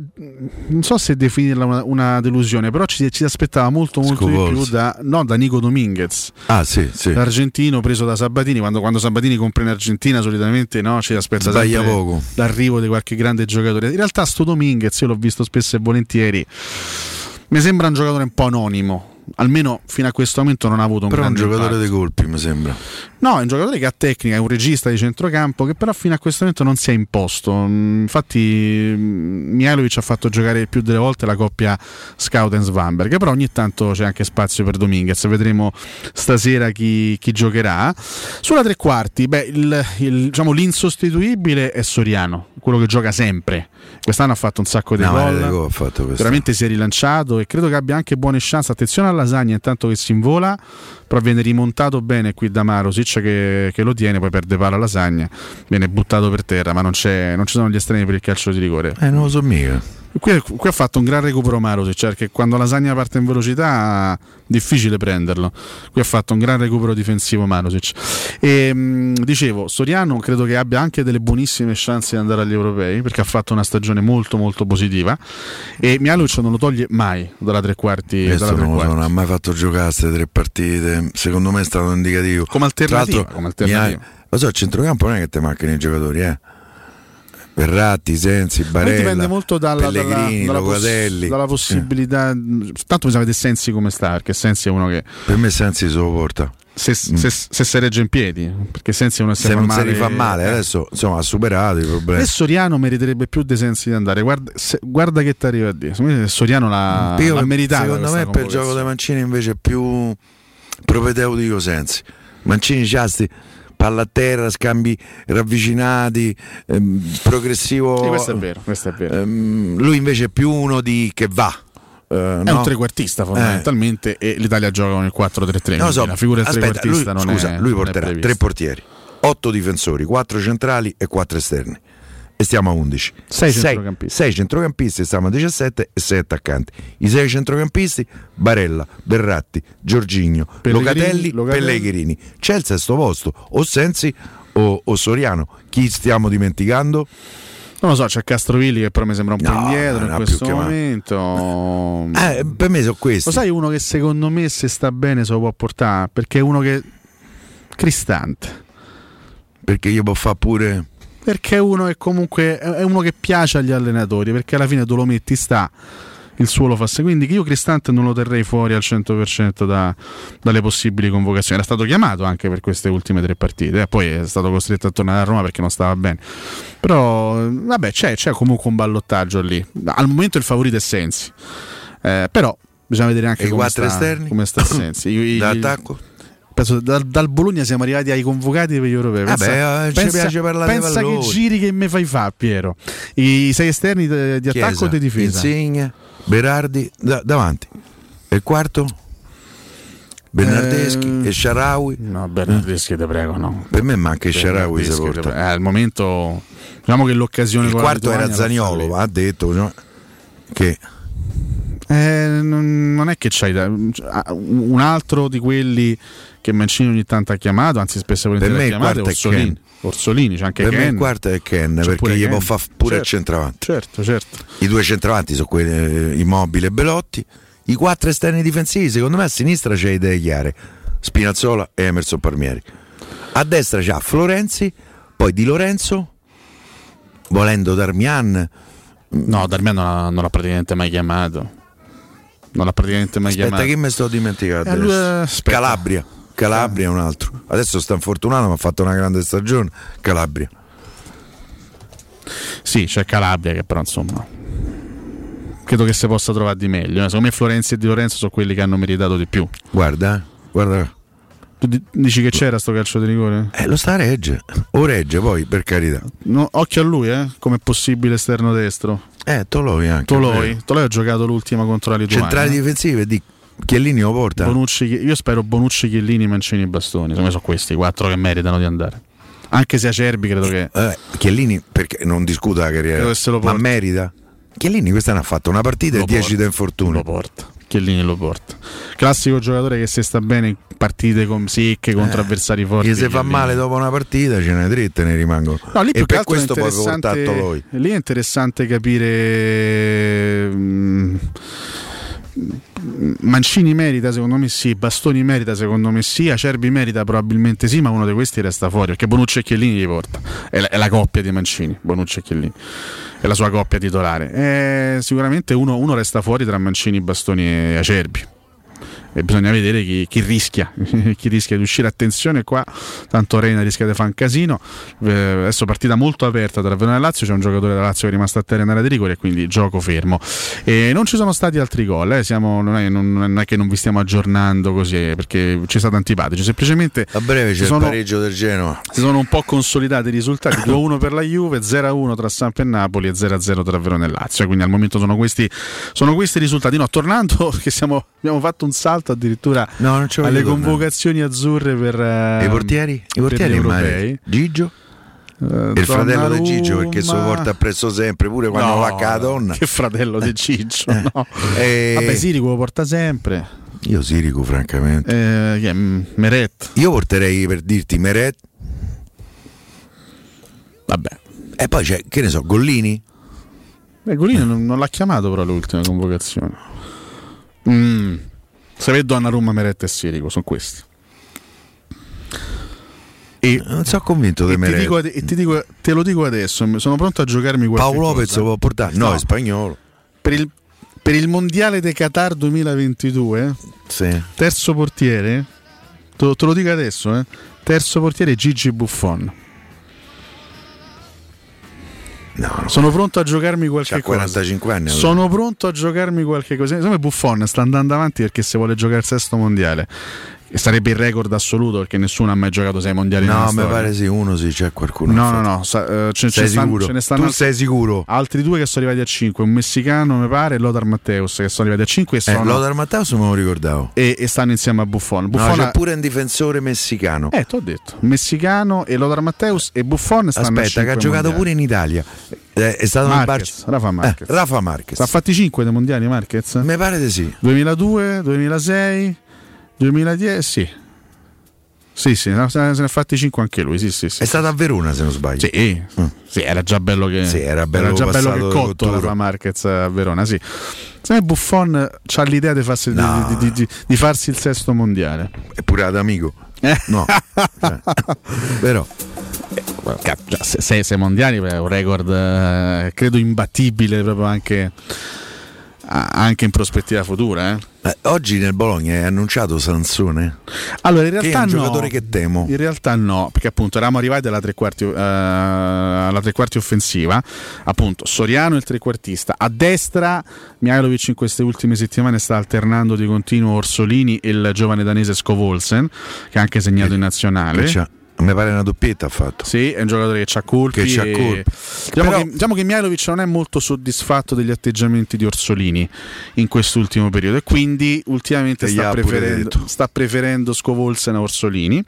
non so se definirla una, una delusione, però ci, ci aspettava molto molto di Scovolsi. più da, no, da Nico Dominguez. Ah, sì, sì. L'argentino preso da Sabatini, quando, quando Sabatini compra in Argentina solitamente no, ci aspetta l'arrivo di qualche grande giocatore. In realtà sto Dominguez io l'ho visto spesso e volentieri. Mi sembra un giocatore un po' anonimo. Almeno fino a questo momento non ha avuto un Però è un giocatore impatto. dei colpi, mi sembra. No, è un giocatore che ha tecnica, è un regista di centrocampo che però fino a questo momento non si è imposto. Mm, Infatti mm, Mihailovic ha fatto giocare più delle volte la coppia Scout e Svanberg, però ogni tanto c'è anche spazio per Dominguez. Vedremo stasera chi, chi giocherà. Sulla tre quarti, beh, il- il- diciamo, l'insostituibile è Soriano, quello che gioca sempre. Quest'anno ha fatto un sacco di No, gol. Veramente si è rilanciato e credo che abbia anche buone chance. Attenzione lasagna intanto che si invola, però viene rimontato bene qui da Marosic che, che lo tiene, poi perde palla lasagna, viene buttato per terra, ma non, non ci sono gli estremi per il calcio di rigore. Eh, non lo so mica. Qui, qui ha fatto un gran recupero Marosic, cioè che quando lasagna parte in velocità difficile prenderlo. Qui ha fatto un gran recupero difensivo Marosic. E, mh, dicevo, Soriano credo che abbia anche delle buonissime chance di andare agli europei perché ha fatto una stagione molto molto positiva e Mialovic non lo toglie mai dalla tre quarti. Questo dalla tre non, quarti. non ha mai fatto giocare queste tre partite. Secondo me è stato indicativo. Come alternativa, come alternativa. mi ha- Lo so, il centrocampo non è che ti mancano i giocatori, eh. Verratti, Sensi, Poi Barella, dipende molto dalla, dalla, dalla, poss- dalla possibilità. Tanto bisogna vedere Sensi come sta, perché Sensi è uno che Per me Sensi se lo porta. se, se, se si regge in piedi, perché Sensi è uno che si Se fa non male- rifà male, adesso insomma ha superato i problemi. E Soriano meriterebbe più dei sensi di andare. Guarda, se- guarda che ti arriva a dire. Soriano l'ha, Io- l'ha meritato. secondo me per il gioco dei Mancini invece è più propedeutico Sensi. Mancini c'ha sti palla a terra, scambi ravvicinati, ehm, progressivo. Sì, questo è vero, questo è vero. Ehm, lui invece è più uno di che va. eh, È no? un trequartista fondamentalmente e l'Italia gioca con il 4-3-3. Non lo so, la figura del trequartista lui, non scusa, è lui non è porterà tre portieri, otto difensori, quattro centrali e quattro esterni. E stiamo a 11. Sei Sei- centrocampisti. sei centrocampisti, stiamo a 17 e 6 attaccanti. I sei centrocampisti, Barella, Berratti, Giorginio, Pellegrini, Locatelli, Locatelli. Pellegrini. C'è il sesto posto, o Sensi o, o Soriano. Chi stiamo dimenticando? Non lo so, c'è Castrovilli che però mi sembra un po' No, indietro non in questo momento. [LAUGHS] Eh, per me sono questi. Lo sai uno che secondo me se sta bene se lo può portare? Perché è uno che... Cristante. Perché io può fare pure... Perché è uno che comunque è uno che piace agli allenatori, perché alla fine tu lo metti sta il suo lo fa quindi io Cristante non lo terrei fuori al 100% da- dalle possibili convocazioni. Era stato chiamato anche per queste ultime tre partite eh, poi è stato costretto a tornare a Roma perché non stava bene. Però vabbè c'è, c'è comunque un ballottaggio lì. Al momento il favorito è Sensi. Eh, però bisogna vedere anche come sta, come sta Sensi. I- D'attacco? Penso dal, dal Bologna siamo arrivati ai convocati per gli europei. Pensa, Vabbè, eh, ci pensa- piace parlare di pensa che giri che mi fai fa, Piero. I sei esterni di attacco Chiesa, o di difesa? Insigne, Berardi da- davanti. E il quarto? Bernardeschi Eh, e Sharawi. No, Bernardeschi te prego, no. Per me manca il Sharawi se porta. Eh, al momento diciamo che l'occasione Il quarto era Zaniolo, ha detto no? che. Eh, non, non è che c'hai da- un altro di quelli che Mancini ogni tanto ha chiamato, anzi spesso Per volentieri me ha il chiamato, è quarto è Orsolini. Ken. Orsolini, c'è anche per me Ken. il quarto è Ken C'è perché gli può fare pure il Certo, centravanti. Certo, certo. I due centravanti sono quelli eh, Immobile e Belotti. I quattro esterni difensivi, secondo me a sinistra c'è idee chiare. Spinazzola e Emerson Palmieri. A destra c'ha Florenzi, poi Di Lorenzo, volendo Darmian. No, Darmian non l'ha, non l'ha praticamente mai chiamato. Non l'ha praticamente mai Aspetta, chiamato. che mi sto dimenticando? Eh, aspetta. Calabria. Calabria è un altro. Adesso sta infortunato, ma ha fatto una grande stagione. Calabria. Sì, c'è Calabria che però insomma credo che si possa trovare di meglio. eh. Secondo me Florenzi e Di Lorenzo sono quelli che hanno meritato di più. Guarda, eh, guarda. Tu di- dici che c'era sto calcio di rigore? Eh, lo sta a Regge. O Regge, poi, per carità. No, occhio a lui, eh, come possibile esterno destro. Eh, Toloi anche. Toloi, vero. Toloi ha giocato l'ultima contro la Lituania. Centrali difensive di Chiellini lo porta? Bonucci, io spero Bonucci, Chiellini, Mancini e Bastoni. Secondo me sono questi i quattro che meritano di andare. Anche se Acerbi credo che. Eh, Chiellini, perché non discuta la carriera, che ma merita. Chiellini quest'anno ha fatto una partita Lo e 10 porta, da infortunio. Lo porta. Chiellini lo porta. Classico giocatore che se sta bene in partite con secche contro Eh, avversari forti. Gli se fa male dopo una partita, ce ne tre te ne rimangono. No, lì e che per questo poi portato lui. Lì è interessante capire. mm, Mancini merita secondo me sì, Bastoni merita secondo me sì, Acerbi merita probabilmente sì, ma uno di questi resta fuori perché Bonucci e Chiellini li porta. È la, è la coppia di Mancini, Bonucci e Chiellini. È la sua coppia titolare. Eh, sicuramente uno, uno resta fuori tra Mancini, Bastoni e Acerbi. E bisogna vedere chi, chi rischia, [LAUGHS] chi rischia di uscire. Attenzione qua, tanto Reina rischia di fare un casino. Eh, adesso partita molto aperta tra Verona e Lazio, c'è un giocatore da Lazio che è rimasto a terra in area di rigore e quindi gioco fermo. E non ci sono stati altri gol, eh, siamo- non, è, non- non è che non vi stiamo aggiornando così eh, perché ci state antipatici, semplicemente A breve c'è si il sono, pareggio del Genoa. si sono un po' consolidati i risultati [COUGHS] 2-1 per la Juve, 0-1 tra Samp e Napoli e 0-0 tra Verona e Lazio. Quindi al momento sono questi, sono questi i risultati. No, tornando, [LAUGHS] perché siamo- abbiamo fatto un salto addirittura No, alle tornare. convocazioni azzurre per eh, I portieri? I per portieri immagino. europei. Gigio? Eh, il fratello di Gigio perché lo porta appresso sempre, pure quando No, va la donna. Che fratello di Ciccio, no. Eh, Vabbè, Sirico lo porta sempre. Io Sirico, francamente. Eh, Meret. Io porterei per dirti Meret. Vabbè. E poi c'è, che ne so, Gollini? Beh, Golino non, non l'ha chiamato però alle ultime convocazioni. Mm. Se vedo Donnarumma, Meret e Sirico, sono questi. E non sono convinto di e ti, dico, e ti dico- te lo dico adesso, sono pronto a giocarmi qualche Paolo Lopez lo può portare? No, No. è spagnolo. Per il, per il mondiale de Qatar 2022, Sì. terzo portiere, te, lo- te lo dico adesso, eh, terzo portiere Gigi Buffon. Sono pronto a giocarmi qualche C'ha cosa. 45 anni. allora. Sono pronto a giocarmi qualche cosa. Me Buffon sta andando avanti perché se vuole giocare il sesto mondiale. E sarebbe il record assoluto perché nessuno ha mai giocato sei mondiali No, mi pare sì, uno sì, c'è qualcuno. No, no, no, sa- eh, ce, ce Sei stanno- sicuro? ce ne stanno Tu altri- sei sicuro? Altri due che sono arrivati a 5, un messicano mi pare e Lothar Matteus che sono arrivati a 5 e, Eh, sono- Lothar Matteus me lo ricordavo. e, e stanno insieme a Buffon. No, Buffon c'è ha- pure un difensore messicano. Eh, ti ho detto, messicano e Lothar Matteus e Buffon stanno Aspetta, che ha giocato mondiali. pure in Italia. Eh, è stato Marquez, Rafa Marquez. Eh, Rafa Marquez. Ha fatti 5 dei mondiali Marquez? Mi pare di sì. 2002, 2006, 2010, sì. Sì, sì, se ne ha fatti 5 anche lui, sì, sì, sì. È stato a Verona, se non sbaglio. Sì, sì, era già bello che, Sì, era bello già bello che cotto cottura. Rafa Marquez a Verona, sì. Se Buffon ha l'idea di farsi, No. di, di- di- di farsi il sesto mondiale. Eppure ad amico. No. [LAUGHS] Cioè, però Cazzo, già, se- sei, sei mondiali è un record eh, credo imbattibile proprio anche, anche in prospettiva futura. eh. Oggi nel Bologna è annunciato Sansone. Allora, in Che è realtà un no. giocatore che temo. In realtà no, perché appunto eravamo arrivati alla tre quarti, eh, alla tre quarti offensiva. Appunto, Soriano il trequartista. A destra Mihailovic in queste ultime settimane sta alternando di continuo Orsolini e il giovane danese Scovolsen, che ha anche segnato in nazionale. Che c'ha- mi pare una doppietta ha fatto. Sì, è un giocatore che ha colpi. Che c'ha e- colpi. Diciamo, Però- che, diciamo che Mihailovic non è molto soddisfatto degli atteggiamenti di Orsolini in quest'ultimo periodo e quindi ultimamente sta preferendo, sta preferendo Scovolsen a Orsolini.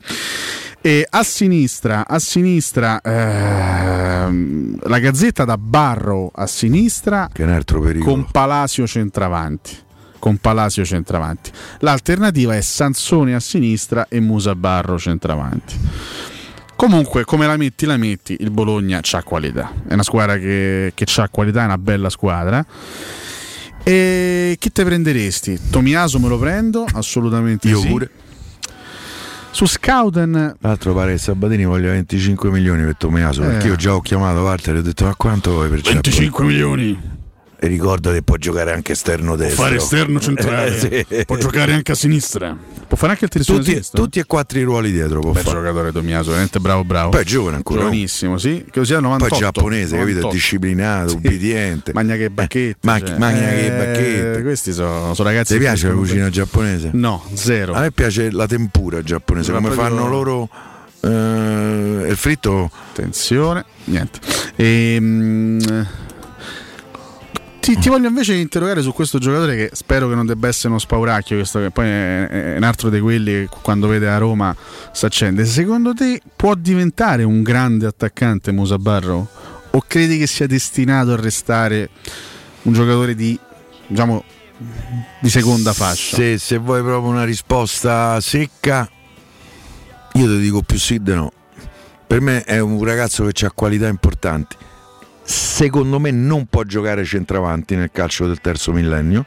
E a sinistra, a sinistra ehm, la gazzetta da Barro a sinistra con Palasio centravanti. Con Palasio centravanti. L'alternativa è Sansone a sinistra e Musa Barro centravanti. Comunque, come la metti, la metti, il Bologna c'ha qualità. È una squadra che, che ha qualità, è una bella squadra. E chi te prenderesti? Tomiaso me lo prendo, assolutamente Io sì. pure. Su Scouten L'altro pare che Sabatini voglia 25 milioni per Tomiaso. Eh. Perché io già ho chiamato Walter e ho detto: Ma quanto vuoi per 25 milioni. E ricorda che può giocare anche esterno destro. fare esterno centrale, [LAUGHS] Eh, sì. può giocare anche a sinistra, può fare anche il terzino Tutti, tutti e quattro i ruoli dietro. Può Bel fare. giocatore Tomiaso, veramente bravo, bravo. Poi è giovane ancora. Giovanissimo, sì. Che sia 98. Poi giapponese, capito? 98. Disciplinato, Sì. ubbidiente. Magna che bacchette. Ma- cioè. magna che Eh, bacchette. Questi sono, sono ragazzi. Ti piace la cucina giapponese? No, zero. A me piace la tempura giapponese, come fanno loro eh, il fritto. Attenzione, niente. Ehm, Ti, ti voglio invece interrogare su questo giocatore che spero che non debba essere uno spauracchio, questo che poi è, un altro di quelli che quando vede a Roma si accende. Secondo te può diventare un grande attaccante Musa Barro? O credi che sia destinato a restare un giocatore di, diciamo, di seconda fascia? Se, se vuoi proprio una risposta secca, io ti dico più sì di no. Per me è un ragazzo che ha qualità importanti. Secondo me non può giocare centravanti nel calcio del terzo millennio,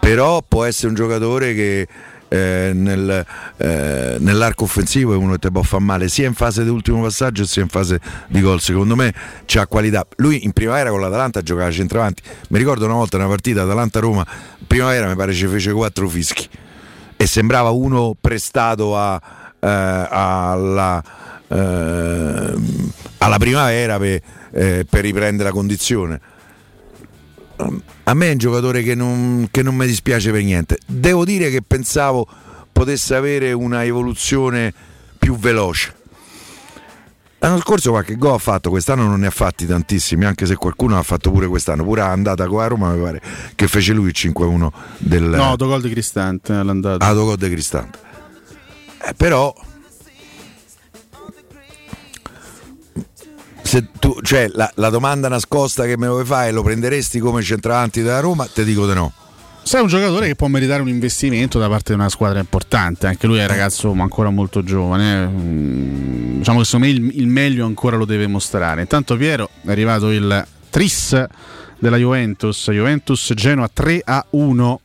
però può essere un giocatore che eh, nel, eh, nell'arco offensivo è uno che ti può fare male sia in fase di ultimo passaggio sia in fase di gol. Secondo me c'ha qualità. Lui in primavera con l'Atalanta giocava centravanti. Mi ricordo una volta una partita Atalanta-Roma, primavera mi pare ci fece quattro fischi e sembrava uno prestato a, eh, alla, alla primavera per, eh, per riprendere la condizione. A me è un giocatore che non, che non mi dispiace per niente. Devo dire che pensavo potesse avere una evoluzione più veloce. L'anno scorso qualche gol ha fatto, quest'anno non ne ha fatti tantissimi, anche se qualcuno ha fatto pure quest'anno, pure andata con la Roma mi pare che fece lui il 5-1 del... No, autogol di Cristante all'andata. Autogol di Cristante. Eh, però se tu, cioè, la, la domanda nascosta che me lo fai lo prenderesti come centravanti della Roma? Te dico di no. Sei un giocatore che può meritare un investimento da parte di una squadra importante, anche lui è un ragazzo ancora molto giovane, mm, diciamo che secondo me il, il meglio ancora lo deve mostrare. Intanto Piero è arrivato il tris della Juventus, Juventus Genoa 3 a 1.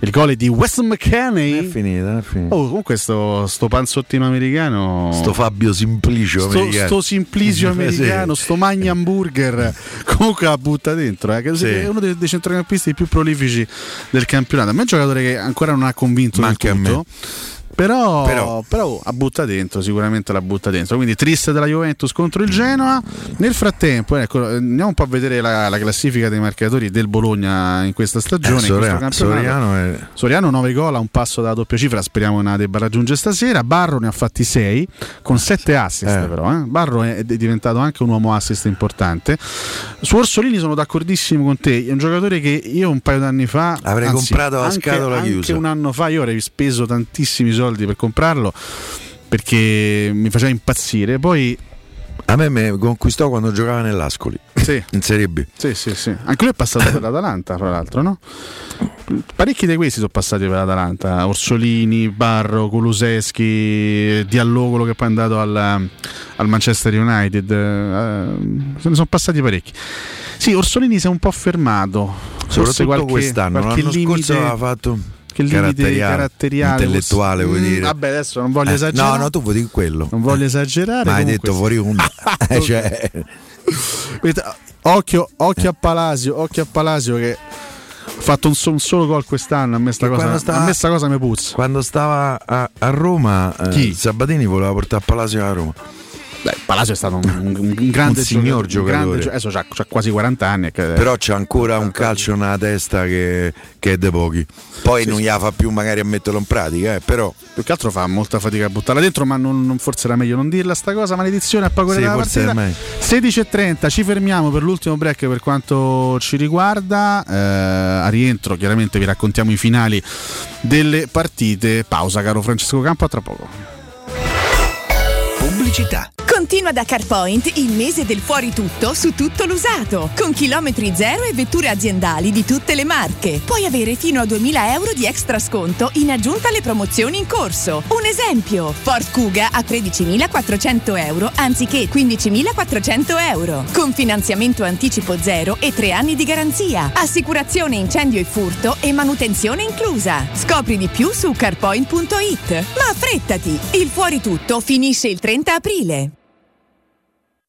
Il gol è di Wes McKenney. È finita, è finita. Oh, comunque sto, sto panzottino americano. Sto Fabio Simplicio sto, americano. sto Simplicio [LAUGHS] Sì. americano, sto Magna Hamburger. [LAUGHS] Comunque la butta dentro. Eh, che Sì. È uno dei, dei centrocampisti più prolifici del campionato. A me è un giocatore che ancora non ha convinto Ma del anche a me. Però, Però- però la butta dentro, sicuramente la butta dentro. Quindi triste della Juventus contro il Genoa. Nel frattempo, ecco, andiamo un po' a vedere la, la classifica dei marcatori del Bologna in questa stagione. Eh, Soria-. Soriano è- Soriano 9 gol a un passo dalla doppia cifra, speriamo che debba raggiungere stasera. Barro ne ha fatti 6 con 7 assist Eh. però. eh. Barro è diventato anche un uomo assist importante. Su Orsolini sono d'accordissimo con te, è un giocatore che io un paio d'anni fa Avrei anzi, comprato a anche- scatola anche chiusa. un anno fa io avrei speso tantissimi soldi per comprarlo perché mi faceva impazzire. Poi A me mi conquistò quando giocava nell'Ascoli. Sì. In Serie B. Sì, sì, sì. Anche lui è passato per l'Atalanta, fra l'altro, no? Parecchi di questi sono passati per l'Atalanta. Orsolini, Barro, Kuluseschi, Diallo, che poi è andato al, al Manchester United. eh, se ne sono passati parecchi. Sì, Orsolini si è un po' fermato. Soprattutto qualche, quest'anno. qualche L'anno limite, scorso aveva fatto che limite caratteriale, intellettuale, vuoi Mm, dire. Vabbè, adesso non voglio Eh, esagerare. No, no, tu vuoi dire quello. Non voglio esagerare. Ma hai detto fuori onda. [LAUGHS] Eh, [LAUGHS] cioè, Occhio, occhio a Palasio, occhio a Palasio che ha fatto un, un solo gol quest'anno. A me sta cosa, stava- a me sta cosa mi puzza. quando stava a, a Roma, eh? Sabatini voleva portare Palasio a Roma. Beh, Palasio è stato un, un- un grande Un signor un grande giocatore. gio- adesso c'ha, quasi 40 anni. che- Però c'è ancora un calcio nella testa che, che è de pochi. Poi non gliela fa più magari a metterlo in pratica, eh, però più che altro fa molta fatica a buttarla dentro, ma non, non- forse era meglio non dirla sta cosa. Maledizione a poco Sì, della partita. meglio. 16.30, ci fermiamo per l'ultimo break per quanto ci riguarda. Eh, a rientro, chiaramente, vi raccontiamo i finali delle partite. Pausa, caro Francesco Campo, a tra poco. Pubblicità. Continua da CarPoint il mese del fuori tutto su tutto l'usato, con chilometri zero e vetture aziendali di tutte le marche. Puoi avere fino a 2000 euro di extra sconto in aggiunta alle promozioni in corso. Un esempio, Ford Kuga a 13.400 euro anziché 15.400 euro, con finanziamento anticipo zero e 3 anni di garanzia, assicurazione incendio e furto e manutenzione inclusa. Scopri di più su carpoint.it. Ma affrettati, il fuori tutto finisce il 30 aprile.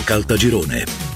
Caltagirone.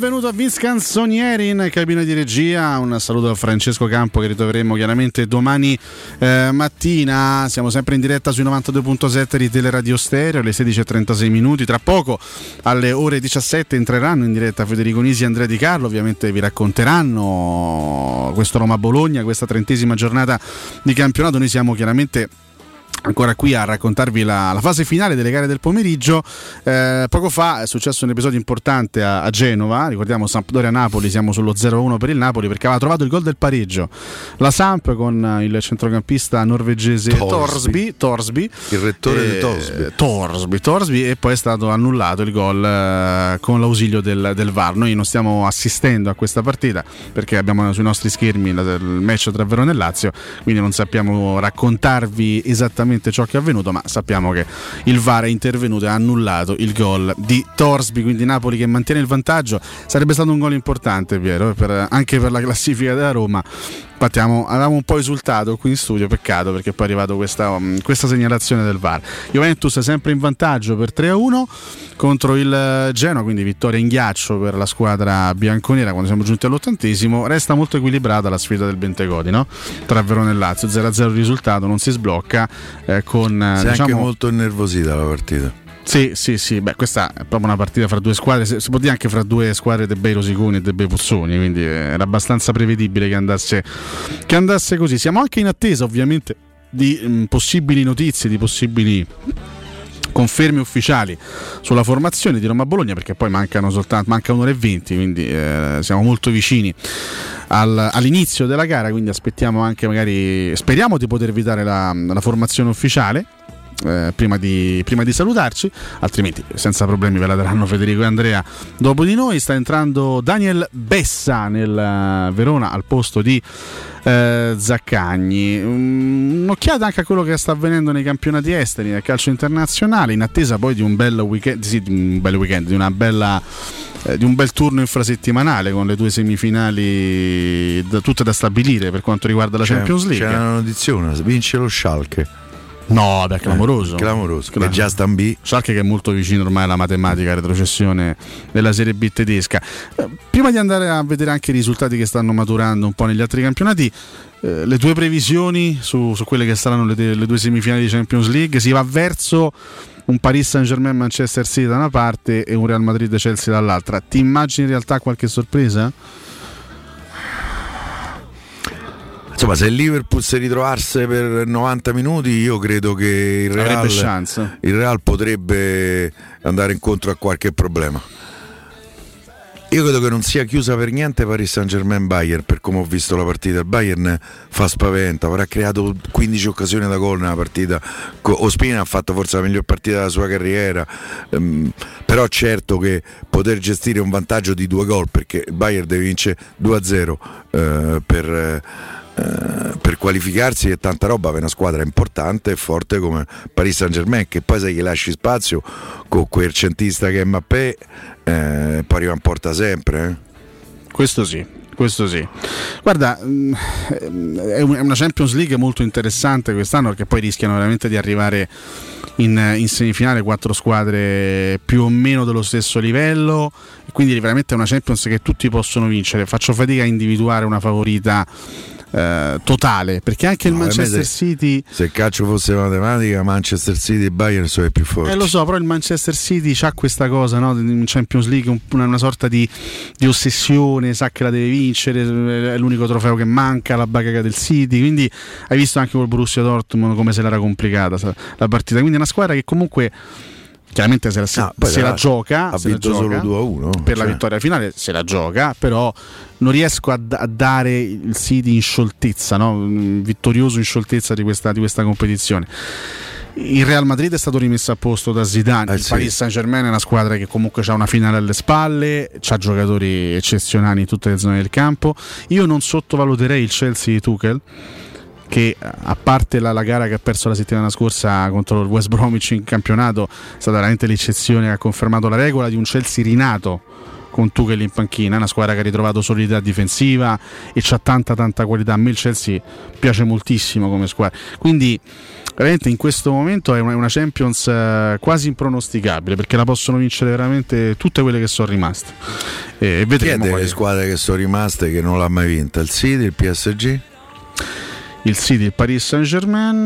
benvenuto a Vince in cabina di regia. Un saluto a Francesco Campo che ritroveremo chiaramente domani eh, mattina. Siamo sempre in diretta sui 92.7 di Teleradio Stereo alle 16.36 minuti. Tra poco alle ore 17 entreranno in diretta Federico Nisi e Andrea Di Carlo. Ovviamente vi racconteranno questo Roma-Bologna, questa trentesima giornata di campionato. Noi siamo chiaramente ancora qui a raccontarvi la, la, fase finale delle gare del pomeriggio. Eh, poco fa è successo un episodio importante a, a Genova, ricordiamo Sampdoria-Napoli, siamo sullo 0-1 per il Napoli perché aveva trovato il gol del pareggio. La Samp con il centrocampista norvegese Torsby, Torsby il rettore eh, di Torsby. Torsby, Torsby e poi è stato annullato il gol eh, con l'ausilio del, del, VAR. Noi non stiamo assistendo a questa partita perché abbiamo sui nostri schermi il match tra Verona e Lazio, quindi non sappiamo raccontarvi esattamente ciò che è avvenuto, ma sappiamo che il VAR è intervenuto e ha annullato il gol di Torsby, quindi Napoli che mantiene il vantaggio. Sarebbe stato un gol importante, Piero, per, anche per la classifica della Roma. Infatti avevamo un po' esultato qui in studio, peccato perché poi è arrivata questa, um, questa, segnalazione del VAR. Juventus è sempre in vantaggio per 3-1 contro il Genoa, quindi vittoria in ghiaccio per la squadra bianconera quando siamo giunti all'ottantesimo. Resta molto equilibrata la sfida del Bentegodi, no? tra Verona e Lazio, 0-0 il risultato, non si sblocca. Eh, con, si è diciamo, anche molto innervosita la partita. Sì, sì, sì, beh, questa è proprio una partita fra due squadre, si può dire anche fra due squadre dei bei Rosiconi e dei bei Puzzoni, quindi era abbastanza prevedibile che andasse, che andasse così. Siamo anche in attesa ovviamente di mh, possibili notizie, di possibili conferme ufficiali sulla formazione di Roma Bologna perché poi mancano soltanto manca un'ora e venti quindi eh, siamo molto vicini al, all'inizio della gara quindi aspettiamo anche magari speriamo di potervi dare la, la formazione ufficiale eh, prima, di, prima, di, salutarci, altrimenti senza problemi ve la daranno Federico e Andrea dopo di noi. Sta entrando Daniel Bessa nel uh, Verona al posto di uh, Zaccagni. Um, un'occhiata anche a quello che sta avvenendo nei campionati esteri nel calcio internazionale, in attesa poi di un bel weekend, sì, di un bel weekend, di una bella eh, di un bel turno infrasettimanale con le due semifinali da, tutte da stabilire per quanto riguarda la c'è, Champions League. C'è una notizione, vince lo Schalke. No, beh, clamoroso. Eh, clamoroso. Che già sta in B. Schalke che è molto vicino ormai alla matematica retrocessione della Serie B tedesca. Eh, prima di andare a vedere anche i risultati che stanno maturando un po' negli altri campionati, eh, le tue previsioni su, su, quelle che saranno le, le due semifinali di Champions League, si va verso un Paris Saint Germain Manchester City da una parte e un Real Madrid Chelsea dall'altra. Ti immagini in realtà qualche sorpresa? Insomma, se il Liverpool si ritrovasse per 90 minuti, io credo che il Real, il Real potrebbe andare incontro a qualche problema. Io credo che non sia chiusa per niente Paris Saint Germain Bayern per come ho visto la partita. Il Bayern fa spaventa, avrà creato 15 occasioni da gol nella partita. Ospina ha fatto forse la miglior partita della sua carriera. Um, però certo che poter gestire un vantaggio di due gol perché il Bayern deve vincere 2-0 uh, per. Uh, per qualificarsi è tanta roba per una squadra importante e forte come Paris Saint Germain che poi se gli lasci spazio con quel centista che è Mappé eh, poi arriva in porta sempre eh. questo sì questo sì. Guarda, è una Champions League molto interessante quest'anno perché poi rischiano veramente di arrivare in, in, semifinale quattro squadre più o meno dello stesso livello, quindi veramente è una Champions che tutti possono vincere. Faccio fatica a individuare una favorita eh, totale perché anche il no, Manchester se, City se il calcio fosse matematica Manchester City e Bayern sono i più forti eh, lo so però il Manchester City ha questa cosa no? in Champions League una, una sorta di, di, ossessione sa che la deve vincere è l'unico trofeo che manca la bagaga del City quindi hai visto anche col Borussia Dortmund come se l'era complicata la partita quindi è una squadra che comunque chiaramente se, la, no, se la gioca, ha se vinto la gioca, solo 2 a 1 per cioè. la vittoria finale se la gioca però non riesco a, a dare il City in scioltezza no? vittorioso in scioltezza di questa, di questa, competizione il Real Madrid è stato rimesso a posto da Zidane eh il sì. Paris Saint Germain è una squadra che comunque ha una finale alle spalle ha giocatori eccezionali in tutte le zone del campo io non sottovaluterei il Chelsea di Tuchel che a parte la, la, gara che ha perso la settimana scorsa contro il West Bromwich in campionato è stata veramente l'eccezione che ha confermato la regola di un Chelsea rinato con Tuchel in panchina, una squadra che ha ritrovato solidità difensiva e ha tanta tanta qualità. A me il Chelsea piace moltissimo come squadra. Quindi veramente in questo momento è una, Champions eh, quasi impronosticabile perché la possono vincere veramente tutte quelle che sono rimaste. E Chi è vedremo delle quali- squadre che sono rimaste che non l'ha mai vinta? Il City, il PSG? Il City, il Paris Saint Germain,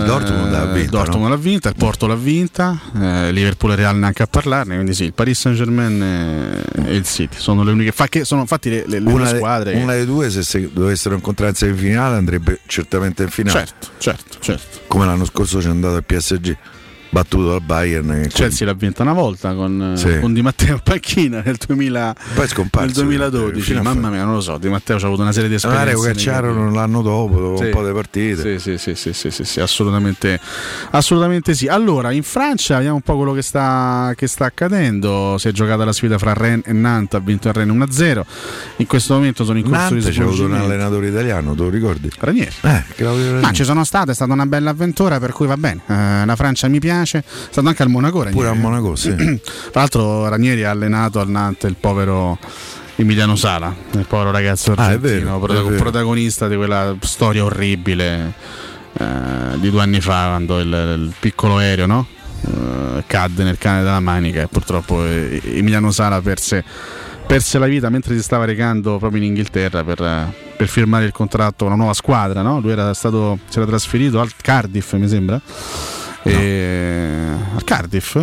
il Dortmund l'ha vinta, il Dortmund l'ha vinta, il Porto l'ha vinta, eh, Liverpool e Real neanche a parlarne, quindi sì, il Paris Saint Germain e, e il City sono le uniche, fa che sono infatti le, le, le Una, de- squadre. che- una delle due, se, se dovessero incontrare in semifinale, andrebbe certamente in finale. Certo, certo, certo. Come l'anno scorso c'è andato al PSG, battuto dal Bayern. che Chelsea l'ha vinta una volta con, Sì. con Di Matteo in panchina nel, 2000, Poi scomparso, nel 2012. fino a Mamma mia, non lo so. Di Matteo ha avuto una serie di esperienze. Magari lo cacciarono l'anno dopo, dopo Sì. un po' di partite. Sì, sì, sì, sì, sì, sì, sì, assolutamente, assolutamente sì. Allora, in Francia vediamo un po' quello che sta, che sta accadendo. Si è giocata la sfida fra Rennes e Nantes, ha vinto il Rennes 1-0. In questo momento sono in corso Nantes di c'è avuto un allenatore italiano, te lo ricordi? Ranieri. Eh. Ma ci sono state, è stata una bella avventura, per cui va bene. Eh, la Francia mi piace, è stato anche al Monaco. Ranieri. Pure a Monaco, sì. [CLEARS THROAT] Tra l'altro, Ranieri ha allenato al Nantes il povero Emiliano Sala, il povero ragazzo Ah, è argentino, è vero. protagonista di quella storia orribile eh, di due anni fa, quando il, il piccolo aereo no? Eh, cadde nel cane della manica e purtroppo eh, Emiliano Sala perse, perse la vita mentre si stava recando proprio in Inghilterra per, eh, per firmare il contratto con una nuova squadra. No? Lui era stato, si era trasferito al Cardiff, mi sembra. E- al Cardiff?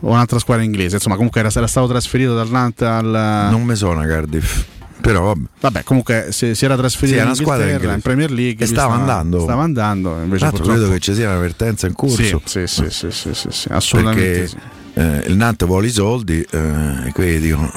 O un'altra squadra inglese, insomma, comunque era, era stato trasferito dal Nantes al. Non mi suona Cardiff. Però vabbè. Vabbè, comunque si, si era trasferito Sì, in una squadra in. Premier League E lui stava andando. Stava andando, invece purtroppo credo che ci sia un'avvertenza in corso. Sì, sì, sì, sì, sì, sì, assolutamente Perché eh, il Nantes vuole i soldi eh, e quelli dicono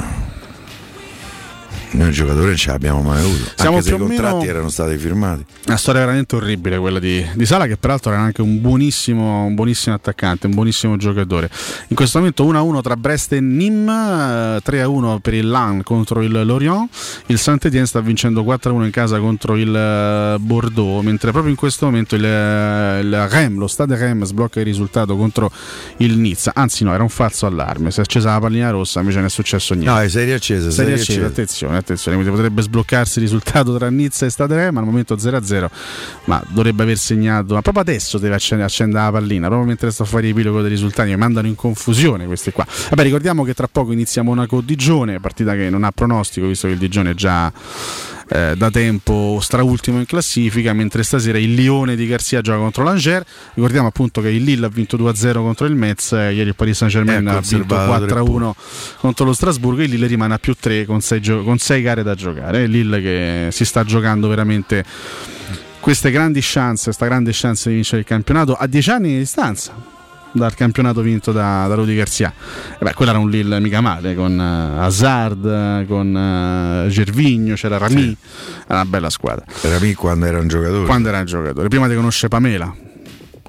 noi giocatori non ce l'abbiamo mai avuto. Siamo anche se i contratti erano stati firmati. Una storia veramente orribile quella di, di Sala, che peraltro era anche un buonissimo, un buonissimo attaccante, un buonissimo giocatore. In questo momento 1-1 tra Brest e Nîmes, eh, 3-1 per il Lan contro il Lorient. Il Saint-Étienne sta vincendo 4-1 in casa contro il eh, Bordeaux, mentre proprio in questo momento il, eh, il Rem, lo Stade Rem, sblocca il risultato contro il Nizza. Anzi, no, era un falso allarme. Si è accesa la pallina rossa, invece non è successo niente. No, è serie accesa, Serie serie accesa, accesa. attenzione, attenzione, quindi potrebbe sbloccarsi il risultato tra Nizza e Stade Rem, al momento 0-0, ma dovrebbe aver segnato, ma proprio adesso deve accendere, accendere la pallina, proprio mentre sto a fare riepilogo dei risultati, mi mandano in confusione questi qua. Vabbè, ricordiamo che tra poco inizia Monaco-Digione, partita che non ha pronostico, visto che il Digione è già eh, da tempo straultimo in classifica, mentre stasera il Lione di Garzia gioca contro l'Angers. Ricordiamo appunto che il Lille ha vinto 2-0 contro il Metz, eh, ieri il Paris Saint-Germain Eh, ha vinto conservato tre 4-1 contro lo Strasburgo e il Lille rimane a più 3 con 6 gare da giocare. Il Lille che si sta giocando veramente queste grandi chance, questa grande chance di vincere il campionato a 10 anni di distanza dal campionato vinto da, da Rudy Garcia. E beh, quello era un Lille mica male, con eh, Hazard, eh, con eh, Gervigno, c'era Rami, era una bella squadra. Rami quando era un giocatore. Quando era un giocatore, prima di conoscere Pamela.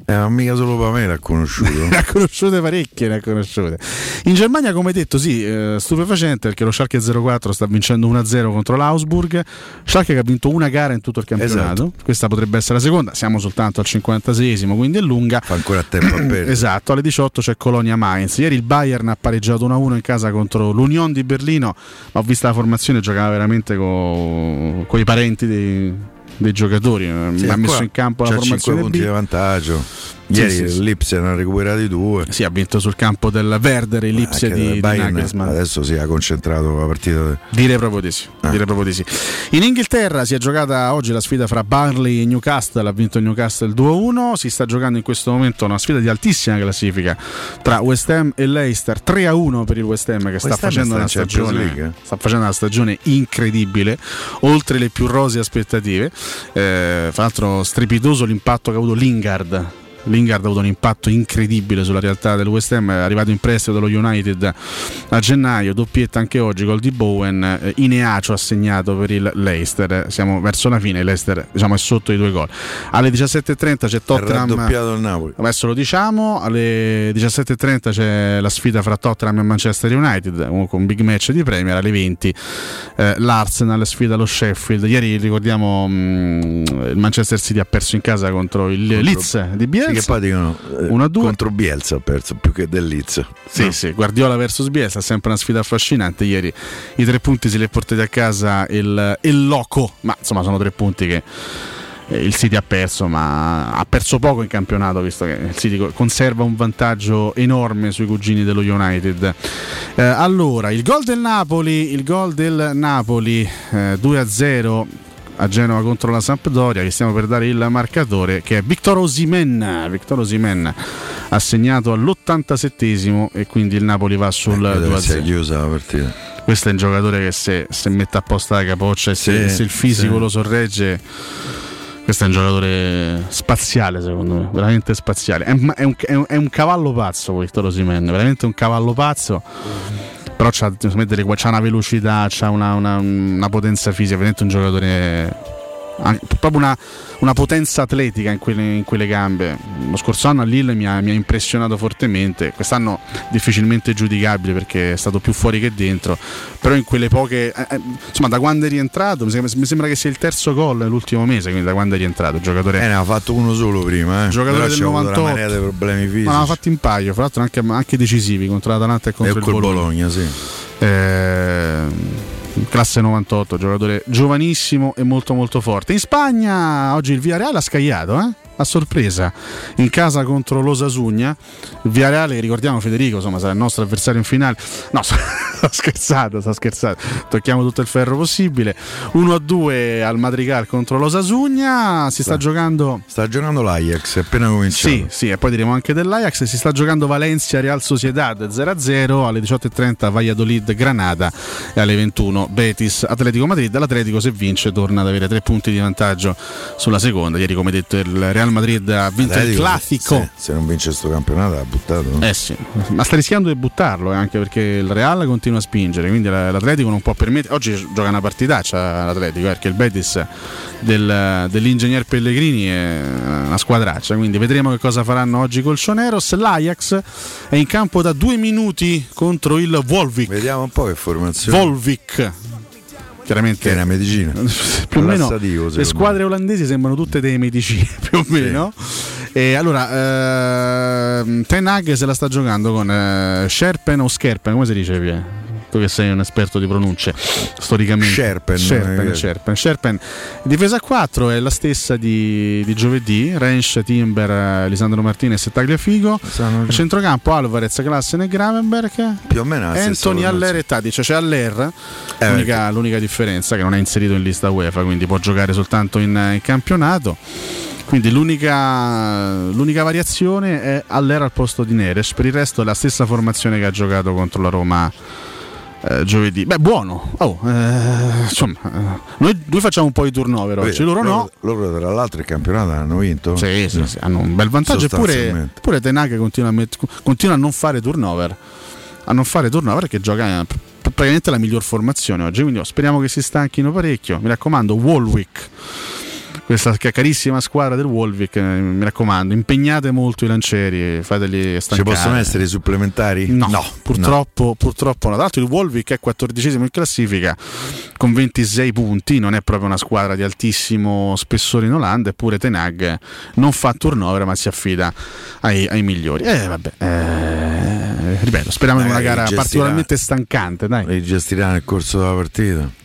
Eh, ma mica solo Pamela ha conosciuto. [LAUGHS] ne ha conosciute parecchie, ne ha conosciute. In Germania, come detto, sì, eh, stupefacente perché lo Schalke 04 sta vincendo 1-0 contro l'Augsburg. Schalke che ha vinto una gara in tutto il campionato. Questa potrebbe essere la seconda, siamo soltanto al 56esimo, quindi è lunga. Fa ancora tempo a [CLEARS THROAT] perdere. Esatto, alle 18 c'è Colonia Mainz. Ieri il Bayern ha pareggiato 1-1 in casa contro l'Union di Berlino, ma ho visto la formazione, giocava veramente con i parenti dei, dei giocatori. Sì, ha messo in campo la c'ha 5 formazione punti B. di vantaggio. Ieri sì, sì. l'Ipsia ne ha recuperati due. Sì, ha vinto sul campo del Werder e l'Ipsia Anche di, di Bayern Nagelsmann. Adesso si è concentrato la partita. Direi proprio di sì. Ah. direi proprio di sì. In Inghilterra si è giocata oggi la sfida fra Burnley e Newcastle, ha vinto il Newcastle 2-1, si sta giocando in questo momento una sfida di altissima classifica tra West Ham e Leicester, 3-1 per il West Ham che sta West Ham facendo, sta una stagione, eh. sta facendo una stagione incredibile, oltre le più rosee aspettative. Eh, fra l'altro strepitoso l'impatto che ha avuto Lingard Lingard ha avuto un impatto incredibile sulla realtà del West Ham, è arrivato in prestito dallo United a gennaio, doppietta anche oggi gol di Bowen, eh, Ineacio ha segnato per il Leicester, siamo verso la fine, Leicester diciamo, è sotto i due gol. Alle 17.30 c'è Ha Tottenham, raddoppiato il Napoli. adesso lo diciamo, alle 17.30 c'è la sfida fra Tottenham e Manchester United, un- con un big match di Premier, alle 20 eh, l'Arsenal sfida lo Sheffield, ieri ricordiamo mh, il Manchester City ha perso in casa contro il Leeds di Bielsa. Che poi dicono eh, 1-2. contro Bielsa ha perso più che del Leeds. Sì, No. sì, Guardiola versus Bielsa, sempre una sfida affascinante. Ieri i tre punti se li è portati a casa il, il Loco, ma insomma sono tre punti che eh, il City ha perso, ma ha perso poco in campionato, visto che il City co- conserva un vantaggio enorme sui cugini dello United. Eh, allora, il gol del Napoli, il gol del Napoli eh, 2-0 a Genova contro la Sampdoria che stiamo per dare il marcatore che è Victor Osimen Victor Osimen ha segnato all'87esimo e quindi il Napoli va sul Credo che sia 2-0 chiusa la partita. questo è un giocatore che se, se mette a posto la capoccia e se, Sì, se il fisico sì. lo sorregge questo è un giocatore spaziale secondo me veramente spaziale è, un- è un, è un- è un cavallo pazzo Victor Osimen veramente un cavallo pazzo però c'ha, c'ha una velocità, c'ha una, una- una potenza fisica, veramente un giocatore proprio una, una potenza atletica in quelle, in quelle gambe. Lo scorso anno a Lille mi ha, mi ha impressionato fortemente, quest'anno difficilmente giudicabile perché è stato più fuori che dentro, però in quelle poche, eh, eh, insomma da quando è rientrato, mi sembra, mi sembra che sia il terzo gol l'ultimo mese, quindi da quando è rientrato, giocatore... Eh, ne ha fatto uno solo prima, eh. Giocatore Però del c'è avuto 98. una marea di problemi fisici. Ma ne ha fatti un paio, fra l'altro anche, anche decisivi contro l'Atalanta e contro E il Bologna. Bologna, sì. Eh, classe 98, giocatore giovanissimo e molto molto forte. In Spagna oggi il Villarreal ha scagliato, eh? A sorpresa, in casa contro l'Osasugna. Il Villarreal, ricordiamo Federico, insomma, sarà il nostro avversario in finale. No, [LAUGHS] sto scherzando, sto scherzando. Tocchiamo tutto il ferro possibile. 1-2 al Madrigal contro l'Osasugna. Si sta giocando Sta giocando l'Ajax, è appena cominciato. sì, sì, e poi diremo anche dell'Ajax. Si sta giocando Valencia Real Sociedad 0-0 alle 18.30 Valladolid Granada e alle 21 Betis Atletico Madrid. L'Atletico se vince torna ad avere tre punti di vantaggio sulla seconda. Ieri come detto il Real Madrid ha vinto il Atletico, classico. Se, se non vince questo campionato ha buttato. no? Eh sì, ma sta rischiando di buttarlo eh, anche perché il Real continua a spingere, quindi la- l'Atletico non può permettere. Oggi gioca una partitaccia l'Atletico, eh, perché il Betis del- dell'ingegner Pellegrini è una squadraccia, quindi vedremo che cosa faranno oggi col Cioneros. L'Ajax è in campo da due minuti contro il Volvic. Vediamo un po' che formazione. Volvic. Chiaramente è una medicina. [LAUGHS] più o meno le squadre olandesi sembrano tutte dei medici [LAUGHS] più o meno e allora ehm, Ten Hag se la sta giocando con eh, Sherpen o Skerpen come si dice Pie? Tu che sei un esperto di pronunce storicamente. Sherpen, Sherpen, eh, Sherpen, Sherpen. difesa a 4 è la stessa di, di giovedì. Rensch, Timber, eh, Lisandro Martinez e Tagliafigo a centrocampo Alvarez, Klassen e Gravenberg. Più o meno Anthony. Aller e Tadic c'è Aller Eh, l'unica, l'unica differenza che non è inserito in lista UEFA quindi può giocare soltanto in, in campionato. Quindi l'unica, l'unica variazione è Aller al posto di Neres. Per il resto è la stessa formazione che ha giocato contro la Roma eh, giovedì. Beh buono. Oh, eh, insomma eh, noi, noi facciamo un po' di turnover oggi loro no. Loro tra l'altro il campionato hanno vinto. sì, sì, sì, hanno un bel vantaggio. Eppure, eppure Tenag continua a, met- continua a non fare turnover a non fare turnover perché gioca pr- praticamente la miglior formazione oggi quindi oh, speriamo che si stanchino parecchio. Mi raccomando Walwick questa ca- carissima squadra del Wolvik, eh, mi raccomando, impegnate molto i lancieri, fateli Ci stancare. possono essere i supplementari? No, purtroppo, purtroppo no. Tra l'altro il Wolvik è 14 in classifica con 26 punti, non è proprio una squadra di altissimo spessore in Olanda, eppure Tenag non fa turnover ma si affida ai, ai migliori. Eh vabbè, eh, ripeto, speriamo in una gara particolarmente stancante, dai. Li gestirà nel corso della partita.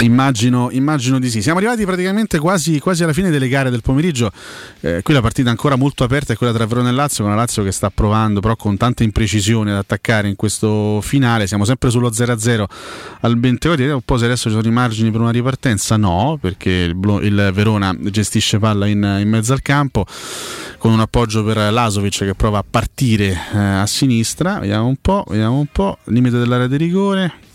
Immagino, immagino di sì. Siamo arrivati praticamente quasi, quasi alla fine delle gare del pomeriggio. Eh, qui la partita ancora molto aperta è quella tra Verona e Lazio, con la Lazio che sta provando però con tanta imprecisione ad attaccare in questo finale. Siamo sempre sullo 0-0 al Benteori. Un po' se adesso ci sono i margini per una ripartenza. No, perché il, il Verona gestisce palla in, in mezzo al campo con un appoggio per Lasovic che prova a partire eh, a sinistra. Vediamo un po', vediamo un po'. Limite dell'area di rigore.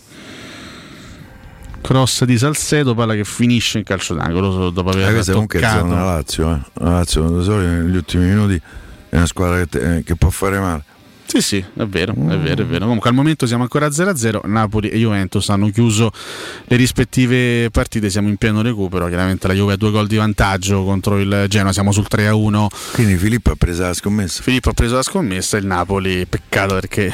Cross di Salcedo, palla che finisce in calcio d'angolo dopo Eh, aver questa comunque è zona Lazio, eh. La Lazio negli ultimi minuti è una squadra che, te- eh, che può fare male. Sì, sì, è vero, è vero, è vero. Comunque al momento siamo ancora a 0-0, Napoli e Juventus hanno chiuso le rispettive partite, siamo in pieno recupero, chiaramente la Juve ha due gol di vantaggio contro il Genoa, siamo sul 3-1. Quindi Filippo ha preso la scommessa. Filippo ha preso la scommessa, il Napoli, peccato perché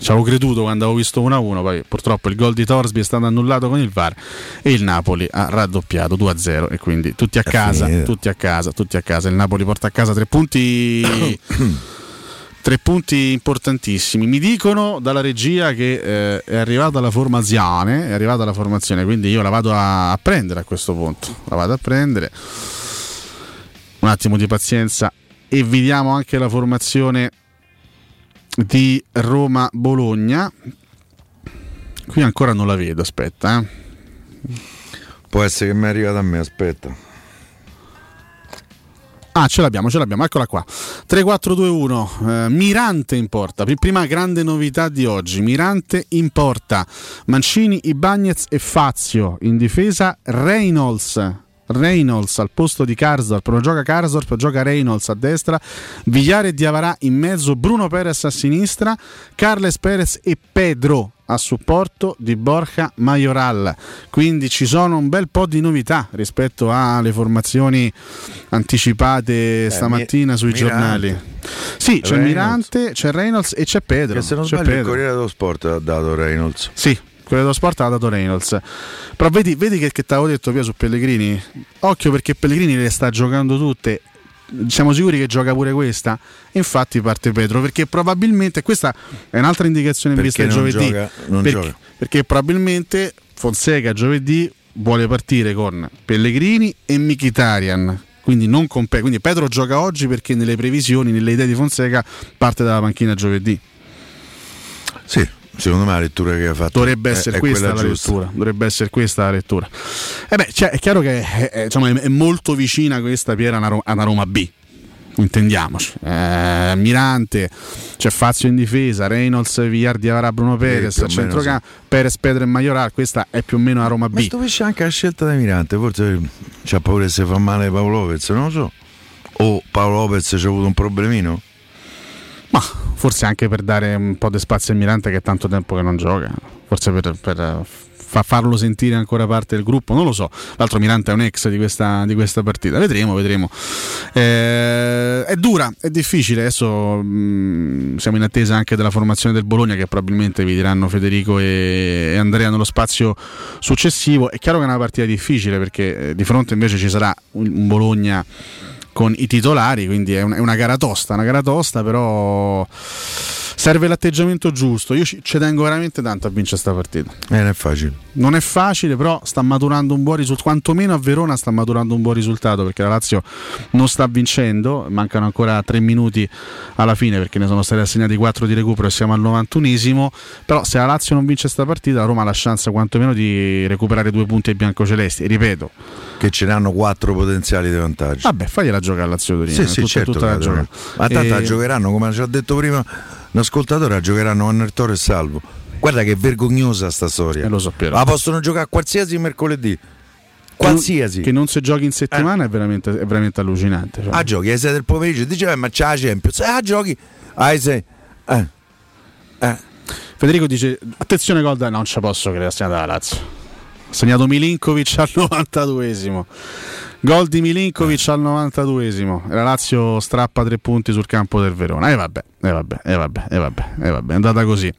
ci avevo creduto quando avevo visto 1-1, poi purtroppo il gol di Torsby è stato annullato con il VAR e il Napoli ha raddoppiato 2-0 e quindi tutti a casa, tutti a casa, tutti a casa. Il Napoli porta a casa tre punti [COUGHS] [COUGHS] [COUGHS] tre punti importantissimi. Mi dicono dalla regia che eh, è arrivata la formazione, è arrivata la formazione, quindi io la vado a, a prendere a questo punto. La vado a prendere. Un attimo di pazienza e vediamo anche la formazione di Roma-Bologna. Qui ancora non la vedo, aspetta. eh. Può essere che mi è arrivata a me, aspetta. Ah, ce l'abbiamo, ce l'abbiamo, eccola qua. 3-4-2-1, eh, Mirante in porta. Pri- Prima grande novità di oggi, Mirante in porta. Mancini, Ibagnez e Fazio. In difesa Reynolds. Reynolds al posto di Karsdorp, non gioca Karsdorp, gioca Reynolds a destra, Vigliare e Diavarà in mezzo, Bruno Perez a sinistra, Carles Perez e Pedro a supporto di Borja Majoral. Quindi ci sono un bel po' di novità rispetto alle formazioni anticipate stamattina Mi- sui Mirante. giornali. Sì, c'è Reynolds. Mirante, c'è Reynolds e c'è Pedro. Che se non c'è sbaglio il Pedro. Corriere dello Sport ha dato Reynolds. Sì, quello dello sport ha dato Reynolds. Però vedi, vedi che, che ti avevo detto via su Pellegrini? Occhio perché Pellegrini le sta giocando tutte. Siamo sicuri che gioca pure questa? Infatti parte Pedro perché probabilmente questa è un'altra indicazione in Perché vista giovedì. gioca- non perché, gioca. perché probabilmente Fonseca giovedì vuole partire con Pellegrini e Mkhitaryan. Quindi, non con Pe- quindi Pedro gioca oggi perché nelle previsioni, nelle idee di Fonseca parte dalla panchina giovedì. Sì, secondo me la lettura che ha fatto Dovrebbe è- essere è questa quella la giusta. lettura. Dovrebbe essere questa la lettura. E beh, cioè, è chiaro che è, è- insomma, è- è molto vicina questa Piera a una Roma B. Intendiamoci, Eh, Mirante, c'è Fazio in difesa, Reynolds, Villardi avrà Bruno Perez, a centrocampo, Perez, Pedro e Majoral. Questa è più o meno a Roma Ma B. stupisce anche la scelta di Mirante, forse c'ha paura se fa male Paolo Lopez, non lo so. O Paolo Lopez c'ha avuto un problemino? Ma forse anche per dare un po' di spazio a Mirante che è tanto tempo che non gioca, forse per, per, eh, fa- farlo sentire ancora parte del gruppo, non lo so. L'altro Mirante è un ex di questa, di questa partita, vedremo, vedremo. Eh, è dura, è difficile, adesso mh, siamo in attesa anche della formazione del Bologna che probabilmente vi diranno Federico e, e Andrea nello spazio successivo. È chiaro che è una partita difficile perché eh, di fronte invece ci sarà un, un Bologna con i titolari, quindi è, un- è una gara tosta, una gara tosta, però serve l'atteggiamento giusto. Io ci, ci tengo veramente tanto a vincere questa partita. Eh, non è facile. Non è facile, però sta maturando un buon risultato. Quantomeno a Verona sta maturando un buon risultato perché la Lazio non sta vincendo. Mancano ancora tre minuti alla fine perché ne sono stati assegnati 4 di recupero e siamo al 91esimo. Però se la Lazio non vince questa partita, la Roma ha la chance quantomeno di recuperare due punti ai biancocelesti. Ripeto, Che ce ne hanno quattro potenziali di vantaggio. vabbè, fagliela giocare a Lazio Torino. Sì, sì, tutta- certo. tutta la giocare. Ma tanto la E- giocheranno, come ci ha detto prima l'ascoltatore, la giocheranno con Nertore e Salvo. Guarda che vergognosa sta storia. Eh, lo so, Piero. La possono giocare qualsiasi mercoledì. Qualsiasi. Che non si giochi in settimana è, veramente, è veramente allucinante. cioè. Ah, giochi alle 6 del pomeriggio, dice, "Eh, ma c'è la Champions. Ah, giochi alle 6. Eh. Eh. Federico dice: Attenzione, gol da. Non ci posso credere, ha segnato la Lazio. Ha segnato Milinkovic al [LAUGHS] 92esimo. Gol di Milinkovic al 92esimo. E la Lazio strappa tre punti sul campo del Verona. E vabbè, e vabbè, e vabbè, e vabbè, e vabbè. È andata così.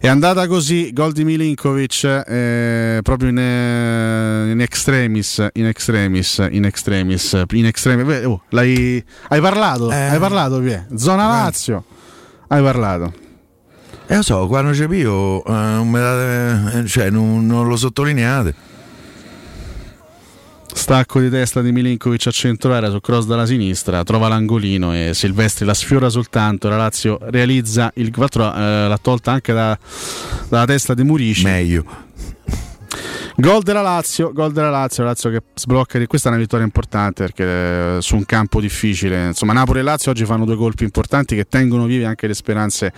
È andata così. Gol di Milinkovic eh, proprio in, eh, in extremis. In extremis. In extremis. In extremis. Oh, l'hai, hai parlato? Hai parlato, Pie? Zona Lazio. Hai parlato. Eh, lo so, quando c'è io, eh, non, date- eh, cioè, non, non lo sottolineate. Stacco di testa di Milinkovic a centro area su cross dalla sinistra, trova l'angolino e Silvestri la sfiora soltanto. La Lazio realizza il 4, eh, l'ha tolta anche da- dalla testa di Murici. Meglio. Gol della Lazio, gol della Lazio, la Lazio che sblocca di questa è una vittoria importante perché eh, su un campo difficile. Insomma, Napoli e Lazio oggi fanno due colpi importanti che tengono vive anche le speranze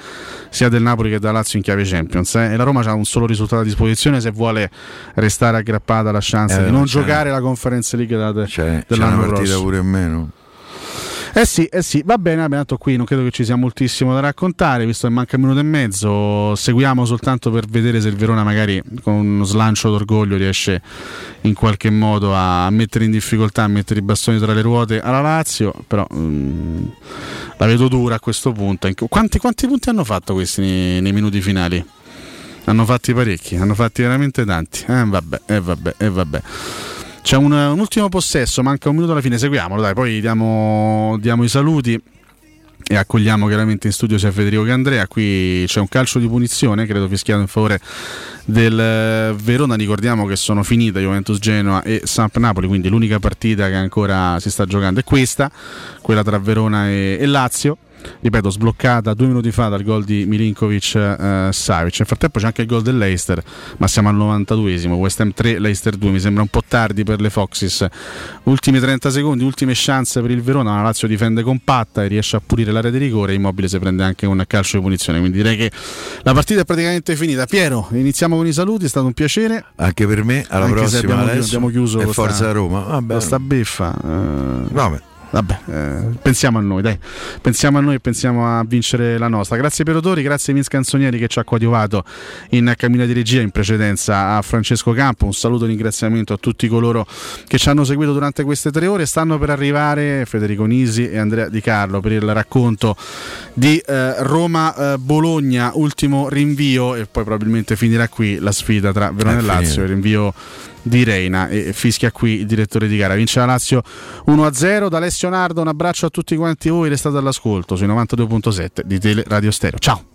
sia del Napoli che della Lazio in chiave Champions. eh. E la Roma ha un solo risultato a disposizione se vuole restare aggrappata alla chance Eh, di non c'è- giocare la Conference League da- C'è, c'è dell'anno una partita prossimo. pure in meno. Eh sì, eh sì, va bene, abbiamo detto qui, non credo che ci sia moltissimo da raccontare, visto che manca un minuto e mezzo, seguiamo soltanto per vedere se il Verona magari con uno slancio d'orgoglio riesce in qualche modo a mettere in difficoltà, a mettere i bastoni tra le ruote alla Lazio, però mm, la vedo dura a questo punto. Quanti, quanti punti hanno fatto questi nei, nei minuti finali? Hanno fatti parecchi, hanno fatti veramente tanti. Eh vabbè, eh vabbè, eh vabbè. C'è un, un ultimo possesso, manca un minuto alla fine, seguiamolo, dai, poi diamo, diamo i saluti e accogliamo chiaramente in studio sia Federico che Andrea. Qui c'è un calcio di punizione, credo fischiato in favore del eh, Verona. Ricordiamo che sono finite Juventus Genoa e Samp Napoli, quindi l'unica partita che ancora si sta giocando è questa, quella tra Verona e, e Lazio. Ripeto, sbloccata due minuti fa dal gol di Milinkovic eh, Savic. Nel frattempo c'è anche il gol dell'Eister, ma siamo al 92esimo. West Ham 3, Leicester 2. Mi sembra un po' tardi per le Foxes. Ultimi 30 secondi, ultime chance per il Verona. La Lazio difende compatta e riesce a pulire l'area di rigore. Immobile si prende anche un calcio di punizione. Quindi direi che la partita è praticamente finita. Piero, iniziamo con i saluti. È stato un piacere. Anche per me, alla Anche prossima. abbiamo, abbiamo chiuso e Forza sta- Roma. Vabbè. con sta beffa. eh, Vabbè. Vabbè, eh, pensiamo a noi, dai. Pensiamo a noi e pensiamo a vincere la nostra. Grazie per Odori, grazie a Vince Canzonieri che ci ha coadiuvato in cabina di regia in precedenza a Francesco Campo. Un saluto e ringraziamento a tutti coloro che ci hanno seguito durante queste tre ore. Stanno per arrivare Federico Nisi e Andrea Di Carlo per il racconto di eh, Roma-Bologna, ultimo rinvio e poi probabilmente finirà qui la sfida tra Verona È e Lazio, il rinvio di Reina e fischia qui il direttore di gara. Vince la Lazio 1-0 da Alessio Nardo, un abbraccio a tutti quanti voi, restate all'ascolto sui 92.7 di Tele Radio Stereo. Ciao!